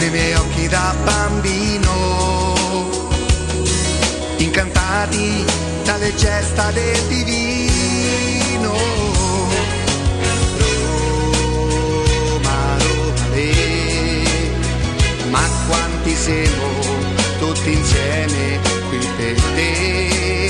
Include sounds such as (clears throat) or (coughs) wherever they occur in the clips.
Nei miei occhi da bambino, incantati dalle gesta del divino. Roma, Roma, le, ma quanti siamo tutti insieme qui per te.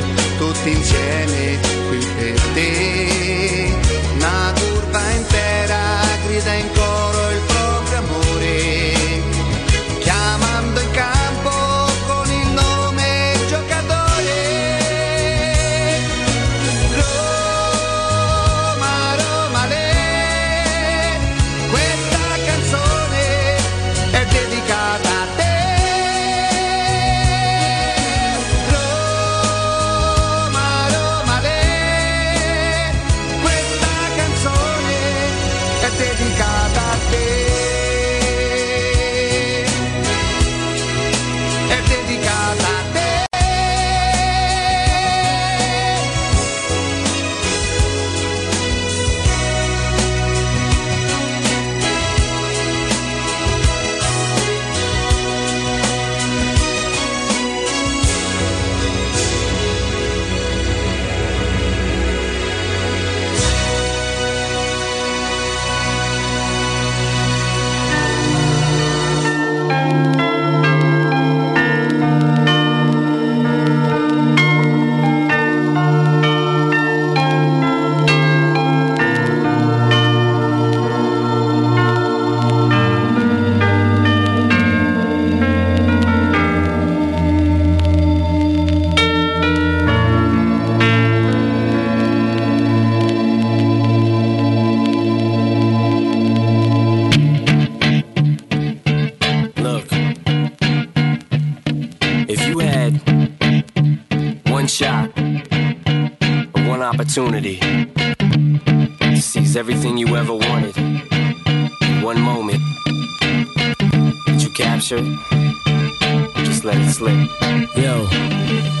tutti insieme qui per te. Una curva intera grida in coro il opportunity to seize everything you ever wanted, one moment, did you capture it? Or just let it slip? Yo.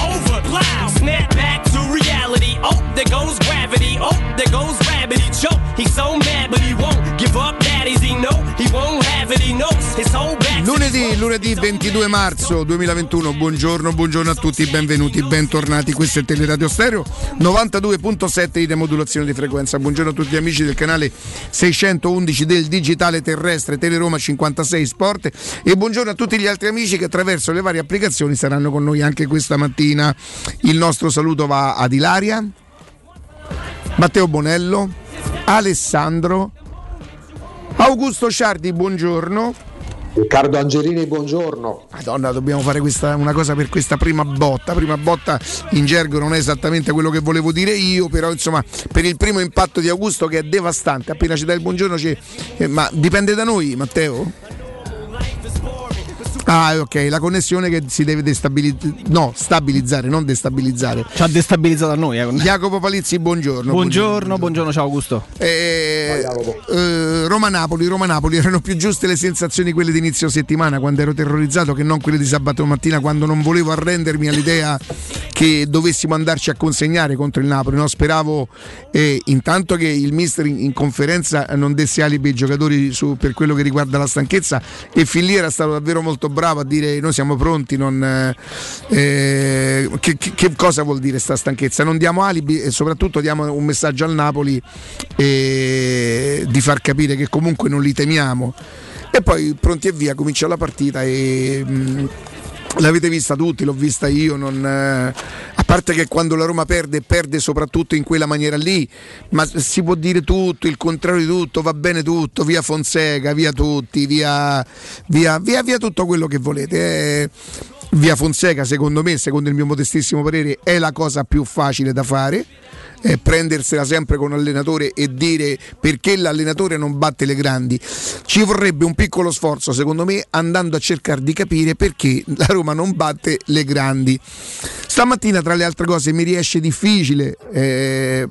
over, loud. Snap back to reality. Oh, there goes gravity. Oh, there goes rabbit. He choke. He's so mad, but he won't give up. Daddies, he know he won't have it. He knows his whole back. Lunedì, lunedì 22 marzo 2021, buongiorno, buongiorno a tutti, benvenuti, bentornati, questo è Teleradio Stereo 92.7 di demodulazione di frequenza, buongiorno a tutti gli amici del canale 611 del digitale terrestre Teleroma 56 Sport e buongiorno a tutti gli altri amici che attraverso le varie applicazioni saranno con noi anche questa mattina. Il nostro saluto va ad Ilaria, Matteo Bonello, Alessandro, Augusto Ciardi, buongiorno. Riccardo Angelini, buongiorno. Madonna, dobbiamo fare questa, una cosa per questa prima botta. Prima botta in gergo non è esattamente quello che volevo dire io, però insomma per il primo impatto di Augusto che è devastante. Appena ci dai il buongiorno, ci... eh, ma dipende da noi, Matteo? Ah, ok, la connessione che si deve destabilizzare, no, stabilizzare, non destabilizzare. Ci ha destabilizzato a noi. Eh. Jacopo Palizzi, buongiorno. Buongiorno, buongiorno, buongiorno ciao Augusto. Eh, eh, Roma-Napoli, Roma-Napoli, erano più giuste le sensazioni quelle di inizio settimana quando ero terrorizzato che non quelle di sabato mattina quando non volevo arrendermi all'idea che dovessimo andarci a consegnare contro il Napoli. No? Speravo eh, intanto che il mister in, in, conferenza non desse alibi ai giocatori su, per quello che riguarda la stanchezza e fin lì era stato davvero molto bravo a dire noi siamo pronti, non, eh, che, che, che, cosa vuol dire sta stanchezza? Non diamo alibi e soprattutto diamo un messaggio al Napoli eh, di far capire che comunque non li temiamo. E poi pronti e via, comincia la partita e... Mh, L'avete vista tutti, l'ho vista io, non, eh, parte che quando la Roma perde, perde soprattutto in quella maniera lì, ma si può dire tutto, il contrario di tutto, va bene tutto, via Fonseca, via tutti, via, via, via, via tutto quello che volete. Eh, via Fonseca, secondo me, secondo il mio modestissimo parere, è la cosa più facile da fare eh, prendersela sempre con l'allenatore e dire perché l'allenatore non batte le grandi. Ci vorrebbe un piccolo sforzo, secondo me, andando a cercare di capire perché la Roma non batte le grandi. Stamattina, tra le altre cose, mi riesce difficile. Eh,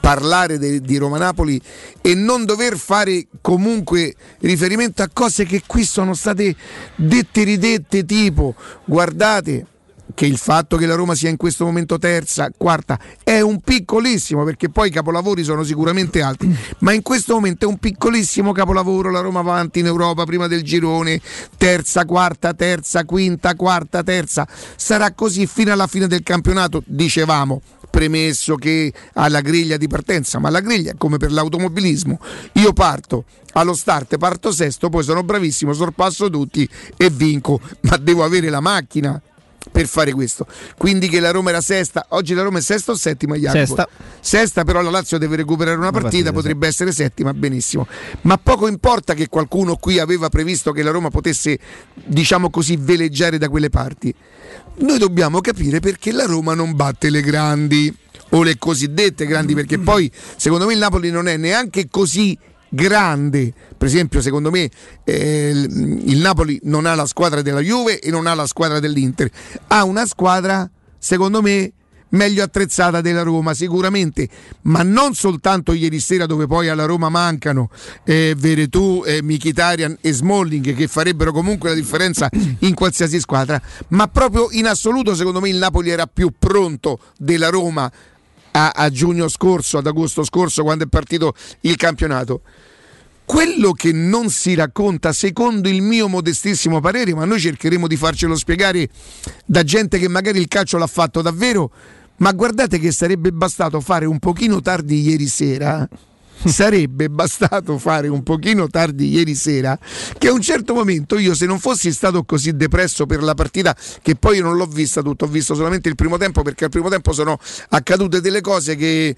parlare de, di Roma-Napoli e non dover fare comunque riferimento a cose che qui sono state dette e ridette tipo guardate che il fatto che la Roma sia in questo momento terza, quarta, è un piccolissimo, perché poi i capolavori sono sicuramente altri, ma in questo momento è un piccolissimo capolavoro, la Roma avanti in Europa prima del girone, terza, quarta, terza, quinta, quarta, terza, sarà così fino alla fine del campionato, dicevamo, premesso che alla griglia di partenza, ma la griglia è come per l'automobilismo, io parto allo start, parto sesto, poi sono bravissimo, sorpasso tutti e vinco, ma devo avere la macchina per fare questo. Quindi che la Roma era sesta, oggi la Roma è sesta o settima? Jacopo? Sesta. Sesta, però la Lazio deve recuperare una, partita, partita, potrebbe essere settima, benissimo. Ma poco importa che qualcuno qui aveva previsto che la Roma potesse, diciamo così, veleggiare da quelle parti. Noi dobbiamo capire perché la Roma non batte le grandi o le cosiddette grandi, perché poi secondo me il Napoli non è neanche così grande. Per esempio, secondo me eh, il Napoli non ha la squadra della Juve e non ha la squadra dell'Inter. Ha una squadra, secondo me, meglio attrezzata della Roma sicuramente, ma non soltanto ieri sera dove poi alla Roma mancano eh, Veretù, eh, Michitarian e Smalling che farebbero comunque la differenza in qualsiasi squadra, ma proprio in assoluto secondo me il Napoli era più pronto della Roma a giugno scorso, ad agosto scorso quando è partito il campionato. Quello che non si racconta, secondo il mio modestissimo parere, ma noi cercheremo di farcelo spiegare da gente che magari il calcio l'ha fatto davvero, ma guardate che sarebbe bastato fare un pochino tardi ieri sera sarebbe bastato fare un pochino tardi ieri sera che a un certo momento io se non fossi stato così depresso per la partita che poi non l'ho vista tutto ho visto solamente il primo tempo perché al primo tempo sono accadute delle cose che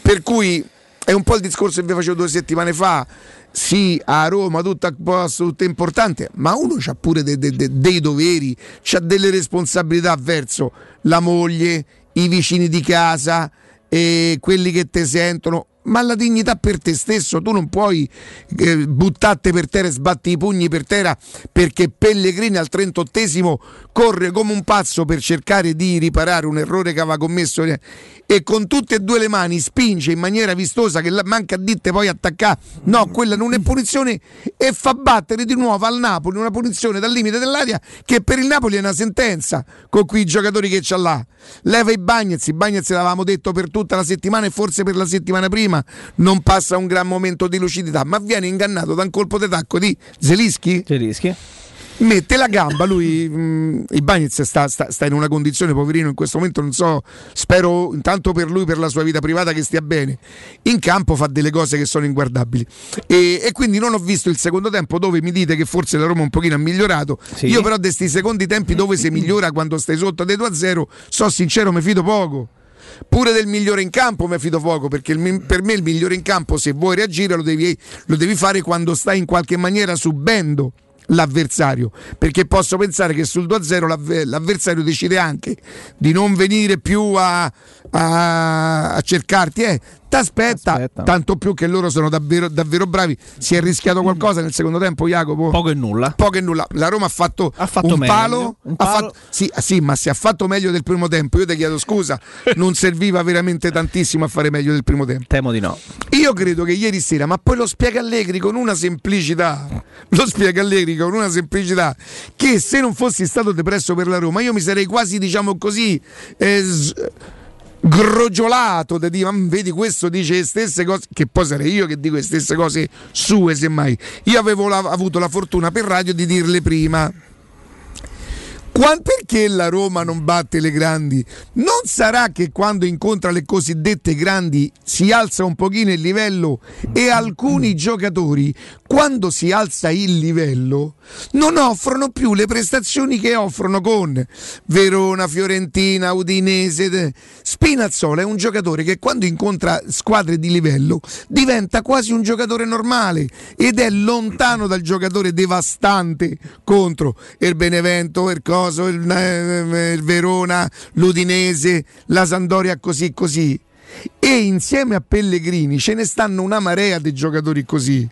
per cui è un po' il discorso che vi facevo due settimane fa. Sì, a Roma tutto tutto importante, ma uno ha pure de, de, de, dei doveri, ha delle responsabilità verso la moglie, i vicini di casa, quelli che ti sentono ma la dignità per te stesso, tu non puoi eh, buttarti per terra e sbatti i pugni per terra perché Pellegrini al 38esimo corre come un pazzo per cercare di riparare un errore che aveva commesso e con tutte e due le mani spinge in maniera vistosa che manca a ditte poi attaccare. No, quella non è punizione e fa battere di nuovo al Napoli una punizione dal limite dell'aria che per il Napoli è una sentenza con quei giocatori che c'ha là. Leva i Bagnets, i Bagnets l'avevamo detto per tutta la settimana e forse per la settimana prima non passa un gran momento di lucidità, ma viene ingannato da un colpo di tacco di Zelischi. Zelischi mette la gamba, lui mh, mm, il Bagnez sta, sta, sta, in una condizione poverino in questo momento, non so, spero intanto per lui, per la sua vita privata che stia bene, in campo fa delle cose che sono inguardabili e, e quindi non ho visto il secondo tempo dove mi dite che forse la Roma un pochino ha migliorato, sì. io però di questi secondi tempi dove si migliora quando stai sotto dei 2-0, so sincero mi fido poco. Pure del migliore in campo mi fido poco perché il, per me il migliore in campo se vuoi reagire lo devi, lo devi fare quando stai in qualche maniera subendo l'avversario, perché posso pensare che sul 2-0 l'avver- l'avversario decide anche di non venire più a, a, a cercarti, eh, t'aspetta, Aspetta. tanto più che loro sono davvero, davvero bravi. Si è rischiato qualcosa nel secondo tempo, Jacopo? Poco e nulla. Poco e nulla. La Roma ha fatto, Ha fatto un, meglio. palo, Un ha palo. fatto- sì, sì, ma se ha fatto meglio del primo tempo, io ti chiedo scusa, (laughs) non serviva veramente tantissimo a fare meglio del primo tempo. Temo di no. Io credo che ieri sera, ma poi lo spiega Allegri con una semplicità, lo spiega Allegri con una semplicità, che se non fossi stato depresso per la Roma, io mi sarei quasi, diciamo così, eh, s- grogiolato da dire, vedi questo dice le stesse cose, che poi sarei io che dico le stesse cose sue semmai. Io avevo la- avuto la fortuna per radio di dirle prima. Qua- perché la Roma non batte le grandi? Non sarà che quando incontra le cosiddette grandi si alza un pochino il livello e alcuni giocatori, quando si alza il livello, non offrono più le prestazioni che offrono con Verona, Fiorentina, Udinese. Spinazzola è un giocatore che quando incontra squadre di livello diventa quasi un giocatore normale ed è lontano dal giocatore devastante contro il Benevento, il Coso, il, eh, il Verona, l'Udinese, la Sandoria così così. E insieme a Pellegrini ce ne stanno una marea di giocatori così.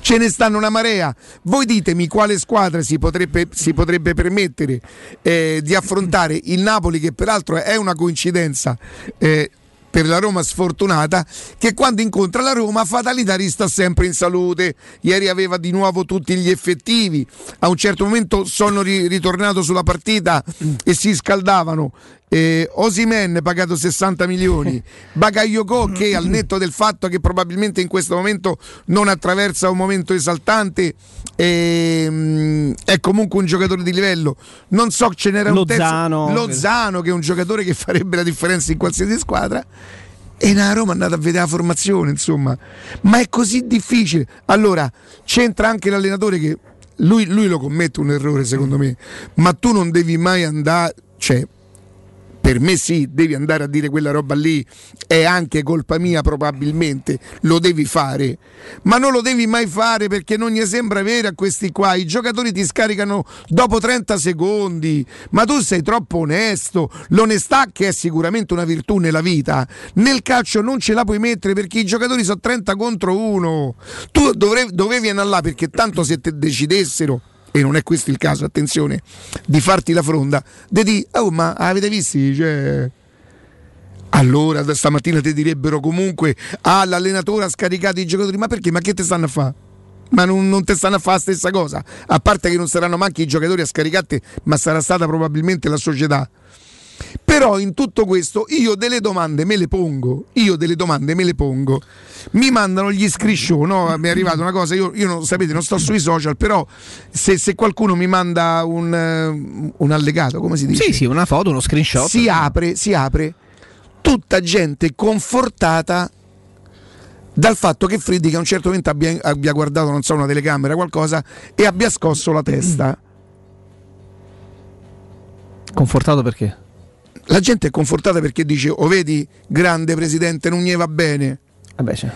Ce ne stanno una marea. Voi ditemi quale squadra si potrebbe, si potrebbe permettere eh, di affrontare il Napoli, che peraltro è una coincidenza. eh, per la Roma sfortunata che quando incontra la Roma fatalità sta sempre in salute. Ieri aveva di nuovo tutti gli effettivi. A un certo momento sono ri- ritornato sulla partita e si scaldavano eh, Osimen pagato 60 milioni. (laughs) Bakayoko che al netto del fatto che probabilmente in questo momento non attraversa un momento esaltante ehm, è comunque un giocatore di livello. Non so ce n'era un terzo Lozano. Lozano che è un giocatore che farebbe la differenza in qualsiasi squadra. E la Roma è andata a vedere la formazione insomma. Ma è così difficile. Allora c'entra anche l'allenatore che lui, lui lo commette un errore secondo me. Ma tu non devi mai andare cioè per me sì, devi andare a dire quella roba lì, è anche colpa mia probabilmente, lo devi fare, ma non lo devi mai fare perché non gli sembra vero a questi qua, i giocatori ti scaricano dopo 30 secondi, ma tu sei troppo onesto, l'onestà che è sicuramente una virtù nella vita, nel calcio non ce la puoi mettere perché i giocatori sono 30 contro 1, tu dovevi andare là perché tanto se te decidessero e non è questo il caso, attenzione, di farti la fronda, di dire, oh ma avete visto? Cioè... Allora stamattina ti direbbero comunque, ah l'allenatore ha scaricato i giocatori, ma perché? Ma che te stanno a fare? Ma non, non te stanno a fare la stessa cosa, a parte che non saranno manchi i giocatori a scaricate, ma sarà stata probabilmente la società. Però in tutto questo io delle domande me le pongo, io delle domande me le pongo. Mi mandano gli screenshot, no? mi è arrivata una cosa, io, io non, sapete non sto sui social, però se, se qualcuno mi manda un, eh, un allegato, come si dice? Sì, sì, una foto, uno screenshot. si apre, si apre tutta gente confortata dal fatto che Friddi che a un certo momento abbia, abbia guardato, non so, una telecamera, qualcosa, e abbia scosso la testa. Confortato perché? La gente è confortata perché dice, oh vedi, grande presidente, non gli va bene. Vabbè, c'è.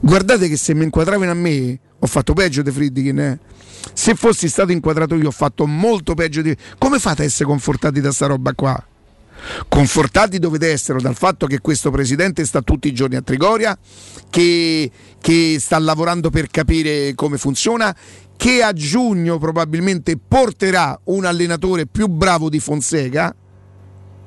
Guardate che se mi inquadravano a me, ho fatto peggio di Friedkin. Eh. Se fossi stato inquadrato io, ho fatto molto peggio di. Come fate a essere confortati da sta roba qua? Confortati dovete essere dal fatto che questo presidente sta tutti i giorni a Trigoria, che, che sta lavorando per capire come funziona, che a giugno probabilmente porterà un allenatore più bravo di Fonseca.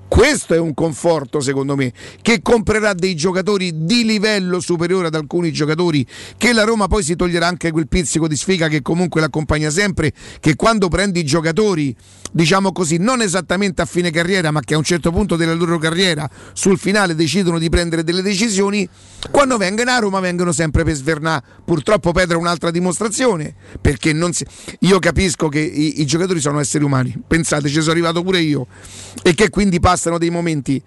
Questo è un conforto secondo me, che comprerà dei giocatori di livello superiore ad alcuni giocatori, che la Roma poi si toglierà anche quel pizzico di sfiga che comunque l'accompagna sempre, che quando prendi giocatori, diciamo così, non esattamente a fine carriera, ma che a un certo punto della loro carriera, sul finale decidono di prendere delle decisioni, quando vengono a Roma vengono sempre per svernà. Purtroppo Pedro è un'altra dimostrazione, perché si... io capisco che i, i giocatori sono esseri umani, pensate, ci sono arrivato pure io, e che quindi passano dei momenti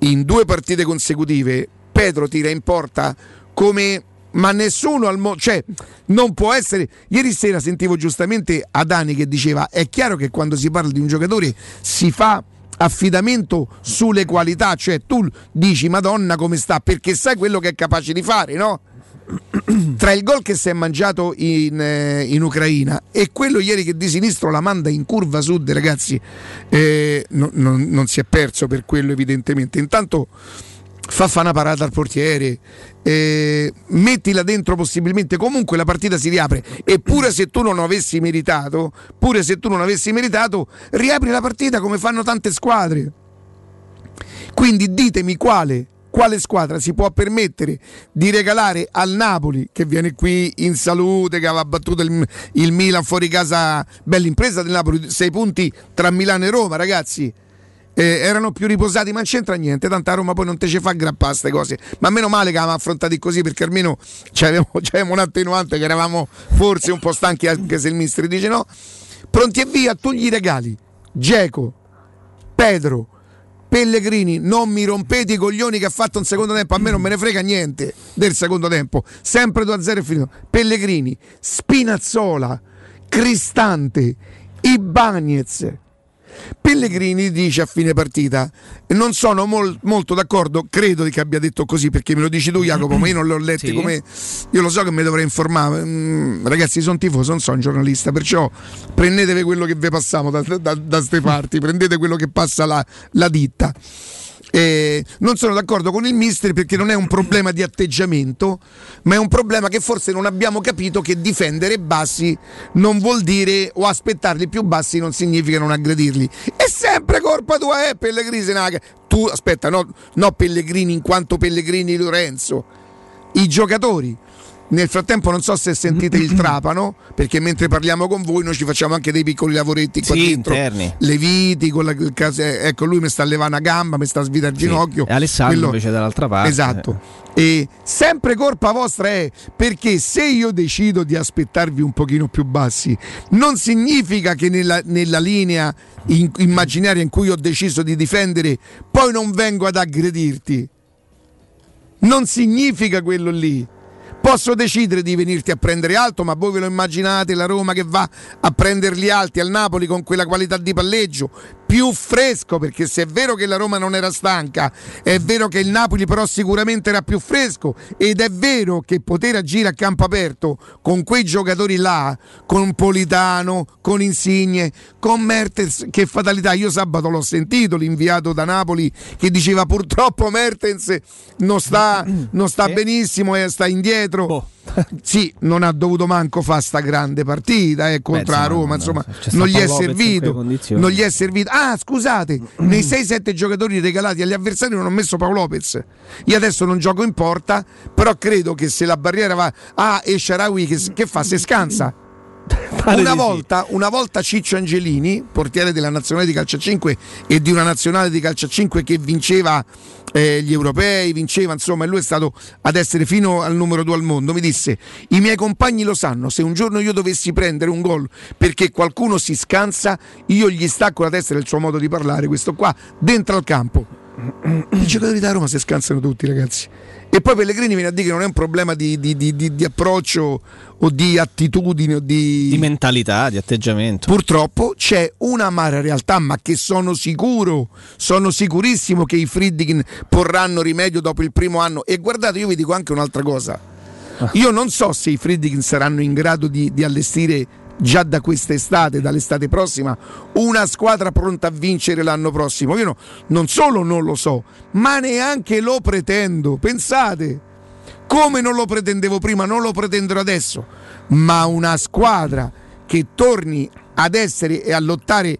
in due partite consecutive Pedro tira in porta come ma nessuno al mondo cioè non può essere ieri sera sentivo giustamente Adani che diceva è chiaro che quando si parla di un giocatore si fa affidamento sulle qualità cioè tu dici madonna come sta perché sai quello che è capace di fare no? Tra il gol che si è mangiato in, eh, in Ucraina e quello ieri che di sinistro la manda in curva sud, ragazzi, eh, no- non- non si è perso per quello evidentemente. Intanto fa fa una parata al portiere, eh, mettila dentro possibilmente, comunque la partita si riapre e pure se tu non avessi meritato, pure se tu non avessi meritato, riapri la partita come fanno tante squadre. Quindi ditemi quale, quale squadra si può permettere di regalare al Napoli, che viene qui in salute, che aveva battuto il, il Milan fuori casa, bella impresa del Napoli, sei punti tra Milano e Roma, ragazzi. Eh, erano più riposati, ma non c'entra niente. Tanto a Roma poi non te ci fa grappare queste cose. Ma meno male che avevamo affrontati così, perché almeno (laughs) c'avevamo, c'avevamo un attenuante che eravamo forse un po' stanchi, anche se il mister dice no. Pronti e via, tu gli regali Geco, Pedro, Pellegrini, non mi rompete i coglioni che ha fatto un secondo tempo, a me non me ne frega niente del secondo tempo, sempre 2-0 è finito. Pellegrini, Spinazzola, Cristante, Ibagnez. Pellegrini dice a fine partita: Non sono mol- molto d'accordo, credo che abbia detto così perché me lo dici tu, Jacopo. Ma io non l'ho (laughs) letto Sì. come. Io lo so che mi dovrei informare. Mm, ragazzi, sono tifoso, non sono un giornalista, perciò prendetevi quello che vi passiamo da, da, da ste parti, prendete quello che passa la, la ditta. Eh, non sono d'accordo con il mister perché non è un problema di atteggiamento, ma è un problema che forse non abbiamo capito che difendere bassi non vuol dire o aspettarli più bassi non significa non aggredirli. È sempre colpa tua, eh, Pellegrini. Senaga. Tu aspetta, no, no Pellegrini in quanto Pellegrini Lorenzo. I giocatori. Nel frattempo non so se sentite il (clears throat) trapano, perché mentre parliamo con voi noi ci facciamo anche dei piccoli lavoretti qua Sì, dentro. interni. Le viti, con la, ecco lui mi sta levando una gamba, mi sta svitando il Sì. ginocchio. E Alessandro invece dall'altra parte. Esatto. E sempre colpa vostra è perché se io decido di aspettarvi un pochino più bassi, non significa che nella, nella linea in- immaginaria in cui ho deciso di difendere, poi non vengo ad aggredirti. Non significa quello lì. Posso decidere di venirti a prendere alto, ma voi ve lo immaginate la Roma che va a prenderli alti al Napoli con quella qualità di palleggio? Più fresco, perché se è vero che la Roma non era stanca, è vero che il Napoli però sicuramente era più fresco ed è vero che poter agire a campo aperto con quei giocatori là, con Politano, con Insigne, con Mertens, che fatalità, io sabato l'ho sentito l'inviato da Napoli che diceva purtroppo Mertens non sta, non sta Eh? benissimo e sta indietro. Boh. (laughs) Sì, non ha dovuto manco fare sta grande partita eh, contro Beh, la Roma, no, insomma, stato non gli servito. Non gli è servito. Ah, scusate, nei 6-7 giocatori regalati agli avversari non ho messo Paolo Lopez. Io adesso non gioco in porta, però credo che se la barriera va ah, e Sharawi che, che fa? Se scansa. (laughs) Una volta, una volta Ciccio Angelini, portiere della nazionale di calcio a 5 e di una nazionale di calcio a 5 che vinceva eh, gli europei, vinceva insomma, e lui è stato ad essere fino al numero 2 al mondo. Mi disse: I miei compagni lo sanno, se un giorno io dovessi prendere un gol perché qualcuno si scansa, io gli stacco la testa del suo modo di parlare, questo qua, dentro al campo. (clears throat) I giocatori da Roma si scansano tutti, ragazzi. E poi Pellegrini viene a dire che non è un problema di, di- di- di- approccio o di attitudine o Di mentalità, di atteggiamento. Purtroppo c'è un'amara realtà, ma che sono sicuro, sono sicurissimo che i Friedkin porranno rimedio dopo il primo anno. E guardate, io vi dico anche un'altra cosa. Io non so se i Friedkin saranno in grado di, di allestire già da quest'estate, dall'estate prossima, una squadra pronta a vincere l'anno prossimo. Io no- non solo non lo so, ma neanche lo pretendo. Pensate, come non lo pretendevo prima, non lo pretenderò adesso, ma una squadra che torni ad essere e a lottare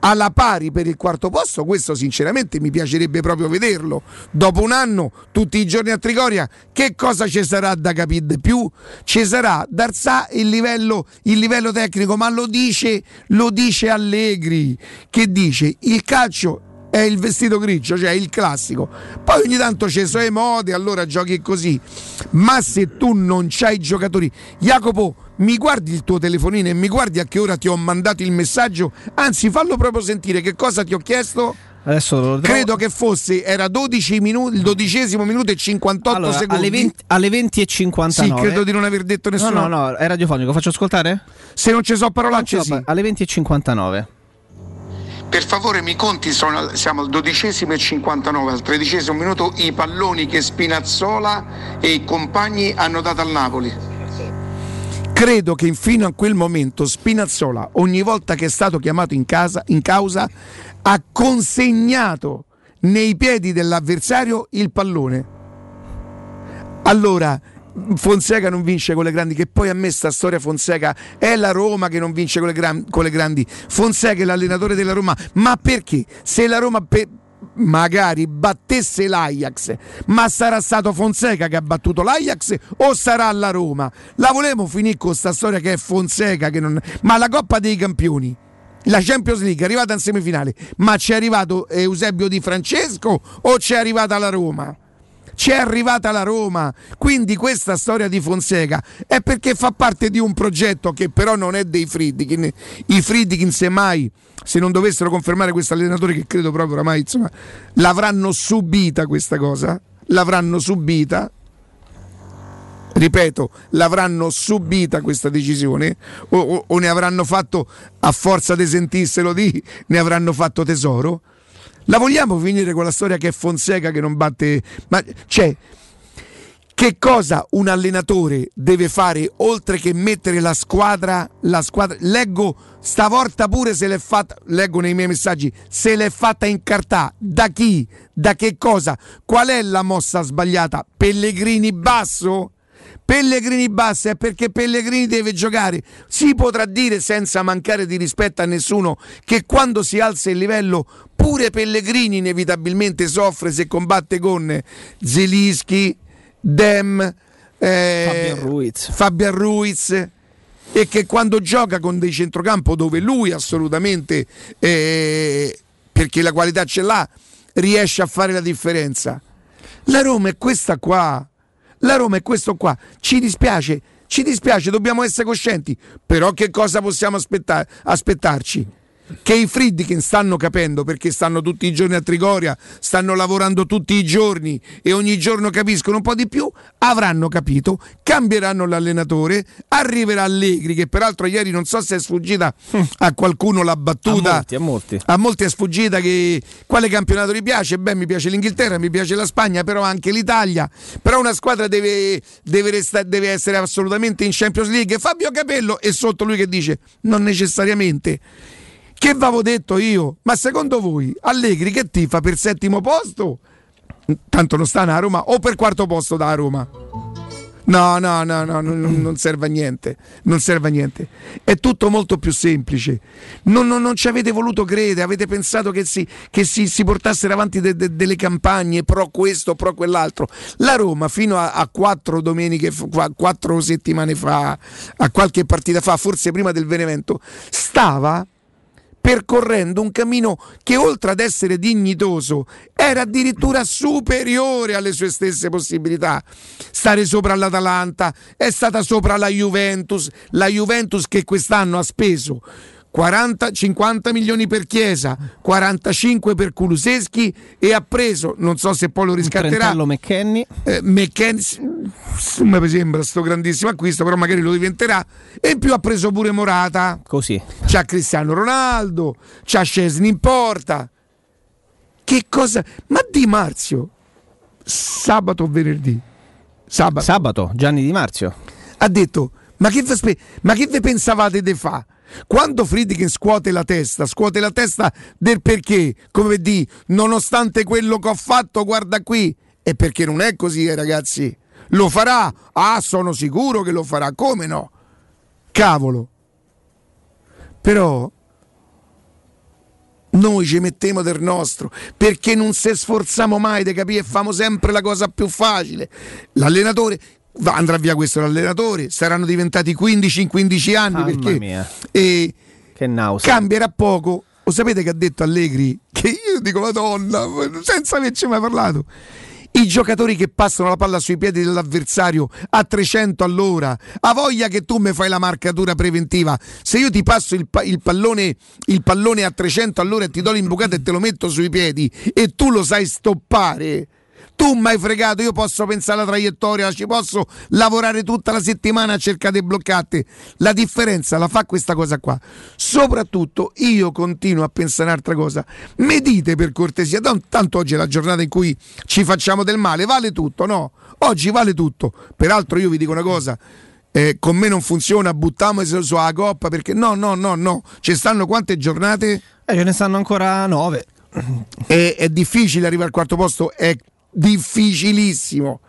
alla pari per il quarto posto, questo sinceramente mi piacerebbe proprio vederlo. Dopo un anno, tutti i giorni a Trigoria, che cosa ci sarà da capire di più? Ci sarà da alzare il livello, il livello tecnico, ma lo dice, lo dice Allegri, che dice il calcio è il vestito grigio, cioè il classico. Poi ogni tanto c'è i suoi modi, allora giochi così. Ma se tu non c'hai i giocatori, Jacopo, mi guardi il tuo telefonino e mi guardi a che ora ti ho mandato il messaggio, anzi fallo proprio sentire che cosa ti ho chiesto. Adesso Credo che fosse, era 12 minuti, il dodicesimo minuto e 58 Allora, secondi. alle 20, alle 20 e 59. Sì, credo di non aver detto No, nessuno. no, no, è radiofonico. Faccio ascoltare? Se non ci sono parolacce, sì. Alle 20 e 59. Per favore mi conti, sono- siamo al dodicesimo e 59, al tredicesimo minuto i palloni che Spinazzola e i compagni hanno dato al Napoli. Credo che fino a quel momento Spinazzola, ogni volta che è stato chiamato in, casa, in causa, ha consegnato nei piedi dell'avversario il pallone. Allora, Fonseca non vince con le grandi, che poi a me sta storia Fonseca è la Roma che non vince con le, gran, con le grandi. Fonseca è l'allenatore della Roma, ma perché? Se la Roma per, magari battesse l'Ajax, ma sarà stato Fonseca che ha battuto l'Ajax o sarà la Roma? La volevamo finire con questa storia che è Fonseca che non... ma la Coppa dei Campioni la Champions League è arrivata in semifinale, ma ci è arrivato Eusebio Di Francesco o ci è arrivata la Roma? Ci è arrivata la Roma, quindi questa storia di Fonseca è perché fa parte di un progetto che però non è dei Friedkin. I Friedkin semmai, se non dovessero confermare questo allenatore che credo proprio oramai, insomma, l'avranno subita questa cosa, l'avranno subita ripeto, l'avranno subita questa decisione o, o, o, ne avranno fatto, a forza di sentirselo di, ne avranno fatto tesoro? La vogliamo finire con la storia che è Fonseca che non batte... Ma cioè, che cosa un allenatore deve fare oltre che mettere la squadra, la squadra leggo stavolta pure se l'è fatta leggo nei miei messaggi se l'è fatta in cartà da chi da che cosa qual è la mossa sbagliata? Pellegrini basso Pellegrini bassa è perché Pellegrini deve giocare. Si potrà dire senza mancare di rispetto a nessuno che quando si alza il livello pure Pellegrini inevitabilmente soffre se combatte con Zelischi, Dem, eh, Fabian Ruiz. Fabian Ruiz e che quando gioca con dei centrocampo dove lui assolutamente eh, perché la qualità ce l'ha riesce a fare la differenza. La Roma è questa qua la Roma è questo qua. Ci dispiace, ci dispiace, dobbiamo essere coscienti. Però che cosa possiamo aspettar- aspettarci? Che i Friedkin stanno capendo perché stanno tutti i giorni a Trigoria, stanno lavorando tutti i giorni e ogni giorno capiscono un po' di più, avranno capito, cambieranno l'allenatore, arriverà Allegri che peraltro ieri non so se è sfuggita a qualcuno la battuta. A molti, a molti. A molti è sfuggita che quale campionato gli piace? Beh, mi piace l'Inghilterra, mi piace la Spagna, però anche l'Italia. Però una squadra deve, deve, resta, deve essere assolutamente in Champions League. Fabio Capello è sotto lui che dice non necessariamente. Che avevo detto io? Ma secondo voi Allegri che tifa per settimo posto? Tanto non sta a Roma o per quarto posto da Roma? No, no, no, no, non, serve a niente. Non serve a niente. È tutto molto più semplice. Non, non, non ci avete voluto credere, avete pensato che si, che si, si portassero avanti de, de, delle campagne pro questo, pro quell'altro. La Roma, fino a, a quattro domeniche, quattro settimane fa, a qualche partita fa, forse prima del Benevento, stava percorrendo un cammino che oltre ad essere dignitoso era addirittura superiore alle sue stesse possibilità. Stare sopra l'Atalanta, è stata sopra la Juventus, la Juventus che quest'anno ha speso 40, 50 milioni per Chiesa, 45 per Kuluseschi e ha preso, non so se poi lo riscatterà, McKenny. Eh, McKenny, mi sembra sto grandissimo acquisto, però magari lo diventerà. E in più ha preso pure Morata. Così. C'ha Cristiano Ronaldo, c'ha Scesni in porta. Che cosa? Ma Di Marzio, sabato o venerdì? Sabato. Sabato, Gianni Di Marzio. Ha detto, ma che, ma che vi pensavate di fare? Quando Friedkin scuote la testa, scuote la testa del perché, come di, nonostante quello che ho fatto, guarda qui, è perché non è così, eh, ragazzi. Lo farà? Ah, sono sicuro che lo farà, come no? Cavolo. Però noi ci mettiamo del nostro perché non se sforziamo mai di capire e famo sempre la cosa più facile. L'allenatore, andrà via questo l'allenatore, saranno diventati 15 in 15 anni Mamma perché mia. E che nausea. cambierà poco. Lo sapete che ha detto Allegri? Che io dico Madonna, senza averci mai parlato. I giocatori che passano la palla sui piedi dell'avversario a 300 all'ora, ha voglia che tu mi fai la marcatura preventiva. Se io ti passo il, pa- il, pallone, il pallone a 300 all'ora e ti do l'imbucata e te lo metto sui piedi e tu lo sai stoppare, tu mi hai fregato, io posso pensare alla traiettoria, ci posso lavorare tutta la settimana a cercare di bloccarti. La differenza la fa questa cosa qua. Soprattutto io continuo a pensare un'altra cosa. Mi dite per cortesia, tanto oggi è la giornata in cui ci facciamo del male, vale tutto, no? Oggi vale tutto. Peraltro io vi dico una cosa. eh, con me non funziona, buttiamoci sulla coppa perché no, no, no, no, ci stanno quante giornate? Eh, ce ne stanno ancora nove. È, è difficile arrivare al quarto posto, è difficilissimo.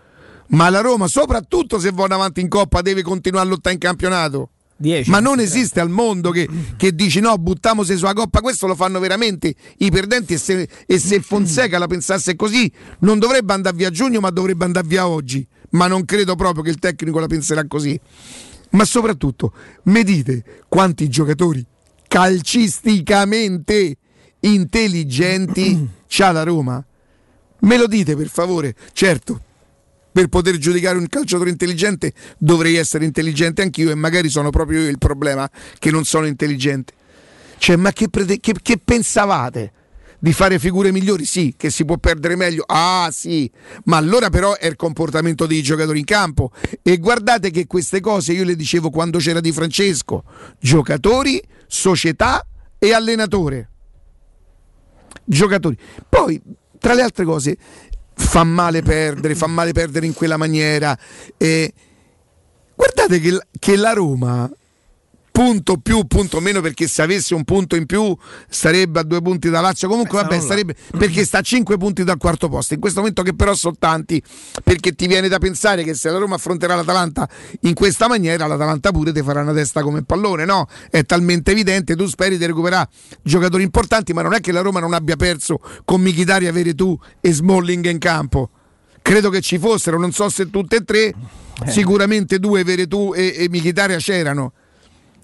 Ma la Roma, soprattutto se va avanti in coppa, deve continuare a lottare in campionato. 10, Ma non esiste al mondo che, che dici no, buttiamoci sulla coppa. Questo lo fanno veramente i perdenti. E se, e se Fonseca la pensasse così, non dovrebbe andare via a giugno, ma dovrebbe andare via oggi. Ma non credo proprio che il tecnico la penserà così. Ma soprattutto, mi dite quanti giocatori calcisticamente intelligenti (clears throat) c'ha la Roma? Me lo dite per favore? Certo, per poter giudicare un calciatore intelligente dovrei essere intelligente anch'io e magari sono proprio io il problema che non sono intelligente. Cioè, ma che, prete- che, che pensavate? Di fare figure migliori? Sì, che si può perdere meglio. Ah, sì, ma allora però è il comportamento dei giocatori in campo. E guardate che queste cose io le dicevo quando c'era Di Francesco: giocatori, società e allenatore. Giocatori. Poi, tra le altre cose, fa male perdere, fa male perdere in quella maniera. E guardate che, che la Roma punto più, punto meno, perché se avesse un punto in più starebbe a due punti da Lazio. Comunque, vabbè, starebbe perché sta a cinque punti dal quarto posto. In questo momento, che però sono tanti, perché ti viene da pensare che se la Roma affronterà l'Atalanta in questa maniera, l'Atalanta pure ti farà una testa come pallone, no? È talmente evidente. Tu speri di recuperare giocatori importanti, ma non è che la Roma non abbia perso con Michitari, avere tu e Smalling in campo. Credo che ci fossero, non so se tutte e tre, sicuramente due, Veretù e, e Michitaria c'erano.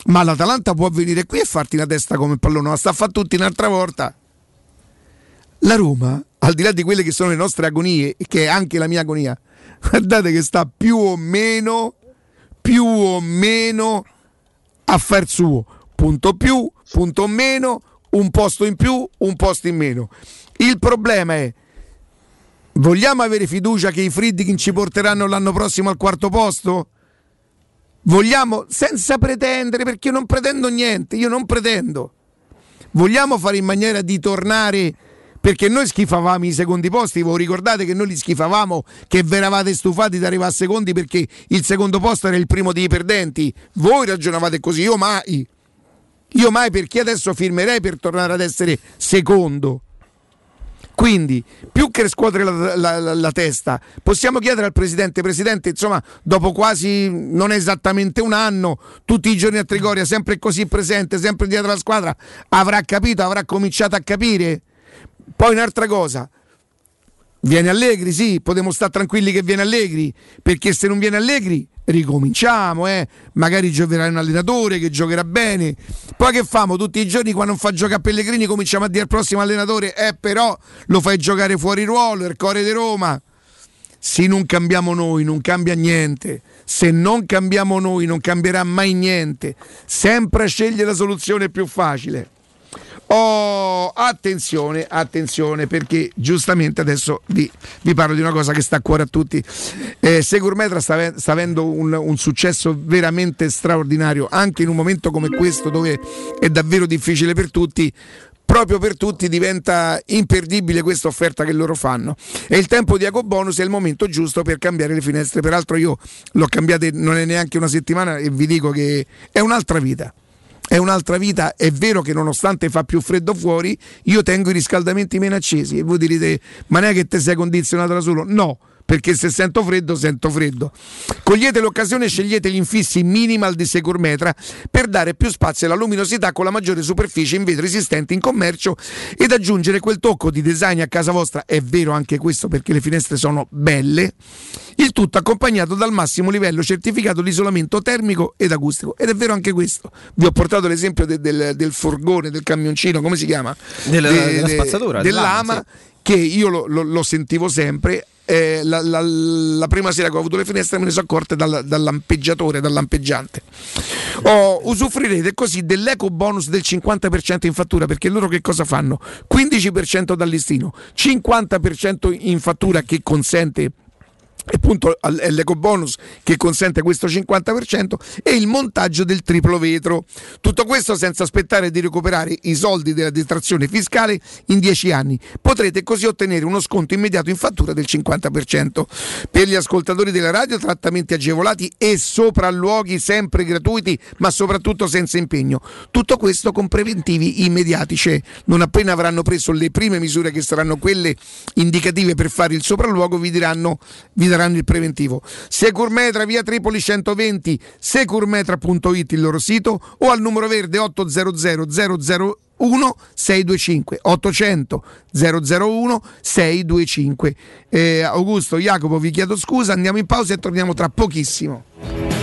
Ma l'Atalanta può venire qui e farti la testa come pallone, ma sta a fare tutti un'altra volta. La Roma, al di là di quelle che sono le nostre agonie, che è anche la mia agonia, (laughs) guardate che sta più o meno, più o meno a far suo. Punto più, punto meno, un posto in più, un posto in meno. Il problema è, vogliamo avere fiducia che i Friedkin ci porteranno l'anno prossimo al quarto posto? Vogliamo, senza pretendere, perché io non pretendo niente, io non pretendo. Vogliamo fare in maniera di tornare, perché noi schifavamo i secondi posti, voi ricordate che noi li schifavamo, che vi eravate stufati di arrivare a secondi perché il secondo posto era il primo dei perdenti. Voi ragionavate così, io mai. Io mai perché adesso firmerei per tornare ad essere secondo. Quindi, più che scuotere la, la, la, la, testa, possiamo chiedere al Presidente, Presidente, insomma, dopo quasi non esattamente un anno, tutti i giorni a Trigoria, sempre così presente, sempre dietro la squadra, avrà capito, avrà cominciato a capire? Poi un'altra cosa, viene Allegri, sì, potremmo stare tranquilli che viene Allegri, perché se non viene Allegri ricominciamo, eh? magari giocherà un allenatore che giocherà bene. Poi che famo tutti i giorni quando non fa giocare Pellegrini cominciamo a dire al prossimo allenatore, eh però lo fai giocare fuori ruolo, il cuore di Roma. Se non cambiamo noi non cambia niente, se non cambiamo noi non cambierà mai niente, sempre sceglie la soluzione più facile. Oh, attenzione, attenzione, perché giustamente adesso vi, vi, parlo di una cosa che sta a cuore a tutti. Eh, Segurmetra sta, sta avendo un, un, successo veramente straordinario, anche in un momento come questo dove è davvero difficile per tutti. Proprio per tutti diventa imperdibile questa offerta che loro fanno. E il tempo di Ecobonus è il momento giusto per cambiare le finestre. Peraltro, io l'ho cambiate non è neanche una settimana e vi dico che è un'altra vita è un'altra vita. È vero che nonostante fa più freddo fuori, io tengo i riscaldamenti meno accesi. E voi direte, ma non è che te sei condizionato da solo? No perché se sento freddo sento freddo. Cogliete l'occasione e scegliete gli infissi minimal di Securmetra per dare più spazio alla luminosità con la maggiore superficie in vetro esistente in commercio ed aggiungere quel tocco di design a casa vostra. È vero anche questo perché le finestre sono belle. Il tutto accompagnato dal massimo livello certificato di isolamento termico ed acustico. Ed è vero anche questo. Vi ho portato l'esempio de, del, del, furgone, del camioncino, come si chiama? Della, de, della spazzatura. Dell'ama. Sì. Che io lo, lo, lo sentivo sempre, eh, la, la, la, prima sera che ho avuto le finestre me ne sono accorte dal, dal lampeggiatore, dal lampeggiante. Oh, usufruirete così dell'eco bonus del 50% in fattura perché loro che cosa fanno? 15% dal listino, 50% in fattura che consente appunto l'eco bonus che consente questo 50% e il montaggio del triplo vetro. Tutto questo senza aspettare di recuperare i soldi della detrazione fiscale in 10 anni. Potrete così ottenere uno sconto immediato in fattura del 50%. Per gli ascoltatori della radio trattamenti agevolati e sopralluoghi sempre gratuiti, ma soprattutto senza impegno. Tutto questo con preventivi immediati, cioè non appena avranno preso le prime misure che saranno quelle indicative per fare il sopralluogo vi diranno vi daranno il preventivo. Securmetra via Tripoli 120, securmetra.it il loro sito o al numero verde 800 001 625 800 001 625 eh, Augusto, Jacopo vi chiedo scusa andiamo in pausa e torniamo tra pochissimo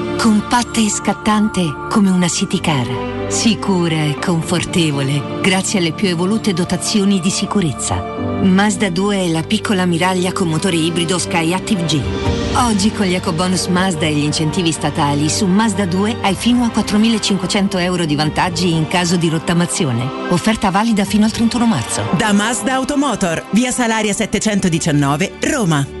compatta e scattante come una city car, sicura e confortevole grazie alle più evolute dotazioni di sicurezza. Mazda 2 è la piccola ammiraglia con motore ibrido Skyactiv G. Oggi con gli ecobonus Mazda e gli incentivi statali su Mazda 2 hai fino a 4.500 euro di vantaggi in caso di rottamazione. Offerta valida fino al 31 marzo. Da Mazda Automotor, via Salaria 719, Roma.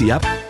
Yep.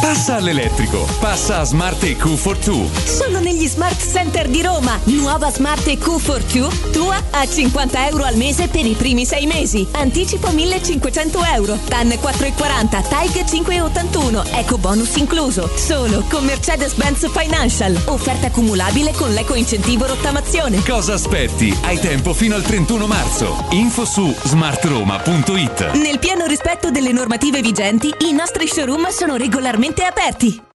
Passa all'elettrico, passa a Smart EQ for 2. Solo negli Smart Center di Roma. Nuova Smart EQ for 2, tua a 50 euro al mese per i primi sei mesi. Anticipo 1500 euro. TAN 4,40, TAIG 5,81. Eco bonus incluso. Solo con Mercedes-Benz Financial. Offerta cumulabile con l'eco incentivo rottamazione. Cosa aspetti? Hai tempo fino al 31 marzo. Info su smartroma.it. Nel pieno rispetto delle normative vigenti, i nostri showroom sono regolarmente aperti.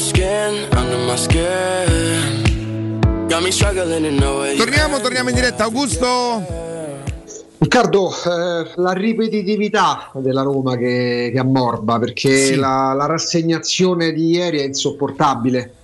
skin, under my skin. Got me struggling to know it. Torniamo, torniamo in diretta. Augusto. Riccardo, eh, la ripetitività della Roma che, che ammorba perché Sì. la, la rassegnazione di ieri è insopportabile.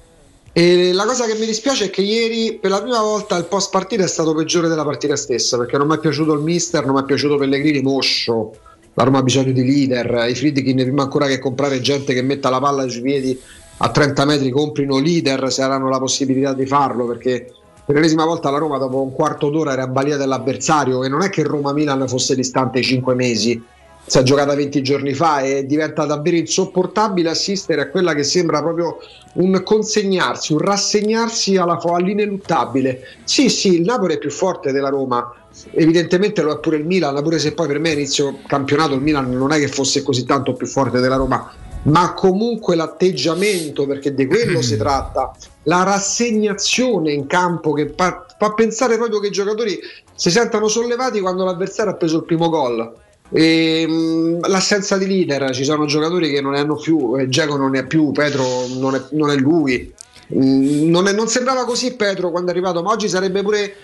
E la cosa che mi dispiace è che ieri per la prima volta il post partita è stato peggiore della partita stessa perché non mi è piaciuto il mister, non mi è piaciuto Pellegrini, Moscio. La Roma ha bisogno di leader, i Friedkin prima ancora che comprare gente che metta la palla sui piedi a 30 metri comprino leader se avranno la possibilità di farlo perché per l'ennesima volta la Roma dopo un quarto d'ora era in balia dell'avversario e non è che Roma-Milan fosse distante 5 mesi. Si è giocata 20 giorni fa e diventa davvero insopportabile assistere a quella che sembra proprio un consegnarsi, un rassegnarsi alla fo- all'ineluttabile. Sì, sì, il Napoli è più forte della Roma, evidentemente lo è pure il Milan, pure se poi per me inizio campionato il Milan non è che fosse così tanto più forte della Roma, ma comunque l'atteggiamento, perché di quello si (clears throat) tratta, la rassegnazione in campo che fa, fa pensare proprio che i giocatori si sentano sollevati quando l'avversario ha preso il primo gol. E, mh, l'assenza di leader, ci sono giocatori che non ne hanno più, eh, Dzeko non ne ha più, Petro non è, non è lui. Mm, Non, è- non sembrava così Petro quando è arrivato, ma oggi sarebbe pure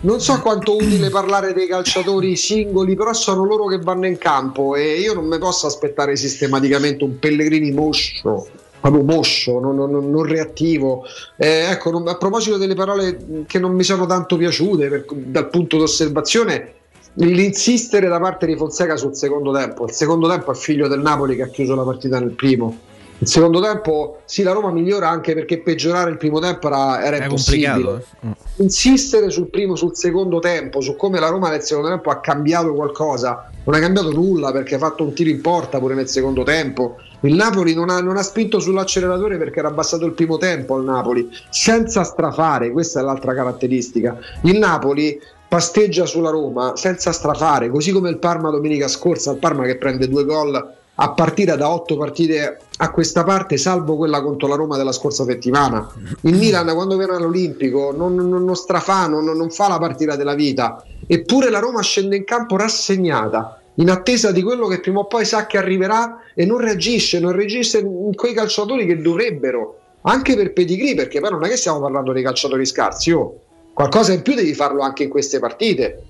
non so quanto utile parlare dei calciatori singoli, però sono loro che vanno in campo e io non mi posso aspettare sistematicamente un Pellegrini moscio, proprio moscio, non, non- non reattivo. Eh, ecco, non- a proposito delle parole che non mi sono tanto piaciute per- dal punto d'osservazione, l'insistere da parte di Fonseca sul secondo tempo. Il secondo tempo è figlio del Napoli che ha chiuso la partita nel primo. Il secondo tempo, sì, la Roma migliora anche perché peggiorare il primo tempo era, era impossibile eh. insistere sul primo, sul secondo tempo, su come la Roma nel secondo tempo ha cambiato qualcosa. Non ha cambiato nulla perché ha fatto un tiro in porta pure nel secondo tempo. Il Napoli non ha, non ha spinto sull'acceleratore perché era abbassato il primo tempo al Napoli, senza strafare, questa è l'altra caratteristica. Il Napoli pasteggia sulla Roma senza strafare, così come il Parma domenica scorsa, il Parma che prende due gol a partire da otto partite a questa parte, salvo quella contro la Roma della scorsa settimana. Il Milan (clears throat) quando viene all'Olimpico non, non, non strafa, non, non fa la partita della vita, eppure la Roma scende in campo rassegnata, in attesa di quello che prima o poi sa che arriverà e non reagisce, non reagisce in quei calciatori che dovrebbero, anche per pedigree, perché poi non è che stiamo parlando di calciatori scarsi, oh, qualcosa in più devi farlo anche in queste partite.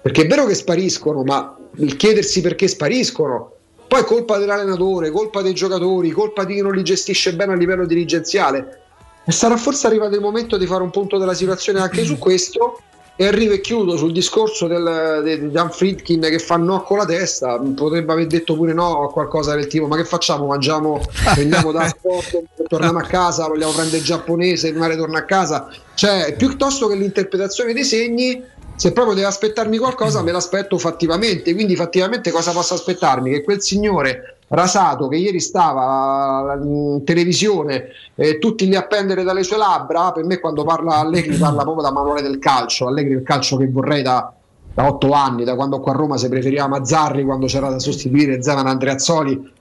Perché è vero che spariscono, ma il chiedersi perché spariscono, poi colpa dell'allenatore, colpa dei giocatori, colpa di chi non li gestisce bene a livello dirigenziale. E sarà forse arrivato il momento di fare un punto della situazione anche su (clears throat) questo E arrivo e chiudo sul discorso del, de- di Dan Friedkin che fa no con la testa. Potrebbe aver detto pure no a qualcosa del tipo: Ma che facciamo? Mangiamo, prendiamo da (laughs) sport, torniamo a casa, vogliamo prendere il giapponese, il mare torna a casa. Cioè, piuttosto che l'interpretazione dei segni, se proprio deve aspettarmi qualcosa, me l'aspetto fattivamente. Quindi, fattivamente, cosa posso aspettarmi? Che quel signore rasato che ieri stava in televisione, eh, tutti lì a pendere dalle sue labbra. Per me, quando parla Allegri, (clears throat) parla proprio da manuale del calcio. Allegri il calcio che vorrei da, da otto anni, da quando qua a Roma si preferiva Mazzarri, quando c'era da sostituire Zeman Andreazzoli.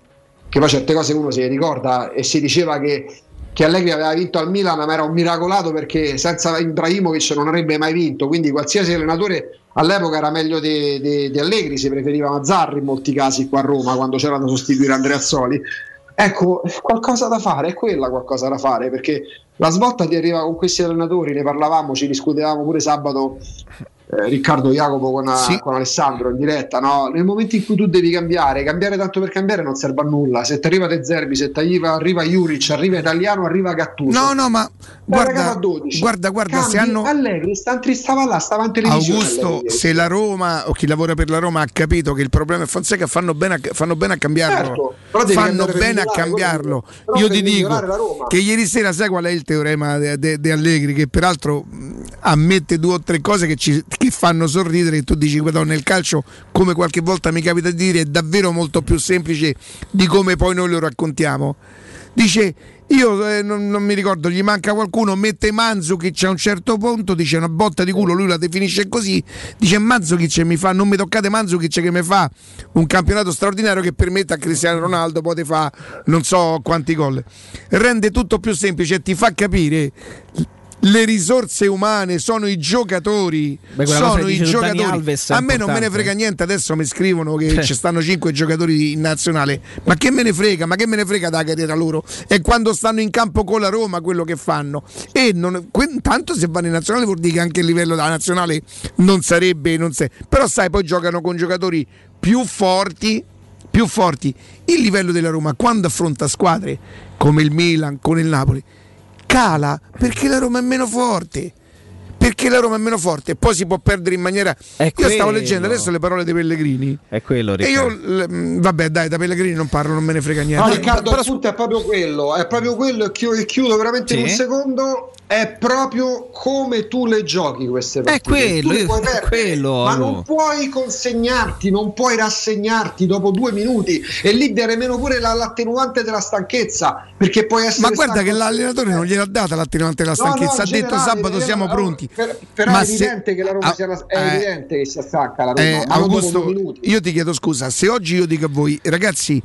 Che poi certe cose uno si ricorda e si diceva che che Allegri aveva vinto al Milan, ma era un miracolato perché senza Ibrahimovic non avrebbe mai vinto. Quindi qualsiasi allenatore all'epoca era meglio di, di, di Allegri, si preferiva Mazzarri in molti casi qua a Roma quando c'era da sostituire Andreazzoli. Ecco, qualcosa da fare, è quella qualcosa da fare perché la svolta ti arriva con questi allenatori, ne parlavamo, ci discutevamo pure sabato eh, Riccardo Jacopo con, Sì. con Alessandro in diretta, no? nel momento in cui tu devi cambiare, cambiare tanto per cambiare non serve a nulla. Se ti arriva De Zerbi, se ti arriva, arriva Juric, arriva Italiano, arriva Gattuso. No, no, ma guarda, ragazzi, a 12. guarda, guarda, se Cambi, hanno Allegri sta, stava là, stava in televisione. Augusto, Allegri. se la Roma o chi lavora per la Roma ha capito che il problema è Fonseca, fanno bene a, fanno bene a cambiarlo. Certo, fanno bene a cambiarlo. Io ti dico che ieri sera sai qual è il teorema di Allegri, che peraltro ammette due o tre cose che, ci, che fanno sorridere. E tu dici, guarda, nel calcio, come qualche volta mi capita di dire, è davvero molto più semplice di come poi noi lo raccontiamo. Dice. Io eh, non, non mi ricordo, gli manca qualcuno, mette Manzukic a un certo punto, dice una botta di culo, lui la definisce così, dice Manzukic mi fa, non mi toccate Manzukic che mi fa un campionato straordinario che permette a Cristiano Ronaldo poi ti fa non so quanti gol. Rende tutto più semplice e ti fa capire le risorse umane sono i giocatori. Beh, sono i giocatori. A me non me ne frega niente. Adesso mi scrivono che ci stanno cinque giocatori in nazionale. Ma che me ne frega? Ma che me ne frega da carriera loro? È quando stanno in campo con la Roma quello che fanno. E non, que- tanto se vanno in nazionale vuol dire che anche il livello della nazionale non sarebbe. Non se- però sai, poi giocano con giocatori più forti. Più forti. Il livello della Roma quando affronta squadre come il Milan, con il Napoli, cala perché la Roma è meno forte. Perché la Roma è meno forte e poi si può perdere in maniera. Io stavo leggendo adesso le parole di Pellegrini. È quello, E io, Riccardo. l- mh, vabbè, dai, da Pellegrini non parlo, non me ne frega No, niente. Riccardo, il punto è proprio quello, è proprio quello e chiudo, chiudo veramente in Sì. un secondo, è proprio come tu le giochi queste partite. quello, le io- puoi è perdere, quello, ma non puoi consegnarti, non puoi rassegnarti dopo due minuti e lì dare meno pure la- l'attenuante della stanchezza, perché puoi essere Ma guarda che l'allenatore non gliel'ha data l'attenuante della No, no, stanchezza. in ha detto generale, sabato in siamo generale, pronti. per- però Ma è se- evidente che la Roma Ah, sia è eh, evidente che si stanca la Roma, Eh, Augusto, due minuti. io ti chiedo scusa, se oggi io dico a voi, ragazzi,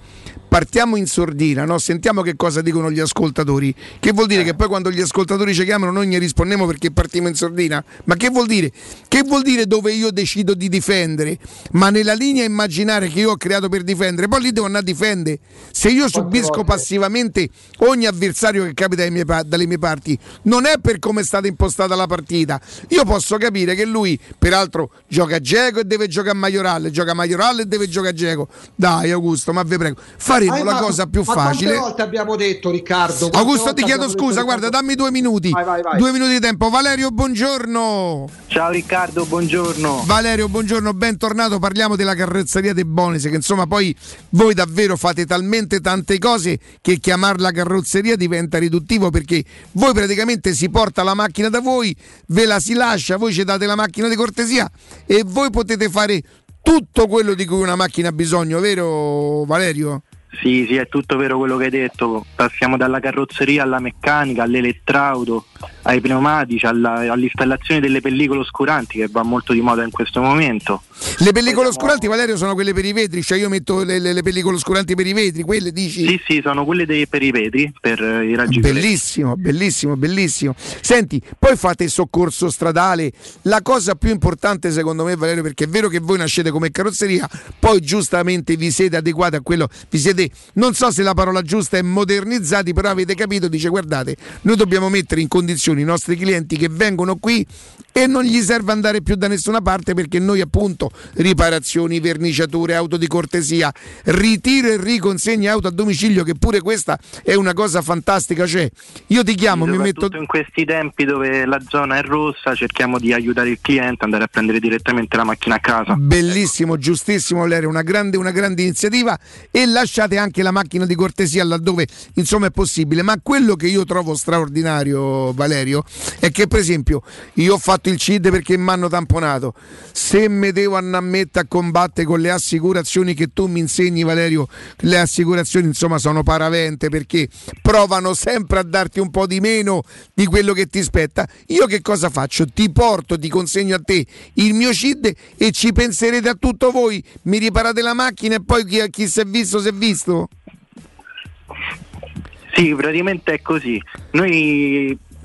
partiamo in sordina, no? sentiamo che cosa dicono gli ascoltatori. Che vuol Eh. dire che poi quando gli ascoltatori ci chiamano noi ne rispondiamo perché partiamo in sordina? Ma che vuol dire? Che vuol dire dove io decido di difendere? Ma nella linea immaginare che io ho creato per difendere, poi lì devo andare a difendere. Se io subisco passivamente ogni avversario che capita dalle mie, dalle mie parti, non è per come è stata impostata la partita. Io posso capire che lui, peraltro, gioca a Geco e deve giocare a Majoral, gioca a Majoral e deve giocare a Geco. Dai, Augusto, ma vi prego, faremo Ah, la ma- cosa più ma facile. Quante volte abbiamo detto, Riccardo? Augusto, ti chiedo scusa, detto, guarda, dammi due minuti. Vai, vai, vai. Due minuti di tempo. Valerio, buongiorno. Ciao Riccardo, buongiorno. Valerio, buongiorno, bentornato. Parliamo della carrozzeria dei Bonis, che insomma poi voi davvero fate talmente tante cose che chiamarla carrozzeria diventa riduttivo perché voi praticamente si porta la macchina da voi, ve la si lascia, voi ci date la macchina di cortesia e voi potete fare tutto quello di cui una macchina ha bisogno, vero Valerio? Sì, sì, è tutto vero quello che hai detto. Passiamo dalla carrozzeria alla meccanica, all'elettrauto, ai pneumatici, alla- all'installazione delle pellicole oscuranti che va molto di moda in questo momento. Le pellicole oscuranti, Valerio, sono quelle per i vetri, cioè io metto le, le- le pellicole oscuranti per i vetri, quelle dici? Sì, sì, sono quelle dei, per i vetri, per eh, i raggi. Bellissimo, bellissimo, bellissimo. Senti, poi fate il soccorso stradale. La cosa più importante secondo me, Valerio, perché è vero che voi nascete come carrozzeria, poi giustamente vi siete adeguati a quello, vi siete non so se la parola giusta è modernizzati, però avete capito, dice guardate, noi dobbiamo mettere in condizioni i nostri clienti che vengono qui e non gli serve andare più da nessuna parte perché noi appunto riparazioni, verniciature, auto di cortesia, ritiro e riconsegna auto a domicilio che pure questa è una cosa fantastica, cioè io ti chiamo, mi metto in questi tempi dove la zona è rossa cerchiamo di aiutare il cliente, andare a prendere direttamente la macchina a casa. Bellissimo, giustissimo Valerio, una grande, una grande iniziativa e lasciate anche la macchina di cortesia laddove insomma è possibile, ma quello che io trovo straordinario Valerio è che per esempio io ho fatto il CID perché mi hanno tamponato, se mi devo annammettere a combattere con le assicurazioni che tu mi insegni Valerio, le assicurazioni insomma sono paravente perché provano sempre a darti un po' di meno di quello che ti spetta, io che cosa faccio? Ti porto, ti consegno a te il mio CID e ci penserete a tutto voi, mi riparate la macchina e poi chi, chi si è visto si è visto? Sì, praticamente è così. Noi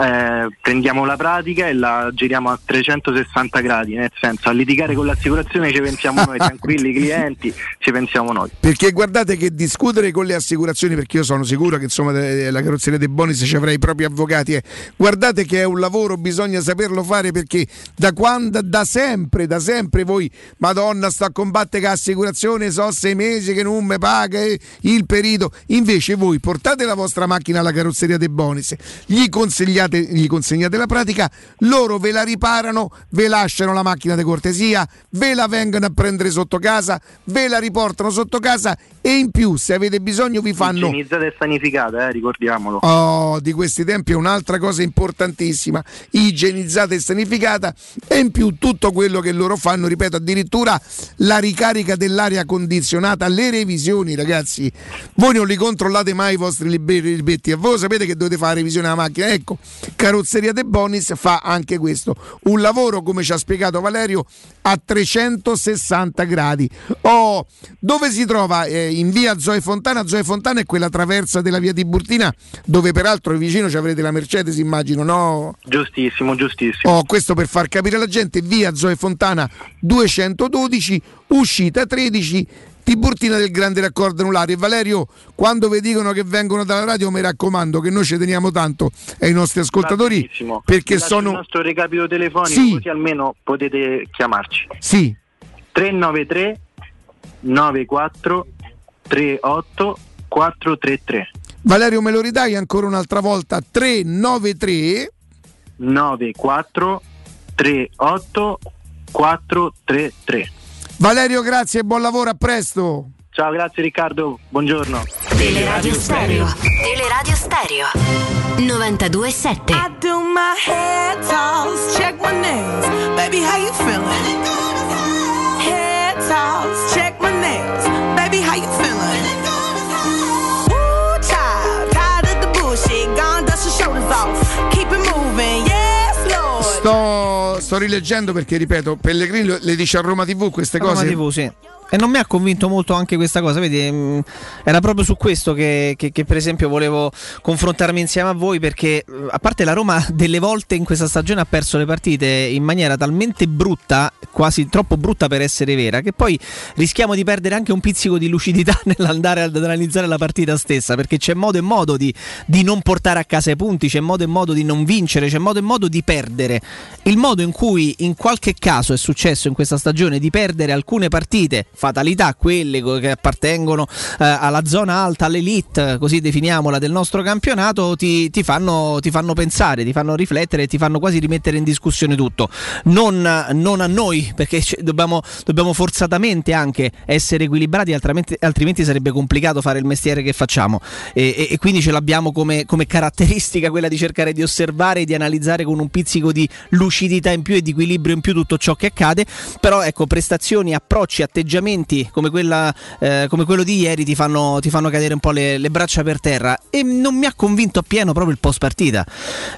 eh, prendiamo la pratica e la giriamo a 360 gradi, nel senso a litigare con l'assicurazione ci pensiamo noi, (laughs) tranquilli clienti, ci pensiamo noi. Perché guardate che discutere con le assicurazioni, perché io sono sicuro che insomma la carrozzeria dei Bonis ci avrà i propri avvocati, eh. guardate che è un lavoro, bisogna saperlo fare perché da quando, da sempre, da sempre voi, madonna, sto a combattere con l'assicurazione, so sei mesi che non mi paga eh, il perito, invece voi portate la vostra macchina alla carrozzeria dei Bonis, gli consigliate, gli consegnate la pratica, loro ve la riparano, ve lasciano la macchina di cortesia, ve la vengono a prendere sotto casa, ve la riportano sotto casa e in più se avete bisogno vi fanno... Igienizzata e sanificata, eh, ricordiamolo. Oh, di questi tempi è un'altra cosa importantissima, igienizzata e sanificata e in più tutto quello che loro fanno, ripeto, addirittura la ricarica dell'aria condizionata, le revisioni ragazzi, voi non li controllate mai i vostri libretti. E voi sapete che dovete fare revisione alla macchina, ecco, Carrozzeria De Bonis fa anche questo, un lavoro come ci ha spiegato Valerio a 360 gradi. Oh, dove si trova? Eh, in via Zoe Fontana, Zoe Fontana è quella traversa della via Tiburtina dove peraltro vicino ci avrete la Mercedes immagino, no? Giustissimo, giustissimo. Oh, questo per far capire alla gente, via Zoe Fontana 212, uscita 13 Tiburtina del grande raccordo anulare. Valerio, quando vi dicono che vengono dalla radio, mi raccomando che noi ci teniamo tanto ai nostri ascoltatori perché sono. il nostro recapito telefonico, Sì. così almeno potete chiamarci. Sì, 393 94 38 433 Valerio me lo ridai ancora un'altra volta 393 94 38 433 Valerio grazie e buon lavoro a presto Ciao, grazie Riccardo, buongiorno. Teleradio Stereo. Teleradio Stereo. 92.7. I do my head toss, check my nails. Baby, how you feeling? Head toss, check my nails. Baby, how you feeling? Woo, child, tired of the bullshit. Gone, dust your shoulders off. Keep it moving, yes, Lord. sto, sto rileggendo perché ripeto Pellegrini le dice a Roma TV queste Roma cose TV, sì. E non mi ha convinto molto anche questa cosa, vedi, mh, era proprio su questo che, che- che, per esempio volevo confrontarmi insieme a voi perché eh, a parte la Roma delle volte in questa stagione ha perso le partite in maniera talmente brutta, quasi troppo brutta per essere vera, che poi rischiamo di perdere anche un pizzico di lucidità (laughs) nell'andare ad analizzare la partita stessa, perché c'è modo e modo di, di non portare a casa i punti, c'è modo e modo di non vincere, c'è modo e modo di perdere. Il modo in cui in qualche caso è successo in questa stagione di perdere alcune partite, fatalità, quelle che appartengono eh, alla zona alta, all'elite, così definiamola, del nostro campionato, ti, ti fanno, ti fanno pensare, ti fanno riflettere, ti fanno quasi rimettere in discussione tutto. Non, non a noi, perché dobbiamo, dobbiamo forzatamente anche essere equilibrati, altrimenti, altrimenti sarebbe complicato fare il mestiere che facciamo. E, e- e quindi ce l'abbiamo come, come caratteristica quella di cercare di osservare e di analizzare con un pizzico di lucidità in più e di equilibrio in più tutto ciò che accade. Però ecco, prestazioni, approcci, atteggiamenti come, quella, eh, come quello di ieri ti fanno, ti fanno cadere un po' le, le braccia per terra. E non mi ha convinto appieno proprio il post partita,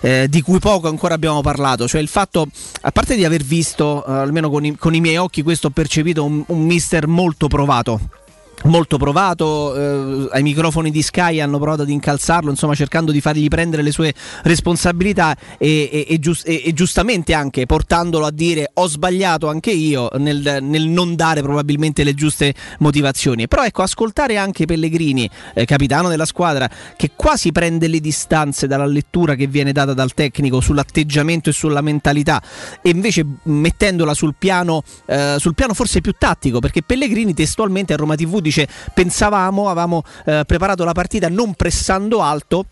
eh, di cui poco ancora abbiamo parlato. Cioè il fatto, a parte di aver visto, eh, almeno con i, con i miei occhi, questo ho percepito un, un mister molto provato molto provato, eh, ai microfoni di Sky hanno provato ad incalzarlo, insomma cercando di fargli prendere le sue responsabilità e, e, e, giust- e giustamente anche portandolo a dire ho sbagliato anche io nel, nel, non dare probabilmente le giuste motivazioni. Però ecco, ascoltare anche Pellegrini, eh, capitano della squadra, che quasi prende le distanze dalla lettura che viene data dal tecnico sull'atteggiamento e sulla mentalità e invece mettendola sul piano, eh, sul piano forse più tattico, perché Pellegrini testualmente a Roma TV dice pensavamo, avevamo eh, preparato la partita non pressando alto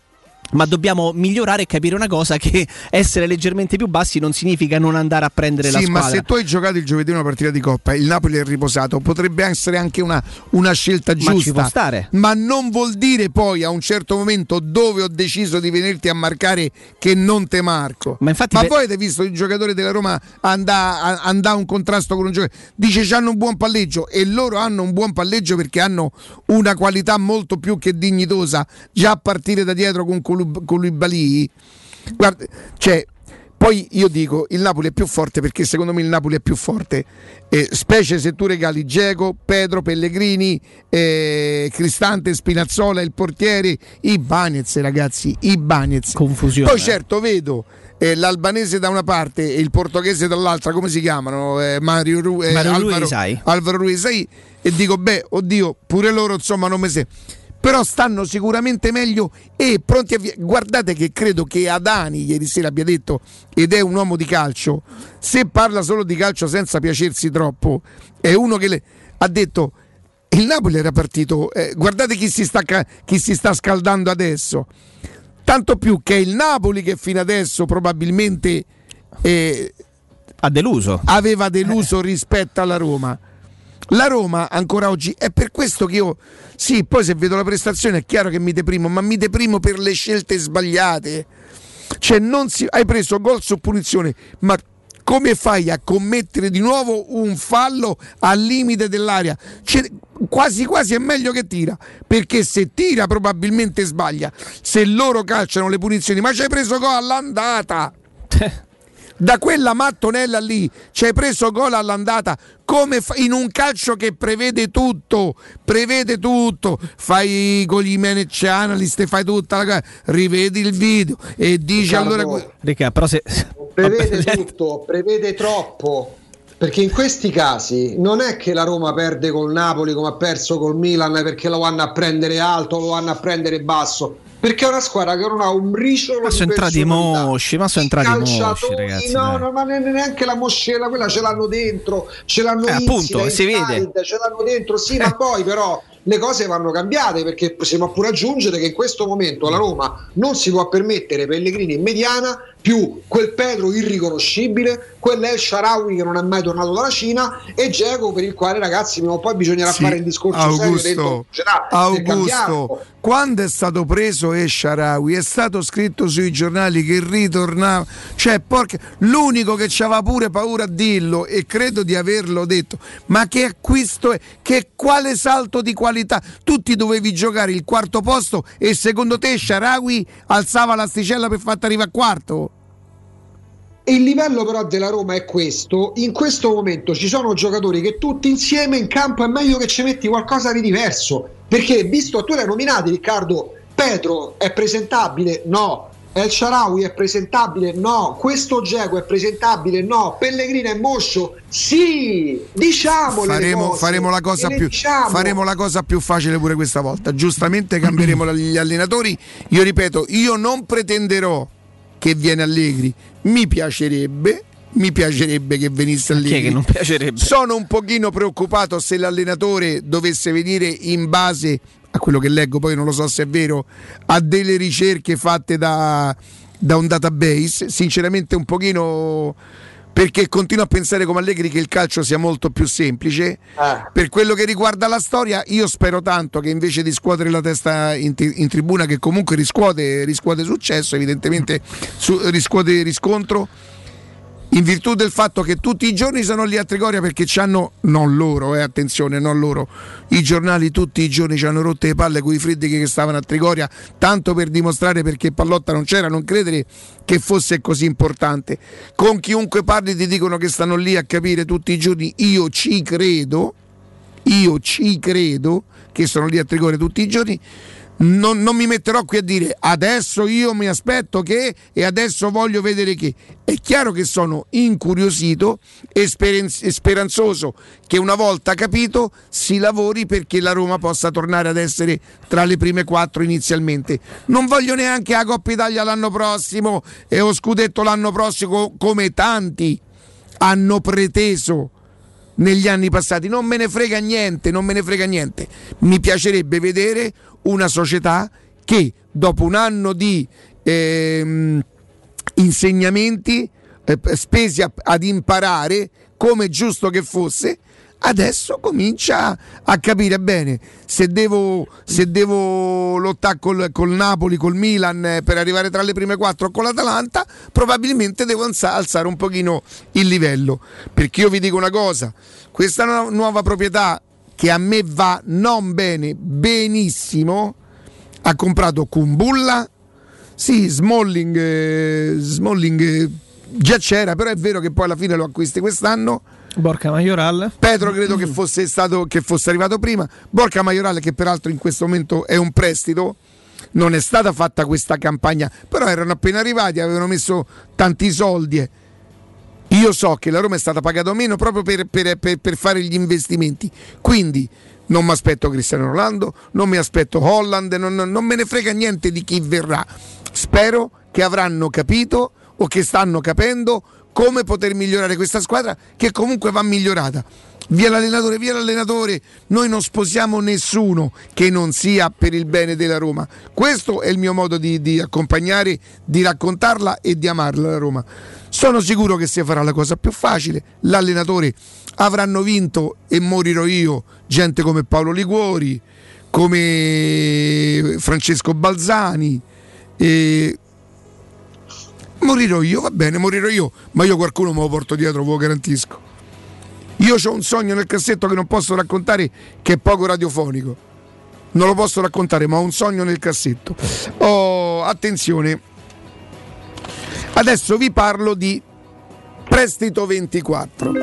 ma dobbiamo migliorare e capire una cosa che (laughs) essere leggermente più bassi non significa non andare a prendere sì, la squadra. ma se tu hai giocato il giovedì una partita di coppa, il Napoli è riposato, potrebbe essere anche una, una scelta giusta. Ma ci può stare. Ma non vuol dire poi a un certo momento dove ho deciso di venirti a marcare che non te marco. Ma, infatti ma per... voi avete visto il giocatore della Roma andare a un contrasto con un giocatore? Dice che hanno un buon palleggio e loro hanno un buon palleggio perché hanno una qualità molto più che dignitosa già a partire da dietro con Koulibaly guarda cioè poi io dico il Napoli è più forte perché secondo me il Napoli è più forte. Eh, specie se tu regali Geco, Pedro, Pellegrini eh, Cristante, Spinazzola il portiere i Banez ragazzi i Banez confusione poi certo vedo eh, l'albanese da una parte e il portoghese dall'altra come si chiamano? Eh, Mario, Ru- Mario Alvaro, Ruizai. Alvaro Ruizai e dico beh oddio pure loro insomma non mi se però stanno sicuramente meglio e pronti a via. Guardate che credo che Adani ieri sera abbia detto, ed è un uomo di calcio, se parla solo di calcio senza piacersi troppo, è uno che le... ha detto il Napoli era partito, eh, guardate chi si, sta, chi si sta scaldando adesso. Tanto più che è il Napoli che fino adesso probabilmente eh, ha deluso. aveva deluso rispetto alla Roma. La Roma ancora oggi è per questo che io sì, poi se vedo la prestazione è chiaro che mi deprimo, ma mi deprimo per le scelte sbagliate. Cioè non si hai preso gol su punizione, ma come fai a commettere di nuovo un fallo al limite dell'area? Cioè, quasi quasi è meglio che tira, perché se tira probabilmente sbaglia. Se loro calciano le punizioni, ma ci hai preso gol all'andata. (laughs) da quella mattonella lì ci hai preso gol all'andata come fa- in un calcio che prevede tutto prevede tutto. Fai con gli manage analyst e fai tutta la cosa rivedi il video e dici Riccardo, allora Ricca, però se prevede (laughs) tutto prevede troppo. Perché in questi casi non è che la Roma perde col Napoli come ha perso col Milan perché lo vanno a prendere alto lo vanno a prendere basso perché è una squadra che non ha un briciolo ma sono entrati i mosci ma sono entrati i mosci ragazzi no, no, ma ne- neanche la moscella, quella ce l'hanno dentro, ce l'hanno Eh, appunto, si vede. Ce l'hanno dentro, sì, ma poi però le cose vanno cambiate perché possiamo pure aggiungere che in questo momento la Roma non si può permettere Pellegrini in mediana più quel Pedro irriconoscibile, quell'El Sharawi che non è mai tornato dalla Cina e Geco per il quale ragazzi prima o poi bisognerà Sì, fare un discorso serio dentro Augusto, Augusto quando è stato preso Esharawi è stato scritto sui giornali che ritornava cioè porca, l'unico che aveva pure paura a dirlo e credo di averlo detto ma che acquisto è? Che quale salto di qualità? Tu ti dovevi giocare il quarto posto e secondo te Sharawi alzava l'asticella per farti arrivare a quarto Il livello però della Roma è questo, in questo momento ci sono giocatori che tutti insieme in campo è meglio che ci metti qualcosa di diverso, perché visto tu l'hai nominato Riccardo, Petro è presentabile? No. El Sharawi è presentabile? No. Questo Geco è presentabile? No. Pellegrino è moscio? Sì! Diciamole le faremo, faremo la cosa le più, diciamo. faremo la cosa più facile pure questa volta. Giustamente cambieremo (clears throat) gli allenatori. Io ripeto, io non pretenderò che viene Allegri. Mi piacerebbe. Mi piacerebbe che venisse Chi è Allegri. che non piacerebbe? Sono un pochino preoccupato se l'allenatore dovesse venire in base a quello che leggo, poi non lo so se è vero, a delle ricerche fatte da, da un database. Sinceramente un pochino perché continuo a pensare come Allegri che il calcio sia molto più semplice. Per quello che riguarda la storia, io spero tanto che invece di scuotere la testa in, ti- in tribuna, che comunque riscuote, riscuote successo, evidentemente su- riscuote riscontro, in virtù del fatto che tutti i giorni sono lì a Trigoria perché c'hanno, non loro, eh, attenzione, non loro, i giornali tutti i giorni ci hanno rotte le palle con i freddi che stavano a Trigoria, tanto per dimostrare perché Pallotta non c'era, non credere che fosse così importante. Con chiunque parli ti dicono che stanno lì a capire tutti i giorni, io ci credo, io ci credo, che sono lì a Trigore tutti i giorni, non, non mi metterò qui a dire adesso io mi aspetto che e adesso voglio vedere che. È chiaro che sono incuriosito e speranzoso che una volta capito si lavori perché la Roma possa tornare ad essere tra le prime quattro inizialmente. Non voglio neanche la Coppa Italia l'anno prossimo e lo scudetto l'anno prossimo come tanti hanno preteso negli anni passati. Non me ne frega niente, non me ne frega niente. Mi piacerebbe vedere una società che dopo un anno di ehm, insegnamenti eh, spesi a- ad imparare come giusto che fosse, adesso comincia a capire bene se devo, se devo lottare col, col Napoli, col Milan eh, per arrivare tra le prime quattro o con l'Atalanta, probabilmente devo alza- alzare un pochino il livello. Perché io vi dico una cosa, questa nu- nuova proprietà che a me va non bene, benissimo, ha comprato Kumbulla, sì, Smalling, eh, Smalling eh, già c'era, però è vero che poi alla fine lo acquisti quest'anno. Borca Majoral. Pedro credo che fosse, stato, che fosse arrivato prima. Borca Majoral che peraltro in questo momento è un prestito. Non è stata fatta questa campagna, però erano appena arrivati, avevano messo tanti soldi. Io so che la Roma è stata pagata meno proprio per, per- per- per fare gli investimenti. Quindi non mi aspetto Cristiano Ronaldo, non mi aspetto Holland, non- non me ne frega niente di chi verrà. Spero che avranno capito o che stanno capendo come poter migliorare questa squadra che comunque va migliorata. Via l'allenatore, via l'allenatore, noi non sposiamo nessuno che non sia per il bene della Roma. Questo è il mio modo di, di accompagnare, di raccontarla e di amarla la Roma. Sono sicuro che si farà la cosa più facile, l'allenatore avranno vinto e morirò io gente come Paolo Liguori, come Francesco Balzani. E morirò io, va bene, morirò io, ma io qualcuno me lo porto dietro, ve lo garantisco. Io ho un sogno nel cassetto che non posso raccontare, che è poco radiofonico. Non lo posso raccontare, ma ho un sogno nel cassetto. Oh, attenzione. Adesso vi parlo di Prestito 24.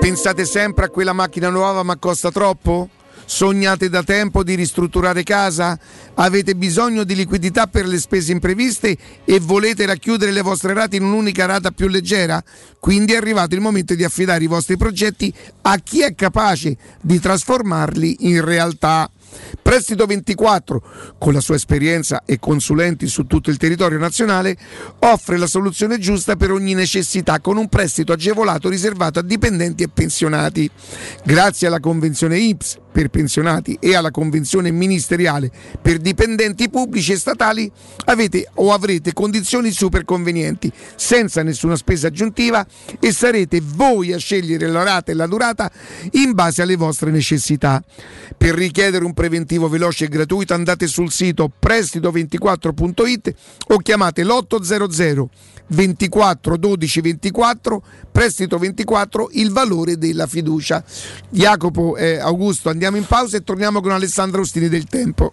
Pensate sempre a quella macchina nuova ma costa troppo? Sognate da tempo di ristrutturare casa? Avete bisogno di liquidità per le spese impreviste e volete racchiudere le vostre rate in un'unica rata più leggera? Quindi è arrivato il momento di affidare i vostri progetti a chi è capace di trasformarli in realtà. Prestito 24, con la sua esperienza e consulenti su tutto il territorio nazionale, offre la soluzione giusta per ogni necessità con un prestito agevolato riservato a dipendenti e pensionati. Grazie alla convenzione IPS per pensionati e alla convenzione ministeriale per dipendenti pubblici e statali avete o avrete condizioni super convenienti senza nessuna spesa aggiuntiva e sarete voi a scegliere la rata e la durata in base alle vostre necessità. Per richiedere un preventivo veloce e gratuito andate sul sito prestito24.it o chiamate l'800 24 12 24 prestito 24 il valore della fiducia. Jacopo e Augusto andiamo in pausa e torniamo con Alessandro Ostini del Tempo.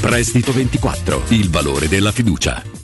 Prestito 24, il valore della fiducia.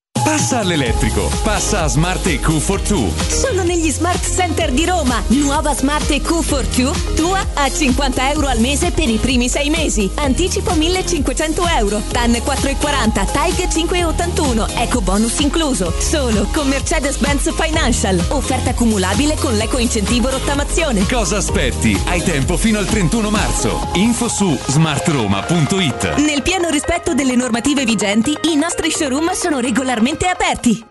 Passa all'elettrico. Passa a Smart EQ for 2. Solo negli Smart Center di Roma. Nuova Smart EQ for 2, tua a 50 euro al mese per i primi sei mesi. Anticipo 1500 euro. TAN 4,40, TAIG 5,81. Eco bonus incluso. Solo con Mercedes-Benz Financial. Offerta cumulabile con l'eco incentivo rottamazione. Cosa aspetti? Hai tempo fino al 31 marzo. Info su smartroma.it. Nel pieno rispetto delle normative vigenti, i nostri showroom sono regolarmente aperti.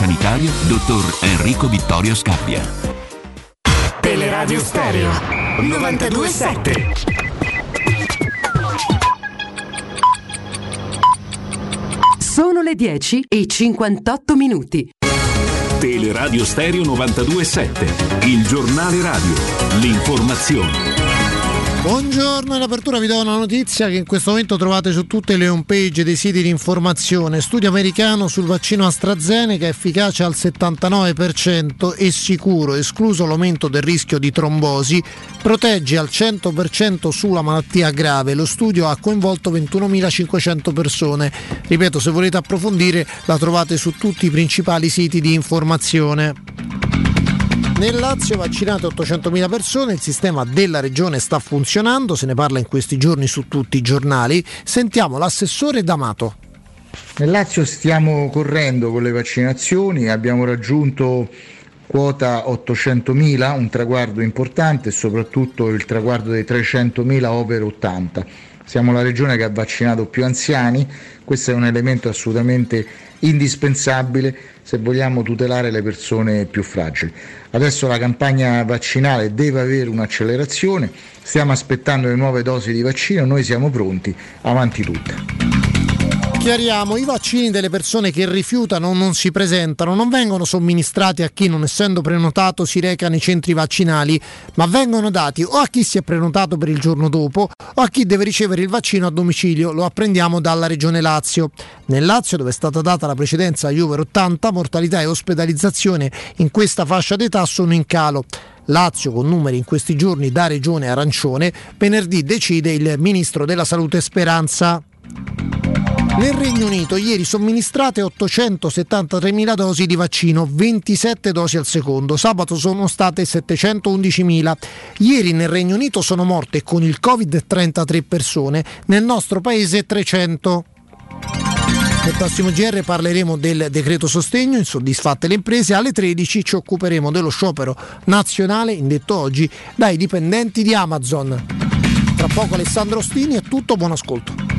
sanitario, dottor Enrico Vittorio Scappia. Teleradio Stereo 927. Sono le 10 e 58 minuti. Teleradio Stereo 927, il giornale radio, l'informazione. Buongiorno, in apertura vi do una notizia che in questo momento trovate su tutte le homepage dei siti di informazione. Studio americano sul vaccino AstraZeneca efficace al 79% e sicuro, escluso l'aumento del rischio di trombosi, protegge al 100% sulla malattia grave. Lo studio ha coinvolto 21.500 persone. Ripeto, se volete approfondire la trovate su tutti i principali siti di informazione. Nel Lazio vaccinate 800.000 persone, il sistema della regione sta funzionando, se ne parla in questi giorni su tutti i giornali. Sentiamo l'assessore D'Amato. Nel Lazio stiamo correndo con le vaccinazioni, abbiamo raggiunto quota 800.000, un traguardo importante e soprattutto il traguardo dei 300.000 over 80. Siamo la regione che ha vaccinato più anziani, questo è un elemento assolutamente indispensabile se vogliamo tutelare le persone più fragili. Adesso la campagna vaccinale deve avere un'accelerazione, stiamo aspettando le nuove dosi di vaccino, noi siamo pronti, avanti tutte. Chiariamo, i vaccini delle persone che rifiutano o non si presentano non vengono somministrati a chi non essendo prenotato si reca nei centri vaccinali, ma vengono dati o a chi si è prenotato per il giorno dopo o a chi deve ricevere il vaccino a domicilio, lo apprendiamo dalla Regione Lazio. Nel Lazio, dove è stata data la precedenza agli over 80, mortalità e ospedalizzazione in questa fascia d'età sono in calo. Lazio con numeri in questi giorni da regione arancione, venerdì decide il ministro della Salute Speranza. Nel Regno Unito ieri somministrate 873.000 dosi di vaccino, 27 dosi al secondo. Sabato sono state 711.000. Ieri nel Regno Unito sono morte con il Covid 33 persone, nel nostro paese 300. Nel prossimo GR parleremo del decreto sostegno, insoddisfatte le imprese, alle 13 ci occuperemo dello sciopero nazionale indetto oggi dai dipendenti di Amazon. Tra poco Alessandro Ostini è tutto, buon ascolto.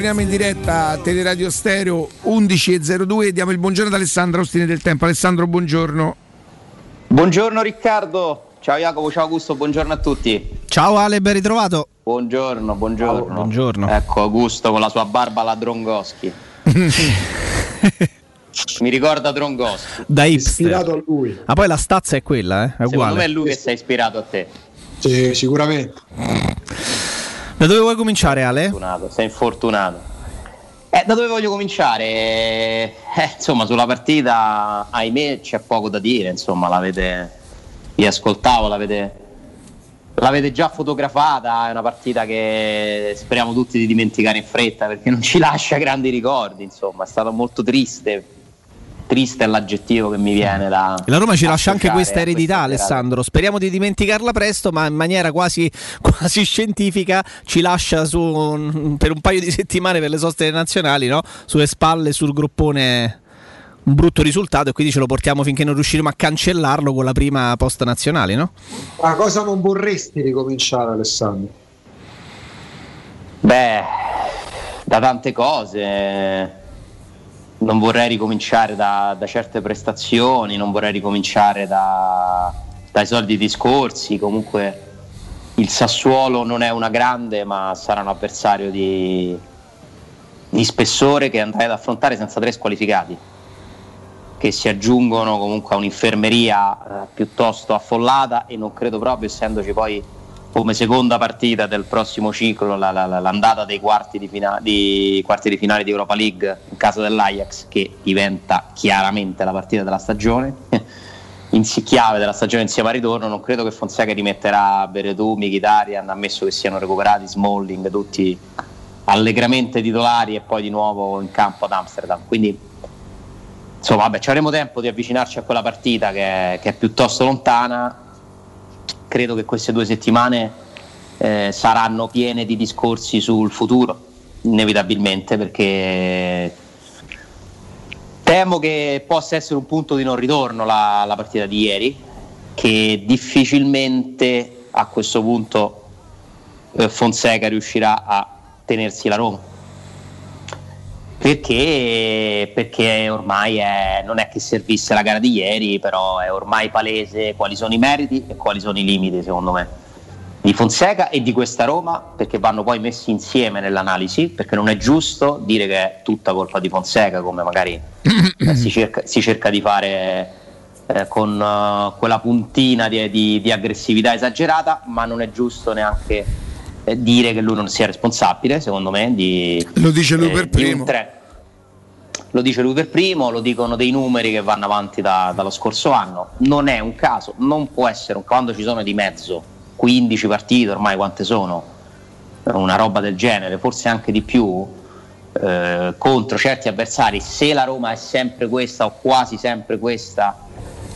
Torniamo, in diretta a Teleradio Stereo 11.02 e diamo il buongiorno ad Alessandro Ostini del Tempo. Alessandro, buongiorno. Buongiorno Riccardo, ciao Jacopo, ciao Augusto, buongiorno a tutti. Ciao Ale, ben ritrovato. Buongiorno, buongiorno. buongiorno. Ecco Augusto con la sua barba alla Drongoschi. (laughs) Mi ricorda Drongoschi. Da hipster. Ispirato a lui. Ma poi la stazza è quella, eh? è Secondo uguale. me è lui che si è ispirato a te. Sì, sicuramente. Da dove vuoi cominciare Ale? Fortunato, sei infortunato. Eh, da dove voglio cominciare? Eh, insomma, sulla partita, ahimè, c'è poco da dire. Insomma, l'avete. Vi ascoltavo, l'avete. L'avete già fotografata, è una partita che speriamo tutti di dimenticare in fretta perché non ci (laughs) lascia grandi ricordi, insomma, è stato molto triste. Triste è l'aggettivo che mi viene da. La Roma ci lascia anche questa eredità, serata. Alessandro. Speriamo di dimenticarla presto, ma in maniera quasi, (laughs) quasi scientifica ci lascia su un- per un paio di settimane per le soste nazionali, no? sulle spalle, sul gruppone. Un brutto risultato e quindi ce lo portiamo finché non riusciremo a cancellarlo con la prima posta nazionale, no? Ma cosa non vorresti ricominciare, Alessandro? Beh, da tante cose. Non vorrei ricominciare da, da certe prestazioni, non vorrei ricominciare da- dai soliti discorsi. Comunque il Sassuolo non è una grande, ma sarà un avversario di, di spessore che andrai ad affrontare senza tre squalificati, che si aggiungono comunque a un'infermeria eh, piuttosto affollata e non credo proprio, essendoci poi come seconda partita del prossimo ciclo la- la- la- l'andata dei quarti di, fina- di quarti di finale di Europa League in casa dell'Ajax che diventa chiaramente la partita della stagione. (laughs) In chiave della stagione insieme a ritorno non credo che Fonseca rimetterà Beretù, Mkhitaryan ammesso che siano recuperati Smalling tutti allegramente titolari e poi di nuovo in campo ad Amsterdam. Quindi insomma vabbè ci avremo tempo di avvicinarci a quella partita che è, che è piuttosto lontana credo che queste due settimane eh, saranno piene di discorsi sul futuro, inevitabilmente, perché temo che possa essere un punto di non ritorno la, la partita di ieri, che difficilmente a questo punto eh, Fonseca riuscirà a tenersi la Roma. Perché, perché ormai è- non è che servisse la gara di ieri, però è ormai palese quali sono i meriti e quali sono i limiti, secondo me, di Fonseca e di questa Roma, perché vanno poi messi insieme nell'analisi, perché non è giusto dire che è tutta colpa di Fonseca, come magari eh, (coughs) si, cerca, si cerca di fare eh, con eh, quella puntina di, di- di aggressività esagerata, ma non è giusto neanche eh, dire che lui non sia responsabile, secondo me, di, Lo dice lui eh, per primo. tre. Lo dice lui per primo, lo dicono dei numeri che vanno avanti da- dallo scorso anno. Non è un caso, non può essere un quando ci sono di mezzo 15 partite, ormai quante sono? Una roba del genere, forse anche di più. eh, contro certi avversari, se la Roma è sempre questa o quasi sempre questa,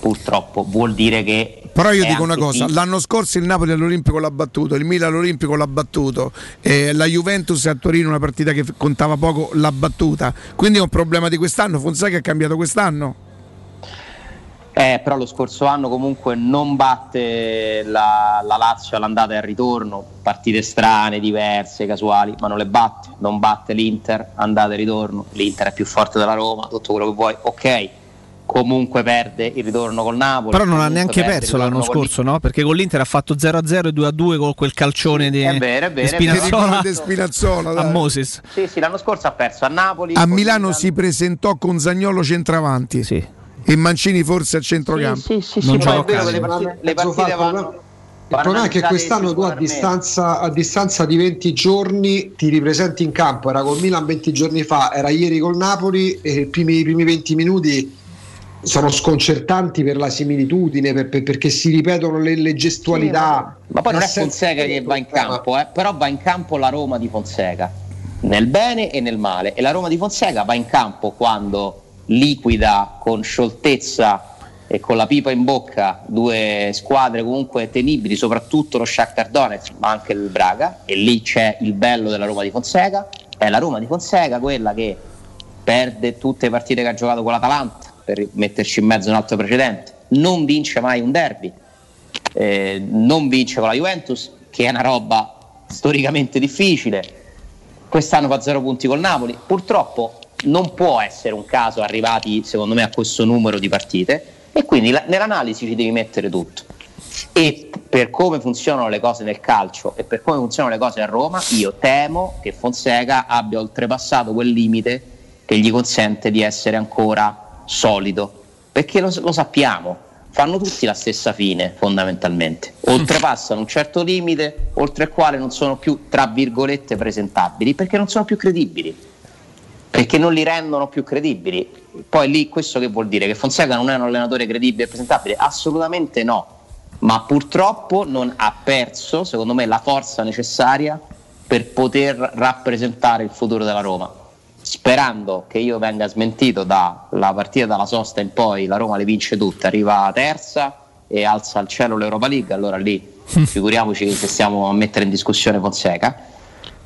purtroppo vuol dire che... Però io è dico una cosa, fi- l'anno scorso il Napoli all'Olimpico l'ha battuto, il Milan all'Olimpico l'ha battuto, eh, la Juventus a Torino una partita che contava poco l'ha battuta, quindi è un problema di quest'anno, Fonseca è cambiato quest'anno. Eh, però lo scorso anno comunque non batte la, la Lazio all'andata e al ritorno, partite strane, diverse, casuali, ma non le batte, non batte l'Inter, andata e ritorno, l'Inter è più forte della Roma, tutto quello che vuoi, ok, comunque perde il ritorno col Napoli. Però non ha neanche perso l'anno scorso, no? Perché con l'Inter ha fatto 0-0 e 2-2 con quel calcione di, è vero, è vero, di. Spinazzola, De Spinazzola, a. Moses. Sì, sì, l'anno scorso ha perso a Napoli. A Milano Milan. si presentò con Zagnolo centravanti e Mancini forse a centrocampo. Sì, sì, sì, poi è vero che le partite, le partite vanno... Il problema è che quest'anno tu a distanza, a distanza di 20 giorni ti ripresenti in campo, era col Milan 20 giorni fa, era ieri col Napoli e i primi, i primi 20 minuti sono sconcertanti per la similitudine, per- per- perché si ripetono le, le gestualità. Ma poi non è Fonseca che va in campo, eh, però va in campo la Roma di Fonseca, nel bene e nel male. E la Roma di Fonseca va in campo quando liquida con scioltezza e con la pipa in bocca due squadre comunque tenibili, soprattutto lo Shakhtar Donetsk, ma anche il Braga, e lì c'è il bello della Roma di Fonseca. È la Roma di Fonseca quella che perde tutte le partite che ha giocato con l'Atalanta, per metterci in mezzo un altro precedente, non vince mai un derby, eh, non vince con la Juventus, che è una roba storicamente difficile. Quest'anno fa zero punti col Napoli. Purtroppo non può essere un caso arrivati, secondo me, a questo numero di partite. E quindi la- nell'analisi ci devi mettere tutto. E per come funzionano le cose nel calcio e per come funzionano le cose a Roma, io temo che Fonseca abbia oltrepassato quel limite che gli consente di essere ancora solido. Perché lo, lo sappiamo, fanno tutti la stessa fine fondamentalmente. (laughs) Oltrepassano un certo limite oltre il quale non sono più, tra virgolette, presentabili perché non sono più credibili. Perché non li rendono più credibili. Poi lì questo che vuol dire? Che Fonseca non è un allenatore credibile e presentabile? Assolutamente no. Ma purtroppo non ha perso, secondo me, la forza necessaria per poter rappresentare il futuro della Roma sperando che io venga smentito dalla partita dalla sosta in poi la Roma le vince tutte, arriva terza e alza al cielo l'Europa League, allora lì (laughs) figuriamoci se stiamo a mettere in discussione Fonseca.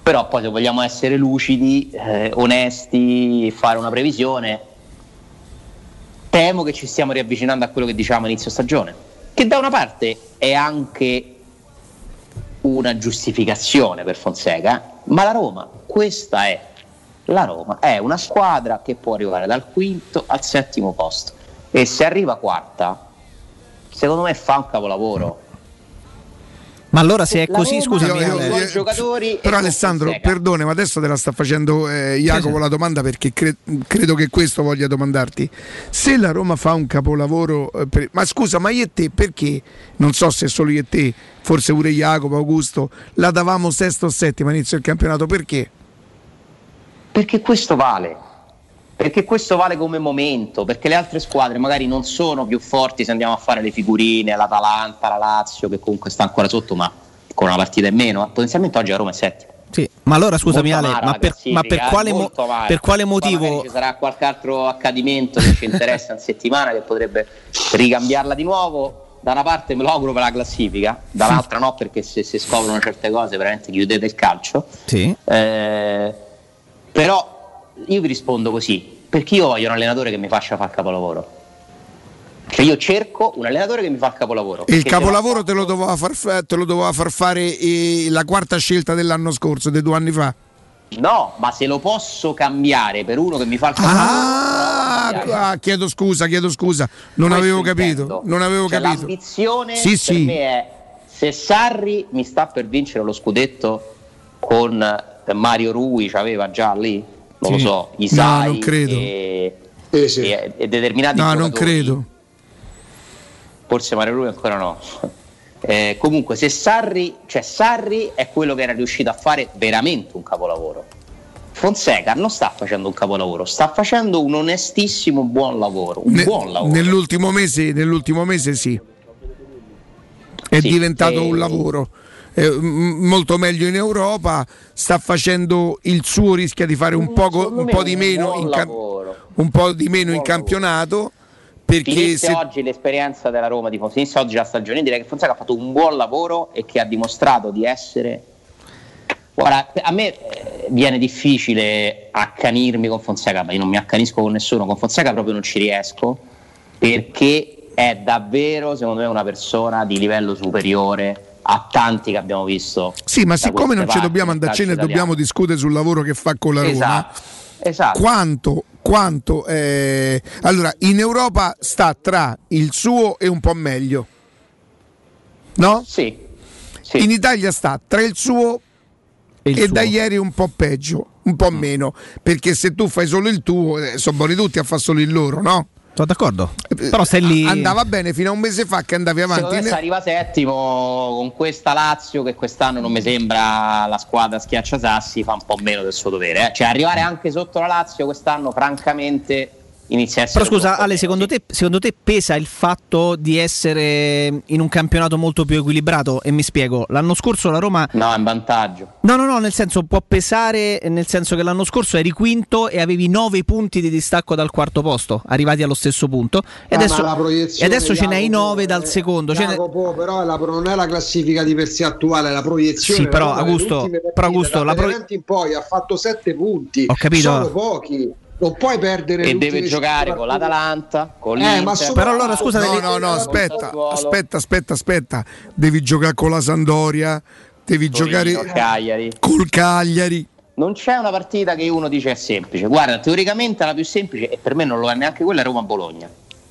Però poi se vogliamo essere lucidi, eh, onesti, fare una previsione, temo che ci stiamo riavvicinando a quello che diciamo inizio stagione, che da una parte è anche una giustificazione per Fonseca, ma la Roma, questa è la Roma è una squadra che può arrivare dal quinto al settimo posto e se arriva quarta, secondo me fa un capolavoro. Ma allora se è La così, Roma scusami, buoni giocatori e Però Alessandro, perdone, ma adesso te la sta facendo eh, Jacopo Sì, sì. la domanda perché cre- credo che questo voglia domandarti. Se la Roma fa un capolavoro, eh, per- ma scusa, ma io e te perché? Non so se solo io e te, forse pure Jacopo, Augusto, la davamo sesto o settima all'inizio del campionato, perché? Perché questo vale. Perché questo vale come momento, perché le altre squadre magari non sono più forti se andiamo a fare le figurine, l'Atalanta, la Lazio, che comunque sta ancora sotto, ma con una partita in meno. Potenzialmente oggi la Roma è settima. Sì, ma allora scusami Ale, ma per, ma per eh, quale, mo- amara. per quale motivo? ci sarà qualche altro accadimento che ci interessa in settimana che potrebbe ricambiarla di nuovo. Da una parte me lo auguro per la classifica, dall'altra no, perché se si scoprono certe cose veramente chiudete il calcio. Sì. Eh, però io vi rispondo così, perché io voglio un allenatore che mi faccia fare il capolavoro. Cioè io cerco un allenatore che mi fa il capolavoro. Il capolavoro te lo doveva far, fa- te lo doveva far fare eh, la quarta scelta dell'anno scorso, dei due anni fa. No, ma se lo posso cambiare per uno che mi fa il capolavoro... Ah, ah, chiedo scusa, chiedo scusa, non Questo avevo capito, intendo. non avevo Cioè, capito. L'ambizione Sì, per sì. me è se Sarri mi sta per vincere lo scudetto con Mario Rui, c'aveva già lì, non Sì. lo so, Isai No, non credo. E, e- e determinati No, non credo. Forse Mario Rui ancora no. (laughs) Eh, comunque, se Sarri, cioè Sarri è quello che era riuscito a fare veramente un capolavoro. Fonseca non sta facendo un capolavoro, sta facendo un onestissimo buon lavoro. Un Ne- buon lavoro. nell'ultimo, mese, nell'ultimo mese sì. È Sì, diventato e- un lavoro. Eh, molto meglio in Europa, sta facendo il suo, rischia di fare un, poco, un po' di meno in, cam- un po' di meno in campionato. Perché Finisse se- oggi l'esperienza della Roma di Fonseca, finisse oggi la stagione, direi che Fonseca ha fatto un buon lavoro e che ha dimostrato di essere. Guarda, a me eh, viene difficile accanirmi con Fonseca, ma io non mi accanisco con nessuno, con Fonseca proprio non ci riesco, perché è davvero, secondo me, una persona di livello superiore a tanti che abbiamo visto. Sì, ma da siccome non ci dobbiamo nel andarcene e calcio dobbiamo discutere sul lavoro che fa con la Roma, Esatto, esatto. quanto, quanto eh, allora in Europa sta tra il suo e un po' meglio, no? Sì. In Italia sta tra il suo e, il da suo. ieri un po' peggio, un po' meno, perché se tu fai solo il tuo, eh, sono buoni tutti a fare solo il loro, no? Sono d'accordo. Però stai lì. Andava bene fino a un mese fa che andavi avanti. se arriva settimo con questa Lazio che quest'anno non mi sembra la squadra schiacciasassi fa un po' meno del suo dovere. eh. Cioè arrivare anche sotto la Lazio quest'anno francamente inizia a essere... Però scusa Ale, secondo te, secondo te pesa il fatto di essere in un campionato molto più equilibrato? E mi spiego, l'anno scorso la Roma... No, è un vantaggio. No, no, no, nel senso può pesare, nel senso che l'anno scorso eri quinto e avevi 9 punti di distacco dal quarto posto, arrivati allo stesso punto. E Ah, adesso, e adesso ce n'hai Jacopo, 9 dal secondo. Ce ne- Jacopo, però la- non è la classifica di per sé attuale, è la proiezione. Sì, però, Augusto, però, Augusto, da la pro- in poi ha fatto 7 punti. Ho capito. Sono pochi. Non puoi perdere E deve giocare con l'Atalanta, con Eh, sono- Però allora scusa, No, devi- no, no, aspetta, aspetta, aspetta, aspetta. Devi giocare con la Sandoria, devi Torino, giocare Cagliari. col Cagliari. Non c'è una partita che uno dice è semplice. Guarda, teoricamente la più semplice, e per me non lo è neanche quella, è Roma-Bologna.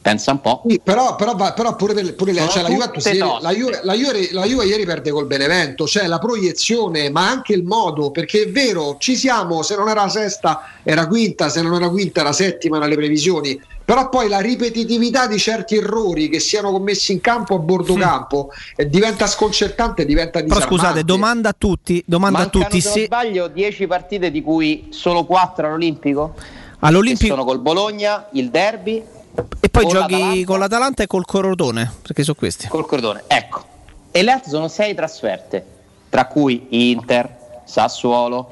Pensa un po'. Sì, però, però, però pure, per- pure le- cioè, la, Juventus la, Juve, la, Juve, la Juve ieri perde col Benevento, cioè la proiezione, ma anche il modo, perché è vero, ci siamo, se non era sesta era quinta, se non era quinta era settima nelle previsioni, però poi la ripetitività di certi errori che siano commessi in campo a bordo campo eh, diventa sconcertante, diventa Però disarmante. scusate, domanda a tutti, domanda a Mancano, tutti se non se sbaglio, 10 partite di cui solo 4 all'Olimpico. all'Olimpico sono col Bologna, il derby e poi con giochi l'Atalanta. con l'Atalanta e col Corotone, perché sono questi. col cordone. Ecco. E le altre sono 6 trasferte, tra cui Inter, Sassuolo,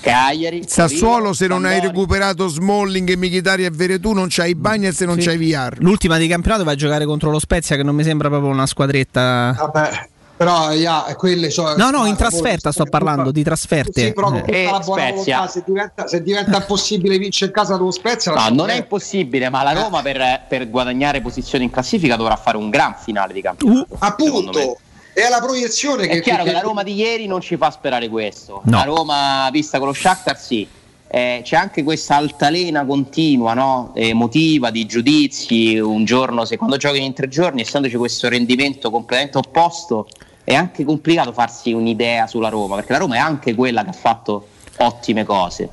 Cagliari. Sassuolo, Torino, se non hai Sampdoria. recuperato Smalling e Mkhitaryan e Veretù, non c'hai Bagnets e non Sì. c'hai VR. L'ultima di campionato va a giocare contro lo Spezia che non mi sembra proprio una squadretta. Vabbè, però yeah, quelle sono No, no, in trasferta sto parlando, di trasferte. Sì, però con Eh. tutta E la buona Spezia. volontà, se diventa, se diventa impossibile vincere in casa dello Spezia, No, lascia non è impossibile, ma la Roma per, per guadagnare posizione in classifica dovrà fare un gran finale di Uh, campionato. me. appunto è la proiezione che È chiaro che che- la Roma di ieri non ci fa sperare questo. No. La Roma vista con lo Shakhtar sì. Eh, c'è anche questa altalena continua, no? emotiva, di giudizi, un giorno, se quando giochi in tre giorni, essendoci questo rendimento completamente opposto, è anche complicato farsi un'idea sulla Roma, perché la Roma è anche quella che ha fatto ottime cose.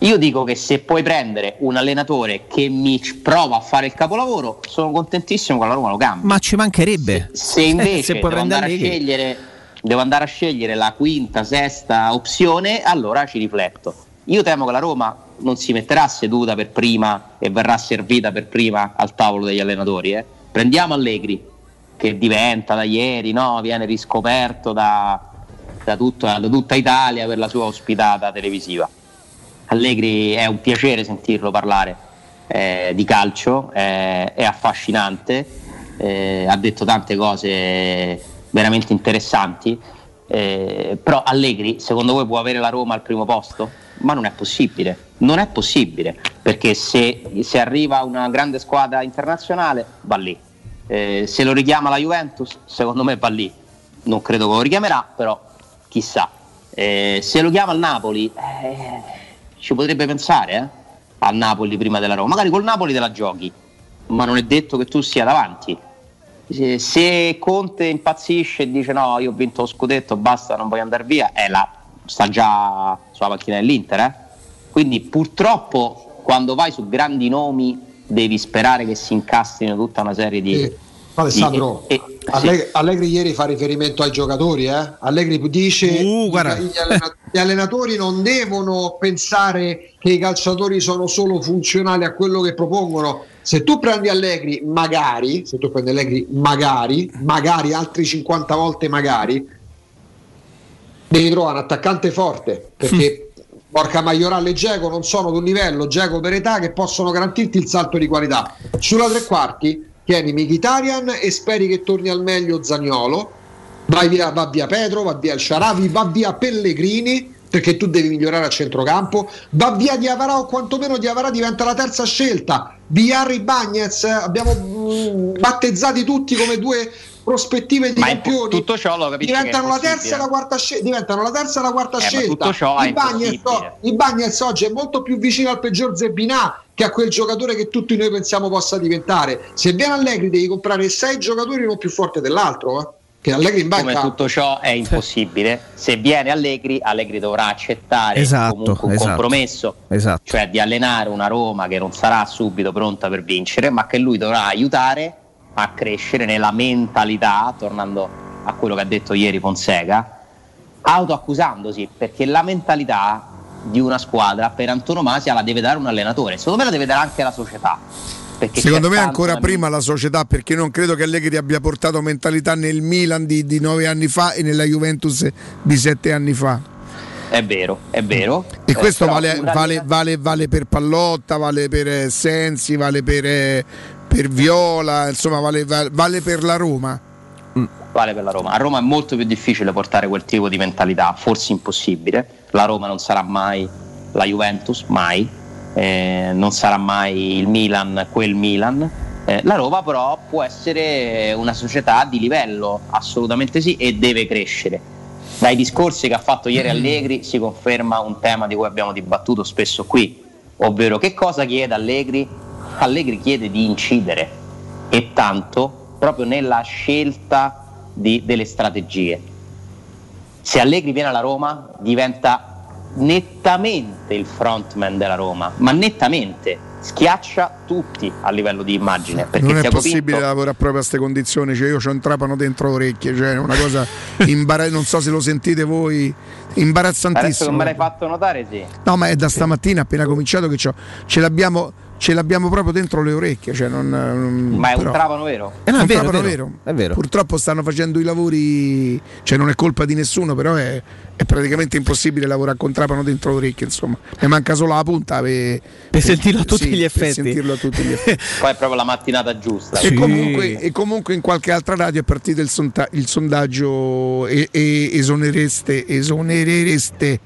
Io dico che se puoi prendere un allenatore che mi prova a fare il capolavoro, sono contentissimo che la Roma lo cambi. Ma ci mancherebbe. Se invece Se devo, andare a scegliere, devo andare a scegliere la quinta, sesta opzione, allora ci rifletto. Io temo che la Roma non si metterà seduta per prima e verrà servita per prima al tavolo degli allenatori. eh. Prendiamo Allegri, che diventa da ieri, no? viene riscoperto da, da tutta, da tutta Italia per la sua ospitata televisiva. Allegri è un piacere sentirlo parlare eh, di calcio, eh, è affascinante, eh, ha detto tante cose veramente interessanti, eh, però Allegri secondo voi può avere la Roma al primo posto? Ma non è possibile, non è possibile, perché se, se arriva una grande squadra internazionale va lì, Eh, se lo richiama la Juventus secondo me va lì, non credo che lo richiamerà, però chissà. Eh, se lo chiama il Napoli, eh, ci potrebbe pensare eh, al Napoli prima della Roma. Magari col Napoli te la giochi, ma non è detto che tu sia davanti. Se, se Conte impazzisce e dice no, io ho vinto lo scudetto, basta, non voglio andare via, eh, là, sta già sulla macchina dell'Inter. eh. Quindi purtroppo quando vai su grandi nomi devi sperare che si incastrino tutta una serie di... Eh, Alessandro, di- e- e- Allegri, Allegri ieri fa riferimento ai giocatori, eh? Allegri dice Uh, guarda. gli, gli allenatori non devono pensare che i calciatori sono solo funzionali a quello che propongono. Se tu prendi Allegri, magari, se tu prendi Allegri, magari, magari altri 50 volte magari, devi trovare un attaccante forte perché (laughs) porca Maioral e Geco non sono ad un livello Geco per età che possono garantirti il salto di qualità. Sulla tre quarti tieni Mkhitaryan e speri che torni al meglio Zagnolo via, va via Pedro va via il Sharavi va via Pellegrini perché tu devi migliorare a centrocampo. Va via Diavara o quantomeno Diavara diventa la terza scelta. Biarri Bagnez abbiamo mm, battezzati tutti come due prospettive di Ma campioni tutto ciò lo capisci diventano la terza e la quarta scelta diventano la terza e la quarta Eh, scelta il Bagnez oggi è molto più vicino al peggior Zebinà che a quel giocatore che tutti noi pensiamo possa diventare se viene Allegri devi comprare sei giocatori uno più forte dell'altro eh. che Allegri in Come banca tutto ciò è impossibile, se viene Allegri, Allegri dovrà accettare Esatto, comunque un esatto. compromesso, Esatto. cioè di allenare una Roma che non sarà subito pronta per vincere, ma che lui dovrà aiutare a crescere nella mentalità, tornando a quello che ha detto ieri Fonseca, autoaccusandosi, perché la mentalità di una squadra per antonomasia la deve dare un allenatore, secondo me la deve dare anche la società. perché Secondo me ancora da prima la società perché non credo che Allegri abbia portato mentalità nel Milan di, di nove anni fa e nella Juventus di sette anni fa. È vero, è vero. E Eh, questo però vale, vale- vale- vale per Pallotta, vale per eh, Sensi, vale per, eh, per Viola, insomma vale, vale- per la Roma. vale per la Roma. A Roma è molto più difficile portare quel tipo di mentalità, forse impossibile. La Roma non sarà mai la Juventus, mai. Eh, non sarà mai il Milan, quel Milan. Eh, la Roma però può essere una società di livello, assolutamente sì, e deve crescere. Dai discorsi che ha fatto ieri Allegri si conferma un tema di cui abbiamo dibattuto spesso qui, ovvero che cosa chiede Allegri? Allegri chiede di incidere e tanto proprio nella scelta di- delle strategie. Se Allegri viene alla Roma diventa nettamente il frontman della Roma, ma nettamente schiaccia tutti a livello di immagine. Perché non è possibile Pinto- lavorare proprio a queste condizioni, cioè io ho un trapano dentro le orecchie, cioè una cosa (laughs) imbara- non so se lo sentite voi, Adesso che imbarazzantissimo. me l'hai fatto notare, sì. No, ma è da stamattina appena cominciato che ce l'abbiamo ce l'abbiamo proprio dentro le orecchie, cioè non, non- Ma è un però- trapano vero? È un è vero, trapano è vero, vero. è vero. Purtroppo stanno facendo i lavori, cioè non è colpa di nessuno, però è, è praticamente impossibile lavorare con trapano dentro le orecchie, insomma. Mi manca solo la punta per, Per sentirlo a tutti sì, gli per effetti. sentirlo a tutti gli effetti. (laughs) Poi è proprio la mattinata giusta. E, comunque, e comunque in qualche altra radio è partito il, sonta- il sondaggio e, e esonereste, esonerereste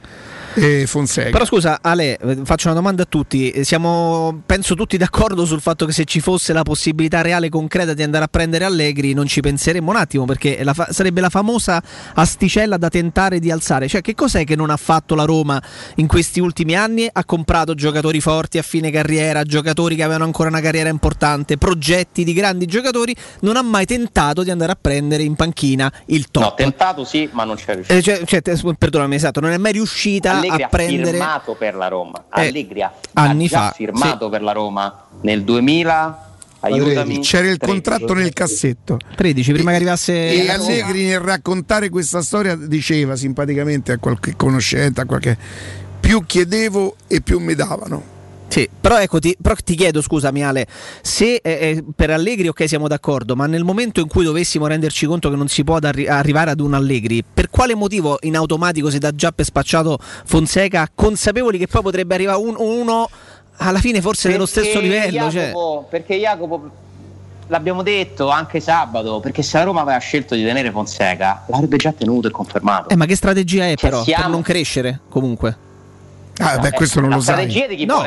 eh, Fonseca. Però scusa Ale, faccio una domanda a tutti. Siamo, penso tutti d'accordo sul fatto che se ci fosse la possibilità reale e concreta di andare a prendere Allegri non ci penseremmo un attimo perché la fa- sarebbe la famosa asticella da tentare di alzare. Cioè che cos'è che non ha fatto la Roma in questi ultimi anni? Ha comprato giocatori forti a fine carriera, giocatori che avevano ancora una carriera importante, progetti di grandi giocatori, non ha mai tentato di andare a prendere in panchina il top. No, tentato sì, ma non c'è riuscito. Eh, cioè, cioè, perdonami, esatto, non è mai riuscita Allegri a ha prendere firmato per la Roma. Eh, Allegri ha, anni ha fa, firmato per la Roma nel 2000. Aiutami. C'era il 13. contratto nel cassetto. 13 prima che arrivasse E Allegri nel raccontare questa storia diceva simpaticamente a qualche conoscente, a qualche più chiedevo e più mi davano. Sì, però ecco, ti, però ti chiedo, scusami Ale, se eh, eh, per Allegri ok siamo d'accordo, ma nel momento in cui dovessimo renderci conto che non si può arri- arrivare ad un Allegri, per quale motivo in automatico si dà già per spacciato Fonseca, consapevoli che poi potrebbe arrivare un- uno alla fine forse Perché stesso livello? cioè- Jacopo, Perché Jacopo, l'abbiamo detto anche sabato, perché se la Roma aveva scelto di tenere Fonseca, l'avrebbe già tenuto e confermato. Eh, ma che strategia è Cioè, però per siamo- non crescere comunque? Ah, beh, eh, questo non la lo sai.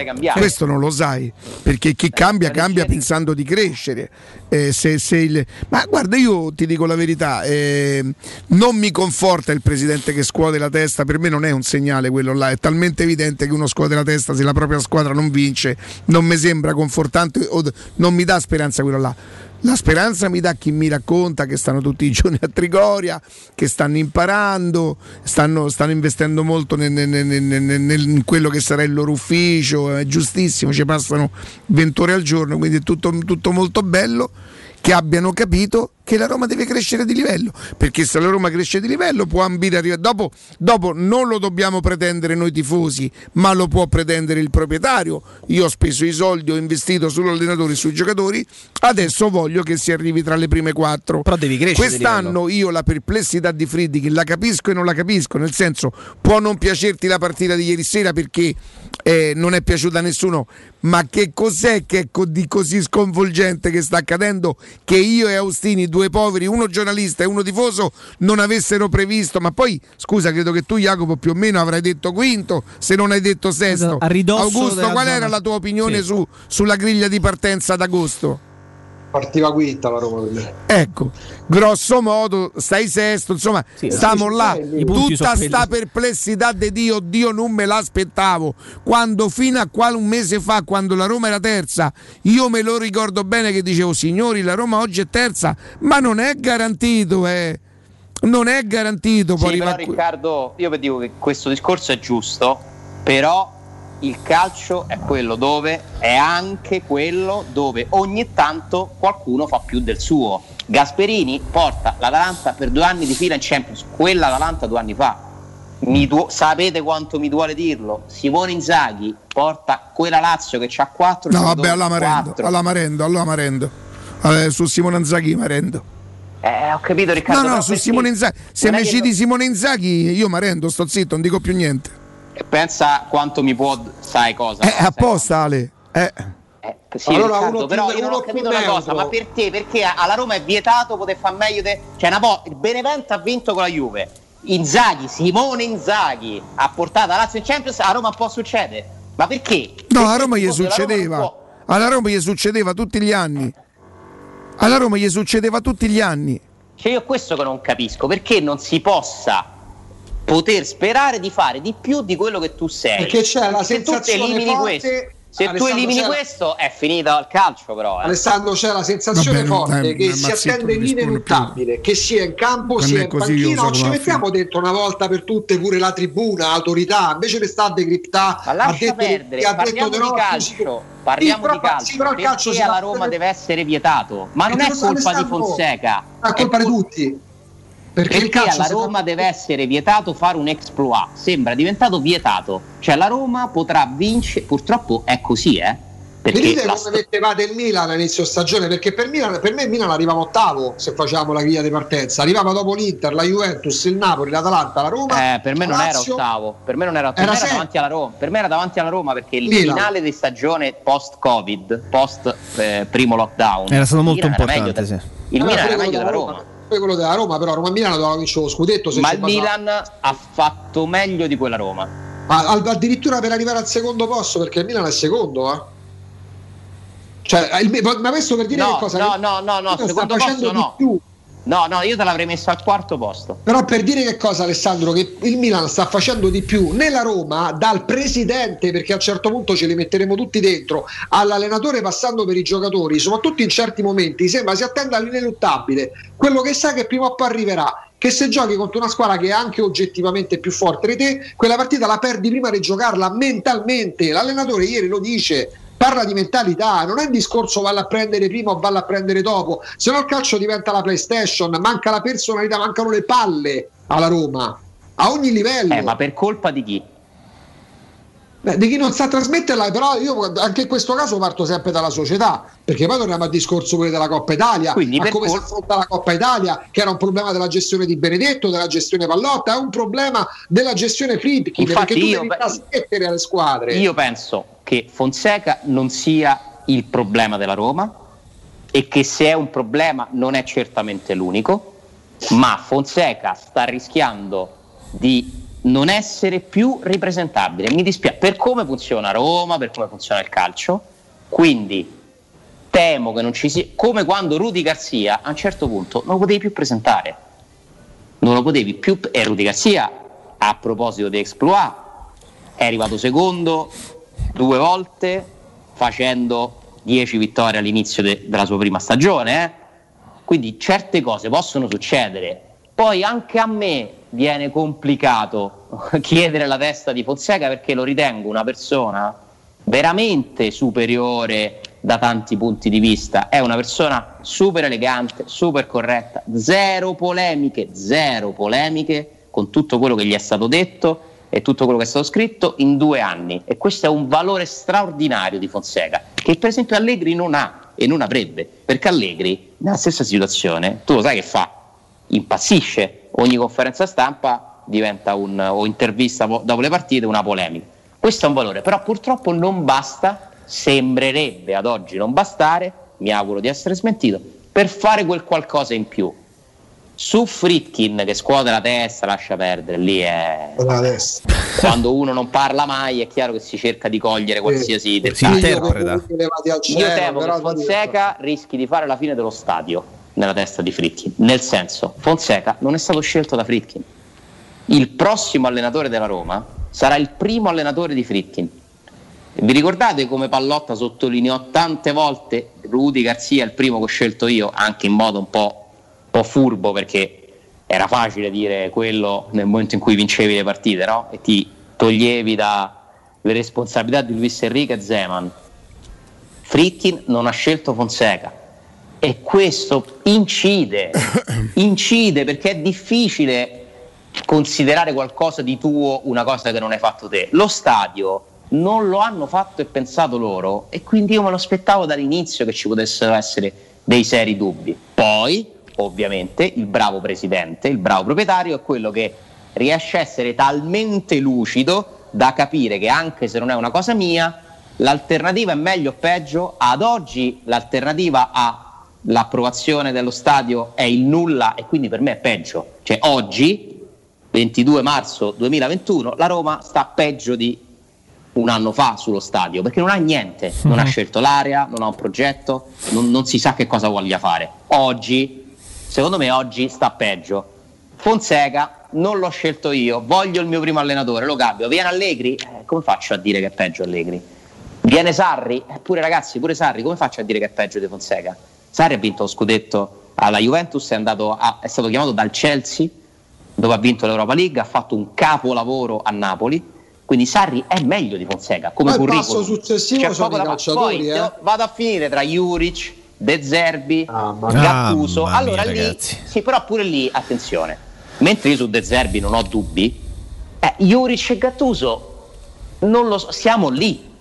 cambiare. Questo non lo sai, perché chi cambia cambia pensando di crescere. Eh, se- se il- Ma guarda, io ti dico la verità, eh, non mi conforta il presidente che scuote la testa, per me non è un segnale quello là, è talmente evidente che uno scuote la testa se la propria squadra non vince, non mi sembra confortante, o non mi dà speranza quello là. La speranza mi dà chi mi racconta che stanno tutti i giorni a Trigoria, che stanno imparando, stanno, stanno investendo molto nel- nel- nel- in quello che sarà il loro ufficio, è giustissimo, ci passano 20 ore al giorno, quindi è tutto, tutto molto bello, che abbiano capito che la Roma deve crescere di livello, perché se la Roma cresce di livello può ambire a arrivare. Dopo, dopo non lo dobbiamo pretendere noi tifosi, ma lo può pretendere il proprietario. Io ho speso i soldi, ho investito sull'allenatore e sui giocatori, adesso voglio che si arrivi tra le prime quattro. Però devi crescere Quest'anno io la perplessità di Friedrich la capisco e non la capisco, nel senso può non piacerti la partita di ieri sera perché eh, non è piaciuta a nessuno, ma che cos'è che è co- di così sconvolgente che sta accadendo? Che io e Austini, due poveri, uno giornalista e uno tifoso, non avessero previsto? Ma poi, scusa, credo che tu Jacopo più o meno avrai detto quinto, se non hai detto sesto. A ridosso Augusto, qual zona- era la tua opinione Sì. su- sulla griglia di partenza d'agosto? Partiva quinta la Roma per me. Ecco, grosso modo stai sesto, insomma, stiamo là. Tutta sta perplessità di Dio, Dio non me l'aspettavo. Quando fino a qua un mese fa, quando la Roma era terza, io me lo ricordo bene che dicevo, signori, la Roma oggi è terza, ma non è garantito, eh. Non è garantito. Poi Sì, però. Riccardo, io vi dico che questo discorso è giusto, però il calcio è quello dove è anche quello dove ogni tanto qualcuno fa più del suo. Gasperini porta l'Atalanta per due anni di fila in Champions, quella Atalanta due anni fa. Mi du- sapete quanto mi duole dirlo? Simone Inzaghi porta quella Lazio che ha 4 No, vabbè, alla Marendo, alla Marendo, alla Marendo. Eh, su Simone Inzaghi Marendo. Eh, ho capito Riccardo. No, no, su perché- Simone Inzaghi. Se mi citi Simone Inzaghi, io Marendo, sto zitto, non dico più niente. Pensa quanto mi può, sai cosa? Eh, apposta, Ale. Eh. Sì, Allora, Riccardo, uno però più- io non ho uno capito una cosa, ma per te? Perché alla Roma è vietato poter fare meglio de... Cioè, una po', il Benevento ha vinto con la Juve. Inzaghi, Simone Inzaghi ha portato la Lazio in Champions, a Roma può succedere. Ma perché? No, a Perché Roma gli della Roma non succedeva. può- Alla Roma gli succedeva tutti gli anni. Alla Roma gli succedeva tutti gli anni. Cioè, io questo che non capisco, perché non si possa poter sperare di fare di più di quello che tu sei. Perché c'è la se tu sensazione elimini forte- questo, se tu elimini questo è finito il calcio però. eh. Alessandro c'è la sensazione Vabbè, forte dai, che si attende non l'ineluttabile, che sia in campo Quando sia in panchina, non ci mettiamo dentro una volta per tutte pure la tribuna, autorità, invece le sta a decriptare. Ma lascia perdere, parliamo di calcio, parliamo di calcio, però il calcio alla Roma deve essere vietato, ma non Perché è colpa di. Fonseca, È colpa di tutti. Perché, perché calcio alla Roma deve essere vietato fare un exploit, sembra diventato vietato, cioè la Roma potrà vincere, purtroppo è così eh, perché Vedete la come mettevate il Milan a inizio stagione? Perché per, Milan- per me il Milan arrivava ottavo se facevamo la griglia di partenza. Arrivava dopo l'Inter, la Juventus, il Napoli, l'Atalanta, la Roma. Eh, per me non la era Lazio. ottavo, per me non era ottavo, Era era davanti alla Roma, per me era davanti alla Roma perché il Milan. finale di stagione post-Covid, post eh, primo lockdown, Era stato molto Milan era meglio importante, de- sì. Il Era Milan era meglio della della Roma. Poi quello della Roma, però Roma e Milano doveva vincere lo scudetto. Se Ma il Milan ha fatto meglio di quella Roma. Ma addirittura per arrivare al secondo posto, perché il Milan è secondo, eh. Cioè, il- ma questo per dire No, che cosa? no, no, no, no, secondo posto no. più. No, no, io te l'avrei messo al quarto posto. Però per dire che cosa Alessandro, che il Milan sta facendo di più nella Roma dal presidente, perché a un certo punto ce li metteremo tutti dentro, all'allenatore passando per i giocatori, soprattutto in certi momenti, sembra si attenda all'ineluttabile, quello che sa che prima o poi arriverà, che se giochi contro una squadra che è anche oggettivamente più forte di te, quella partita la perdi prima di giocarla mentalmente, l'allenatore ieri lo dice, parla di mentalità, non è un discorso valla a prendere prima o valla a prendere dopo, se no il calcio diventa la PlayStation, manca la personalità, mancano le palle alla Roma, a ogni livello. Eh, ma per colpa di chi? Beh, di chi non sa trasmetterla, però io anche in questo caso parto sempre dalla società, perché poi torniamo al discorso pure della Coppa Italia, Quindi a come col- si affronta la Coppa Italia, che era un problema della gestione di Benedetto, della gestione Pallotta, è un problema della gestione Friedkin, Infatti perché tu io- devi trasmettere alle squadre. Io penso che Fonseca non sia il problema della Roma e che se è un problema non è certamente l'unico, ma Fonseca sta rischiando di non essere più ripresentabile. Mi dispiace per come funziona Roma, per come funziona il calcio. Quindi temo che non ci sia come quando Rudy Garcia a un certo punto non lo potevi più presentare. Non lo potevi più e Rudy Garcia a proposito di exploit è arrivato secondo due volte facendo 10 vittorie all'inizio de- della sua prima stagione. eh. Quindi certe cose possono succedere. Poi anche a me viene complicato (laughs) chiedere la testa di Fonseca perché lo ritengo una persona veramente superiore da tanti punti di vista. È una persona super elegante, super corretta, zero polemiche, zero polemiche con tutto quello che gli è stato detto e tutto quello che è stato scritto in due anni. E questo è un valore straordinario di Fonseca, che per esempio Allegri non ha e non avrebbe, perché Allegri nella stessa situazione, tu lo sai che fa, impazzisce, ogni conferenza stampa diventa un, o intervista po- dopo le partite una polemica. Questo è un valore, però purtroppo non basta, sembrerebbe ad oggi non bastare, mi auguro di essere smentito, per fare quel qualcosa in più. Su Fritkin che scuote la testa, lascia perdere, lì è... Quando uno non parla mai è chiaro che si cerca di cogliere qualsiasi dettaglio. Io temo che Fonseca rischi di fare la fine dello stadio nella testa di Fritkin. Nel senso, Fonseca non è stato scelto da Fritkin. Il prossimo allenatore della Roma sarà il primo allenatore di Fritkin. Vi ricordate come Pallotta sottolineò tante volte Rudy Garzia il primo che ho scelto io, anche in modo un po', un po' furbo perché era facile dire quello nel momento in cui vincevi le partite no? e ti toglievi dalle responsabilità di Luis Enrique e Zeman. Fritkin non ha scelto Fonseca e questo incide, (coughs) incide perché è difficile considerare qualcosa di tuo una cosa che non hai fatto te. Lo stadio non lo hanno fatto e pensato loro e quindi io me lo aspettavo dall'inizio che ci potessero essere dei seri dubbi. Poi, ovviamente, il bravo presidente, il bravo proprietario è quello che riesce a essere talmente lucido da capire che anche se non è una cosa mia, l'alternativa è meglio o peggio. Ad oggi l'alternativa all'approvazione dello stadio è il nulla e quindi per me è peggio. Cioè oggi, 22 marzo 2021, la Roma sta peggio di un anno fa sullo stadio perché non ha niente, non ha scelto l'area, non ha un progetto, non, non si sa che cosa voglia fare. Oggi, secondo me, oggi sta peggio. Fonseca non l'ho scelto io, voglio il mio primo allenatore, lo cambio. Viene Allegri, eh, come faccio a dire che è peggio Allegri? Viene Sarri, eh, pure ragazzi, pure Sarri, come faccio a dire che è peggio di Fonseca? Sarri ha vinto lo scudetto alla Juventus, è, andato a- è stato chiamato dal Chelsea, dove ha vinto l'Europa League, ha fatto un capolavoro a Napoli. Quindi Sarri è meglio di Fonseca come Poi il curriculum. passo successivo C'è sono i calciatori, Poi eh. vado a finire tra Juric, De Zerbi, Mamma Gattuso. mia, allora lì, ragazzi. sì, però pure lì, attenzione, mentre io su De Zerbi non ho dubbi, eh, Juric e Gattuso non lo so, siamo lì.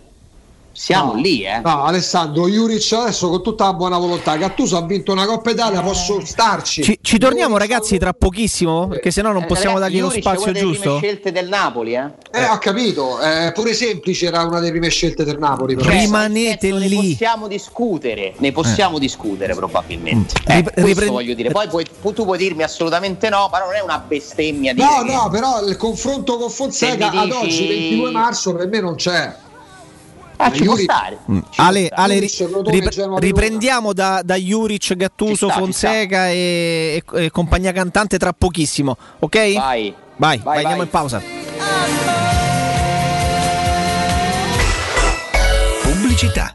Siamo No, lì, eh. No, Alessandro Juric adesso con tutta la buona volontà, Gattuso ha vinto una Coppa Italia, posso starci. Ci, ci torniamo ragazzi tra pochissimo? Perché sennò non Eh, possiamo ragazzi, dargli lo Juric è spazio una delle prime giusto? scelte del Napoli, eh. Eh, ho capito, eh, pure semplice era una delle prime scelte del Napoli. però. Cioè, Rimanete senso, lì. Ne possiamo discutere, ne possiamo discutere probabilmente. Eh, Rip- questo ripre- voglio dire. Poi puoi- pu- tu puoi dirmi assolutamente no, ma non è una bestemmia dire No, che- no, però il confronto con Fonseca Se mi ad dici- oggi, 22 marzo, per me non c'è. Ah, ci può Juric- stare. Mm. Ale, Ale, Crotone, rip- riprendiamo da, da Juric, Gattuso, sta, Fonseca e, e- e compagnia cantante tra pochissimo, ok? Vai. Vai, vai, vai. andiamo in pausa. Pubblicità.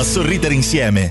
a sorridere insieme.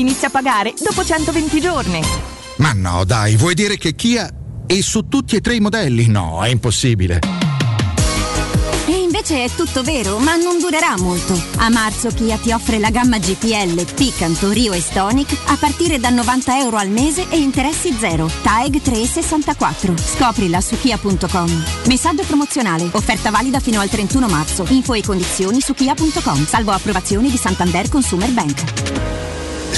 inizia a pagare dopo 120 giorni. Ma no, dai, vuoi dire che Kia è su tutti e tre i modelli? No, è impossibile. E invece è tutto vero, ma non durerà molto. A marzo Kia ti offre la gamma GPL, Picanto, Rio e Stonic a partire da 90 euro al mese e interessi zero. TAEG 364. Scoprila su kia.com. Messaggio promozionale. Offerta valida fino al 31 marzo. Info e condizioni su kia.com. Salvo approvazioni di Santander Consumer Bank.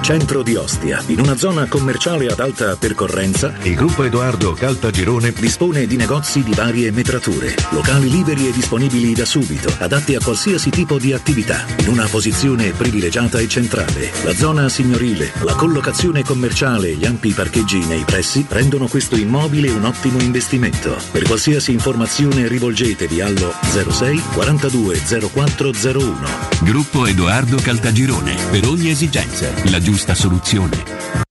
Nel centro di Ostia, in una zona commerciale ad alta percorrenza, il gruppo Edoardo Caltagirone dispone di negozi di varie metrature, locali liberi e disponibili da subito, adatti a qualsiasi tipo di attività, in una posizione privilegiata e centrale. La zona signorile, la collocazione commerciale e gli ampi parcheggi nei pressi rendono questo immobile un ottimo investimento. Per qualsiasi informazione rivolgetevi allo 06 42 0401. Gruppo Edoardo Caltagirone. Per ogni esigenza, la giusta soluzione.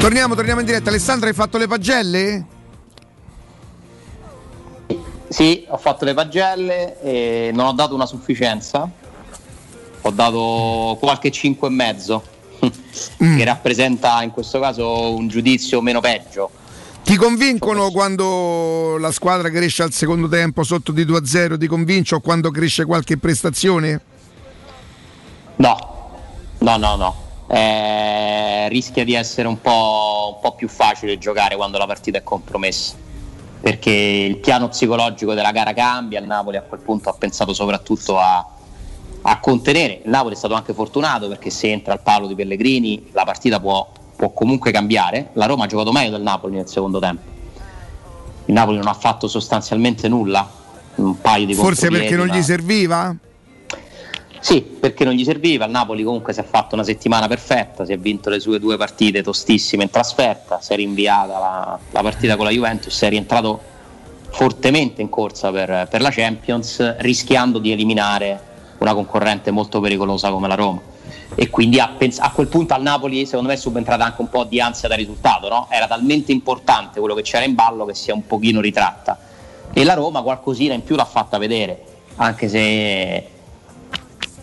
Torniamo, torniamo in diretta. Alessandra, hai fatto le pagelle? Sì, ho fatto le pagelle e non ho dato una sufficienza. Ho dato qualche 5 e mezzo, (laughs) che rappresenta in questo caso un giudizio meno peggio. Ti convincono quando la squadra cresce al secondo tempo sotto di 2-0? Ti convince o quando cresce qualche prestazione? No, no, no, no. Eh, rischia di essere un po', un po' più facile giocare quando la partita è compromessa. Perché il piano psicologico della gara cambia, il Napoli a quel punto ha pensato soprattutto a, a contenere. Il Napoli è stato anche fortunato perché se entra il palo di Pellegrini la partita può, può comunque cambiare. La Roma ha giocato meglio del Napoli nel secondo tempo. Il Napoli non ha fatto sostanzialmente nulla, un paio di Forse perché non gli serviva? Sì, perché non gli serviva. Il Napoli comunque si è fatto una settimana perfetta, si è vinto le sue due partite tostissime in trasferta, si è rinviata la, la partita con la Juventus, è rientrato fortemente in corsa per, per la Champions, rischiando di eliminare una concorrente molto pericolosa come la Roma. E quindi a, a quel punto al Napoli secondo me è subentrata anche un po' di ansia da risultato, no? era talmente importante quello che c'era in ballo che si è un pochino ritratta. E la Roma qualcosina in più l'ha fatta vedere, anche se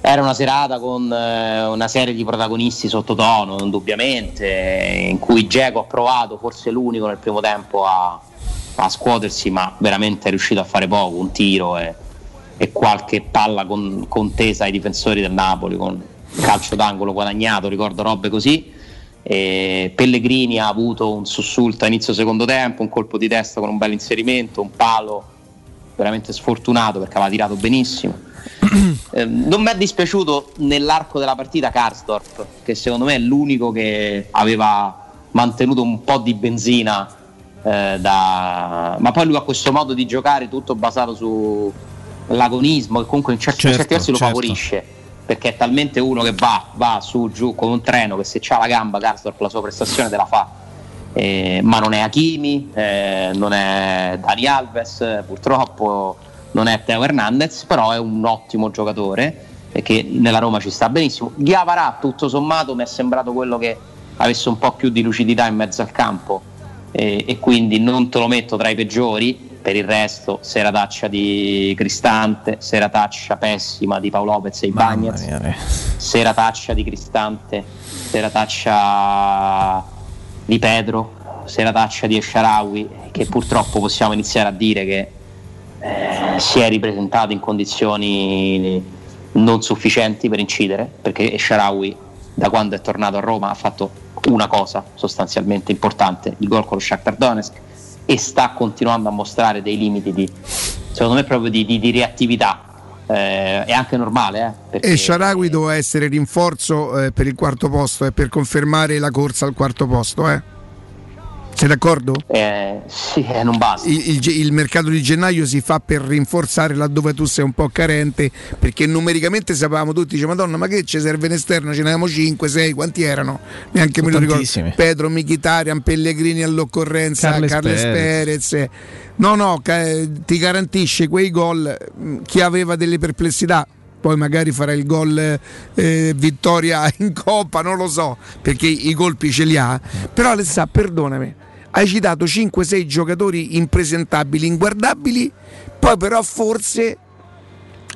era una serata con eh, una serie di protagonisti sottotono, indubbiamente, in cui Geco ha provato, forse l'unico nel primo tempo, a, a scuotersi, ma veramente è riuscito a fare poco, un tiro e, e qualche palla con- contesa ai difensori del Napoli, con calcio d'angolo guadagnato, ricordo robe così. E Pellegrini ha avuto un sussulto a inizio secondo tempo, un colpo di testa con un bel inserimento, un palo veramente sfortunato perché aveva tirato benissimo. Eh, non mi è dispiaciuto nell'arco della partita Karsdorp, che secondo me è l'unico che aveva mantenuto un po' di benzina. eh, da... Ma poi lui ha questo modo di giocare tutto basato sull'agonismo, che comunque in certi, Certo, certi versi lo certo. favorisce. Perché è talmente uno che va, va su, giù come un treno, che se c'ha la gamba Karsdorp la sua prestazione te la fa. Eh, ma non è Hakimi, eh, non è Dani Alves, eh, purtroppo non è Teo Hernandez, però è un ottimo giocatore che nella Roma ci sta benissimo. Diavarà tutto sommato mi è sembrato quello che avesse un po' più di lucidità in mezzo al campo e, e quindi non te lo metto tra i peggiori. Per il resto, serataccia di Cristante, serataccia pessima di Paolo Lopez e Ibagnez, serataccia di Cristante, serataccia di Pedro, serataccia di Esharawi, che purtroppo possiamo iniziare a dire che eh, si è ripresentato in condizioni non sufficienti per incidere, perché Esharawi da quando è tornato a Roma ha fatto una cosa sostanzialmente importante, il gol con lo Shakhtar Donetsk e sta continuando a mostrare dei limiti di, secondo me proprio di, di- di reattività. Eh, è anche normale, eh, E Sharawi doveva essere rinforzo eh, per il quarto posto e per confermare la corsa al quarto posto. Eh. Sei d'accordo? eh, sì, eh, non basta. Il, il il mercato di gennaio si fa per rinforzare laddove tu sei un po' carente, perché numericamente sapevamo tutti, dice Madonna, ma che ci serve in esterno? Ce ne avevamo 5, 6, quanti erano? Neanche me lo ricordo. Tantissimi. Pedro, Michitarian, Pellegrini all'occorrenza, Carles Carles, Perez. Perez. No, no, ti garantisce quei gol mh, chi aveva delle perplessità. Poi magari farà il gol eh, vittoria (laughs) in coppa, non lo so, perché i colpi ce li ha. Però Alessà, perdonami, hai citato 5-6 giocatori impresentabili, inguardabili, poi però forse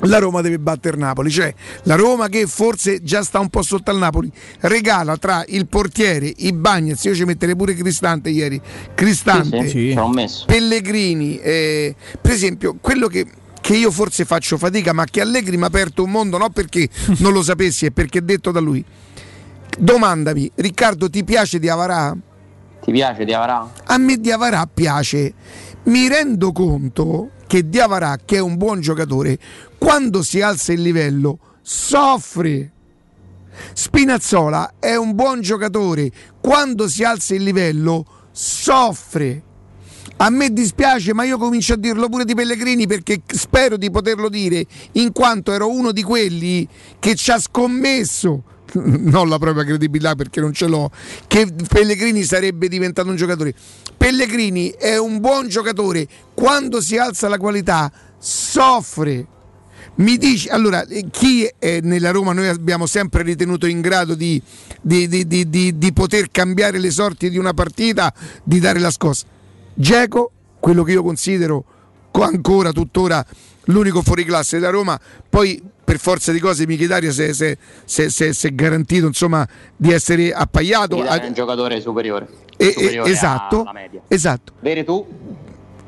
la Roma deve battere Napoli, cioè la Roma che forse già sta un po' sotto al Napoli, regala tra il portiere, i Bagnets, io ci metterei pure Cristante ieri, Cristante, Sì, sì. Pellegrini, eh, per esempio quello che, che io forse faccio fatica ma che Allegri mi ha aperto un mondo, non perché non lo sapessi, è perché è detto da lui. Domandami, Riccardo ti piace di Avarà? Ti piace Diavarà? A me Diavarà piace. Mi rendo conto che Diavarà, che è un buon giocatore, quando si alza il livello soffre. Spinazzola è un buon giocatore, quando si alza il livello soffre. A me dispiace, ma io comincio a dirlo pure di Pellegrini perché spero di poterlo dire, in quanto ero uno di quelli che ci ha scommesso, (laughs) non la propria credibilità perché non ce l'ho, che Pellegrini sarebbe diventato un giocatore. Pellegrini è un buon giocatore, quando si alza la qualità soffre. Mi dici, allora, chi è nella Roma noi abbiamo sempre ritenuto in grado di, di- di- di- poter cambiare le sorti di una partita, di dare la scossa? Geco, quello che io considero co- ancora, tuttora, l'unico fuoriclasse da Roma, poi per forza di cose Michitaria si è- si si si si garantito insomma, di essere appaiato. Milan è un giocatore superiore. E- superiore esatto, esatto. Veretù,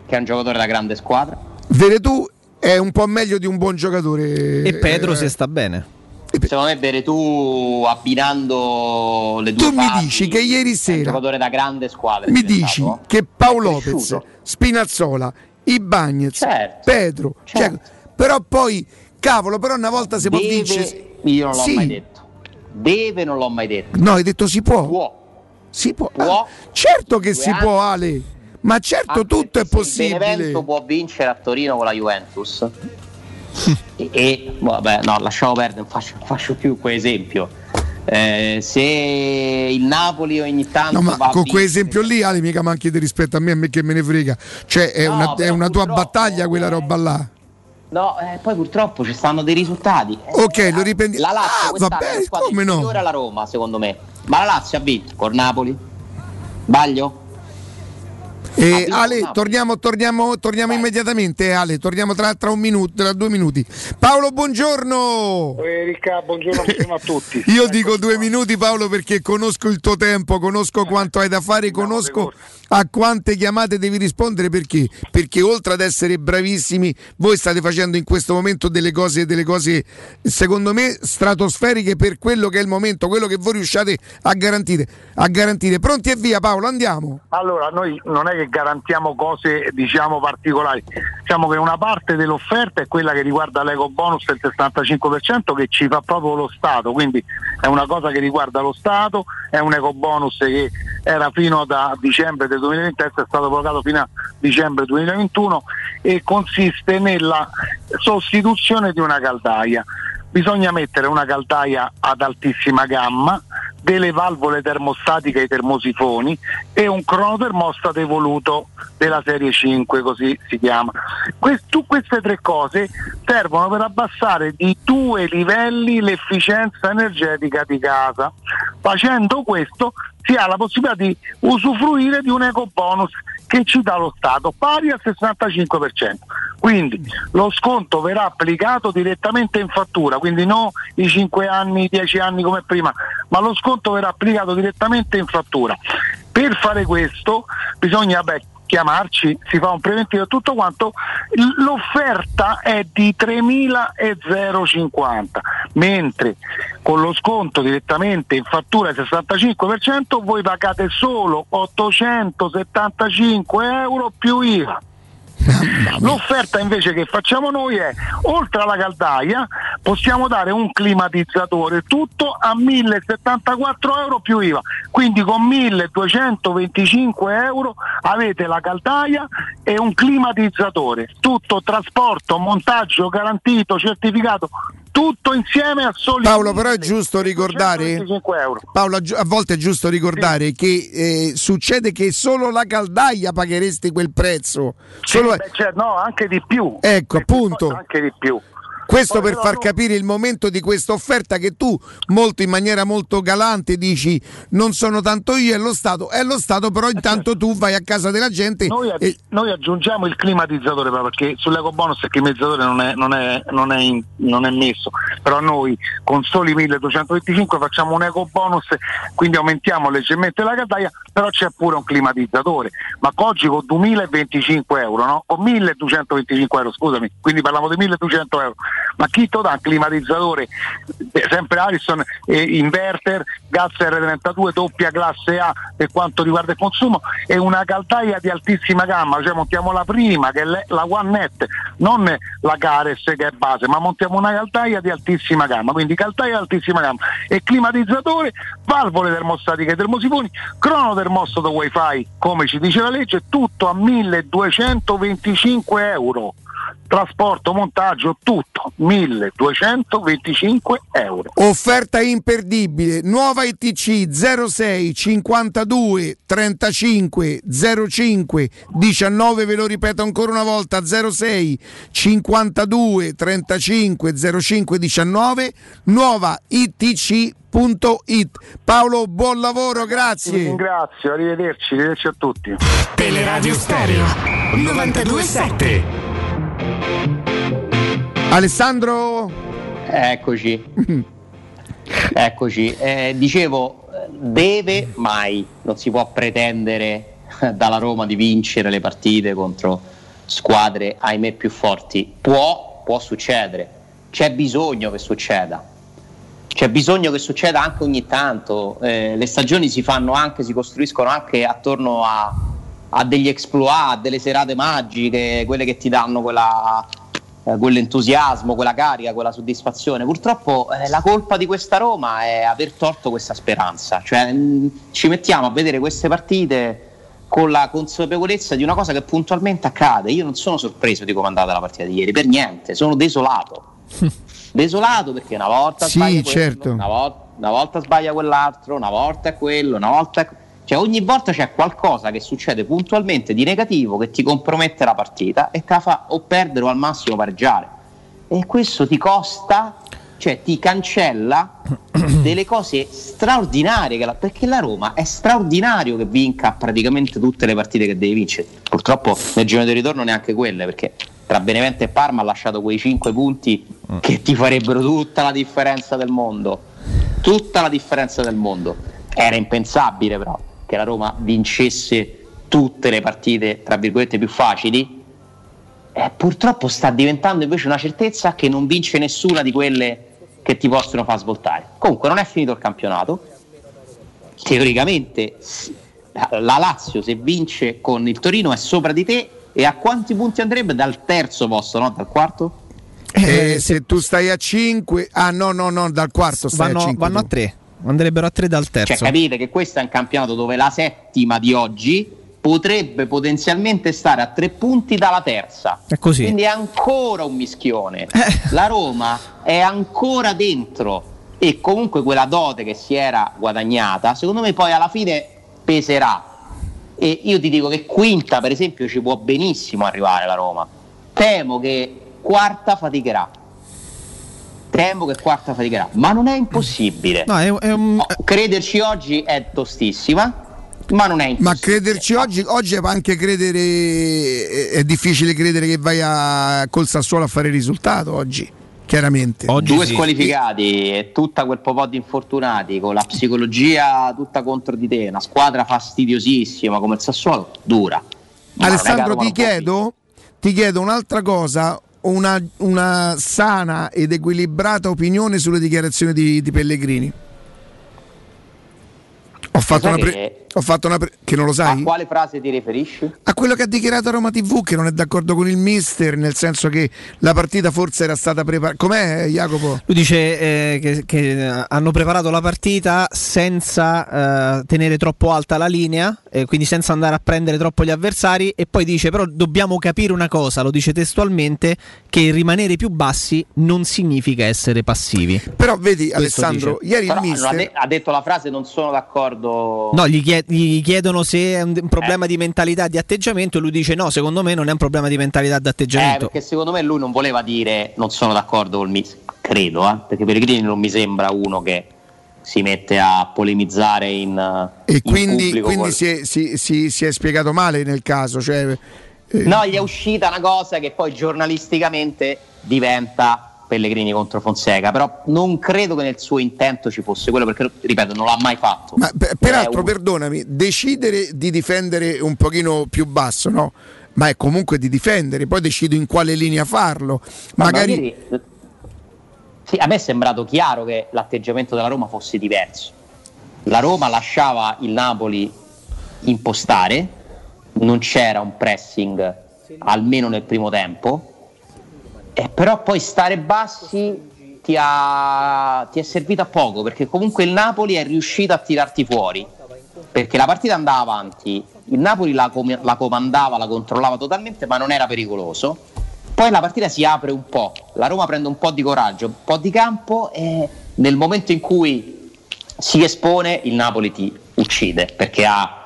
che è un giocatore da grande squadra. Veretù è un po' meglio di un buon giocatore. E Pedro Eh, se sta bene. Secondo me Veretù abbinando le due Tu mi dici che ieri un sera giocatore da grande squadra. mi dici che Paolo. Lopez, Spinazzola, Ibagnez, Certo. Pedro, cioè, però poi cavolo, però una volta si può Deve- vincere. Io non l'ho Sì. mai detto. Deve non l'ho mai detto. No, hai detto si può. Può. Si può. Può. Ah, certo che Due si anni. può, Ale. Ma certo Anche tutto è possibile. Benevento può vincere a Torino con la Juventus. e, (laughs) e- vabbè, no, lasciamo perdere, non faccio, non faccio più quell'esempio. Eh, se il Napoli ogni tanto No, ma con quell'esempio lì, Ale, mica manchi di rispetto a me, a me che me ne frega. Cioè, è No, una, è una tua battaglia quella roba là. No, eh, poi purtroppo ci stanno dei risultati. Ok, lo riprendi. La Lazio Ah, vabbè, come no? inferiore alla Roma, secondo me. Ma la Lazio ha vinto col Napoli. Sbaglio? E Ale, torniamo, torniamo, torniamo immediatamente, eh, Ale, torniamo tra, tra un minuto, tra due minuti. Paolo, buongiorno! Eh, Ricca, buongiorno, (laughs) buongiorno a tutti. Io dico due minuti Paolo perché conosco il tuo tempo, conosco quanto hai da fare, conosco a quante chiamate devi rispondere perché? Perché oltre ad essere bravissimi, voi state facendo in questo momento delle cose, delle cose secondo me stratosferiche per quello che è il momento, quello che voi riusciate a garantire. A garantire. Pronti e via Paolo, andiamo. Allora, noi non è che garantiamo cose diciamo particolari, diciamo che una parte dell'offerta è quella che riguarda l'eco bonus del 65% che ci fa proprio lo Stato, quindi è una cosa che riguarda lo Stato, è un eco bonus che era fino a dicembre del 2020, adesso è stato prorogato fino a dicembre 2021 e consiste nella sostituzione di una caldaia. Bisogna mettere una caldaia ad altissima gamma, delle valvole termostatiche ai termosifoni e un cronotermostato evoluto della serie 5, così si chiama. Que- tu- queste tre cose servono per abbassare di due livelli l'efficienza energetica di casa. Facendo questo si ha la possibilità di usufruire di un eco bonus che ci dà lo Stato pari al 65%. Quindi lo sconto verrà applicato direttamente in fattura, quindi non i 5 anni, i 10 anni come prima, ma lo sconto verrà applicato direttamente in fattura. Per fare questo bisogna beh, chiamarci, si fa un preventivo e tutto quanto, l'offerta è di 3.050, mentre con lo sconto direttamente in fattura del 65% voi pagate solo 875 euro più IVA. L'offerta invece che facciamo noi è, oltre alla caldaia, possiamo dare un climatizzatore, tutto a 1074 euro più IVA. Quindi con 1225 euro avete la caldaia e un climatizzatore, tutto trasporto, montaggio garantito, certificato, tutto insieme a soli Paolo, però è giusto ricordare 225 euro. Paolo, a volte è giusto ricordare che eh, succede che solo la caldaia pagheresti quel prezzo. Solo- Sì, beh, cioè, no, anche di più. Ecco, appunto. Anche di più. Questo Poi per far no- capire il momento di questa offerta che tu molto in maniera molto galante dici non sono tanto io, è lo Stato, è lo Stato, però intanto tu vai a casa della gente Noi, aggi- e noi aggiungiamo il climatizzatore però, perché sull'eco bonus il climatizzatore non è, non è- non è in- non è messo, però noi con soli 1225 facciamo un eco bonus, quindi aumentiamo leggermente la caldaia, però c'è pure un climatizzatore, ma oggi con 2025 euro, no? con 1225 euro, scusami, quindi parliamo di 1200 euro, ma chi dà un climatizzatore, eh, sempre Ariston, eh, inverter, gas R32, doppia classe A per quanto riguarda il consumo e una caldaia di altissima gamma, cioè montiamo la prima che è la One Net, non la Cares che è base, ma montiamo una caldaia di altissima gamma, quindi caldaia di altissima gamma e climatizzatore, valvole termostatiche termosifoni, cronotermostato wifi, come ci dice la legge, tutto a 1225 euro. Trasporto, montaggio, tutto 1225 euro. offerta imperdibile, nuova ITC 06 52 35 05 19, ve lo ripeto ancora una volta 06 52 35 05 19, nuova ITC.it. Paolo, buon lavoro, Vi grazie. ringrazio, arrivederci, arrivederci a tutti. Teleradio Stereo 927. Alessandro, Eccoci. (laughs) Eccoci. Eh, dicevo, deve mai, non si può pretendere (laughs) dalla Roma di vincere le partite contro squadre, ahimè, più forti. Può, può succedere. C'è bisogno che succeda. C'è bisogno che succeda anche ogni tanto. Eh, le stagioni si fanno anche, si costruiscono anche attorno a, a degli exploit, a delle serate magiche, quelle che ti danno quella, eh, quell'entusiasmo, quella carica, quella soddisfazione. Purtroppo eh, la colpa di questa Roma è aver tolto questa speranza. Cioè, mh, ci mettiamo a vedere queste partite con la consapevolezza di una cosa che puntualmente accade. Io non sono sorpreso di come è andata la partita di ieri, per niente, sono desolato. (laughs) desolato perché una volta Sì, sbaglia quello, certo. una, vol- una volta sbaglia quell'altro, una volta è quello, una volta è... Cioè ogni volta c'è qualcosa che succede puntualmente di negativo che ti compromette la partita e te la fa o perdere o al massimo pareggiare. E questo ti costa, cioè ti cancella (clears throat) delle cose straordinarie, che la- perché la Roma è straordinario che vinca praticamente tutte le partite che deve vincere. Purtroppo nel girone di ritorno neanche quelle, perché tra Benevento e Parma ha lasciato quei 5 punti che ti farebbero tutta la differenza del mondo. Tutta la differenza del mondo. Era impensabile però che la Roma vincesse tutte le partite, tra virgolette, più facili. Eh, purtroppo sta diventando invece una certezza che non vince nessuna di quelle che ti possono far svoltare. Comunque non è finito il campionato. Teoricamente la la Lazio se vince con il Torino è sopra di te e a quanti punti andrebbe? Dal terzo posto, no? Dal quarto? Eh, se tu stai a 5, ah no, no, no, dal quarto stai a Vanno, 5. vanno a 3. Andrebbero a 3 dal terzo. Cioè capite che questo è un campionato dove la settima di oggi potrebbe potenzialmente stare a tre punti dalla terza. È così. Quindi è ancora un mischione. (laughs) La Roma è ancora dentro e comunque quella dote che si era guadagnata, secondo me poi alla fine peserà. E io ti dico che quinta, per esempio, ci può benissimo arrivare la Roma. Temo che quarta faticherà. Temo che quarta faticherà, ma non è impossibile. No, è, è un- Oh, Crederci oggi è tostissima, ma non è impossibile. Ma crederci oggi, oggi anche credere, è, è difficile credere che vai a, col Sassuolo a fare il risultato oggi, chiaramente. Due squalificati e tutta quel po' di infortunati con la psicologia tutta contro di te, una squadra fastidiosissima come il Sassuolo, dura. Ma è Alessandro ti chiedo, ti chiedo un'altra cosa, una, una sana ed equilibrata opinione sulle dichiarazioni di, di Pellegrini. Ho fatto, una pre- che- ho fatto una pre- che non lo A sai? quale frase ti riferisci? A quello che ha dichiarato a Roma TV che non è d'accordo con il mister, nel senso che la partita forse era stata preparata. Com'è Jacopo? Lui dice eh, che, che hanno preparato la partita senza eh, tenere troppo alta la linea, eh, quindi senza andare a prendere troppo gli avversari e poi dice però dobbiamo capire una cosa, lo dice testualmente, che rimanere più bassi non significa essere passivi. Però vedi Questo Alessandro, dice. ieri Però il mister ha, de- ha detto la frase non sono d'accordo. No, gli, chied- gli chiedono se è un, un problema di mentalità, di atteggiamento e lui dice no, secondo me non è un problema di mentalità, di Eh, atteggiamento. perché secondo me lui non voleva dire non sono d'accordo col mister, credo, eh, perché Pellegrini non mi sembra uno che si mette a polemizzare in, e in quindi, quindi col- si, è, si- si- si è spiegato male nel caso. Cioè, eh, No, gli è uscita una cosa che poi giornalisticamente diventa Pellegrini contro Fonseca, però non credo che nel suo intento ci fosse quello, perché ripeto, non l'ha mai fatto. Ma per- peraltro, un- perdonami, decidere di difendere un pochino più basso, no? Ma è comunque di difendere, poi decido in quale linea farlo. Ma Magari ieri- sì, a me è sembrato chiaro che l'atteggiamento della Roma fosse diverso. La Roma lasciava il Napoli impostare, non c'era un pressing almeno nel primo tempo, e però poi stare bassi ti, ha, ti è servito a poco perché comunque il Napoli è riuscito a tirarti fuori perché la partita andava avanti, il Napoli la, com- la comandava, la controllava totalmente, ma non era pericoloso. Poi la partita si apre un po', la Roma prende un po' di coraggio, un po' di campo e nel momento in cui si espone il Napoli ti uccide perché ha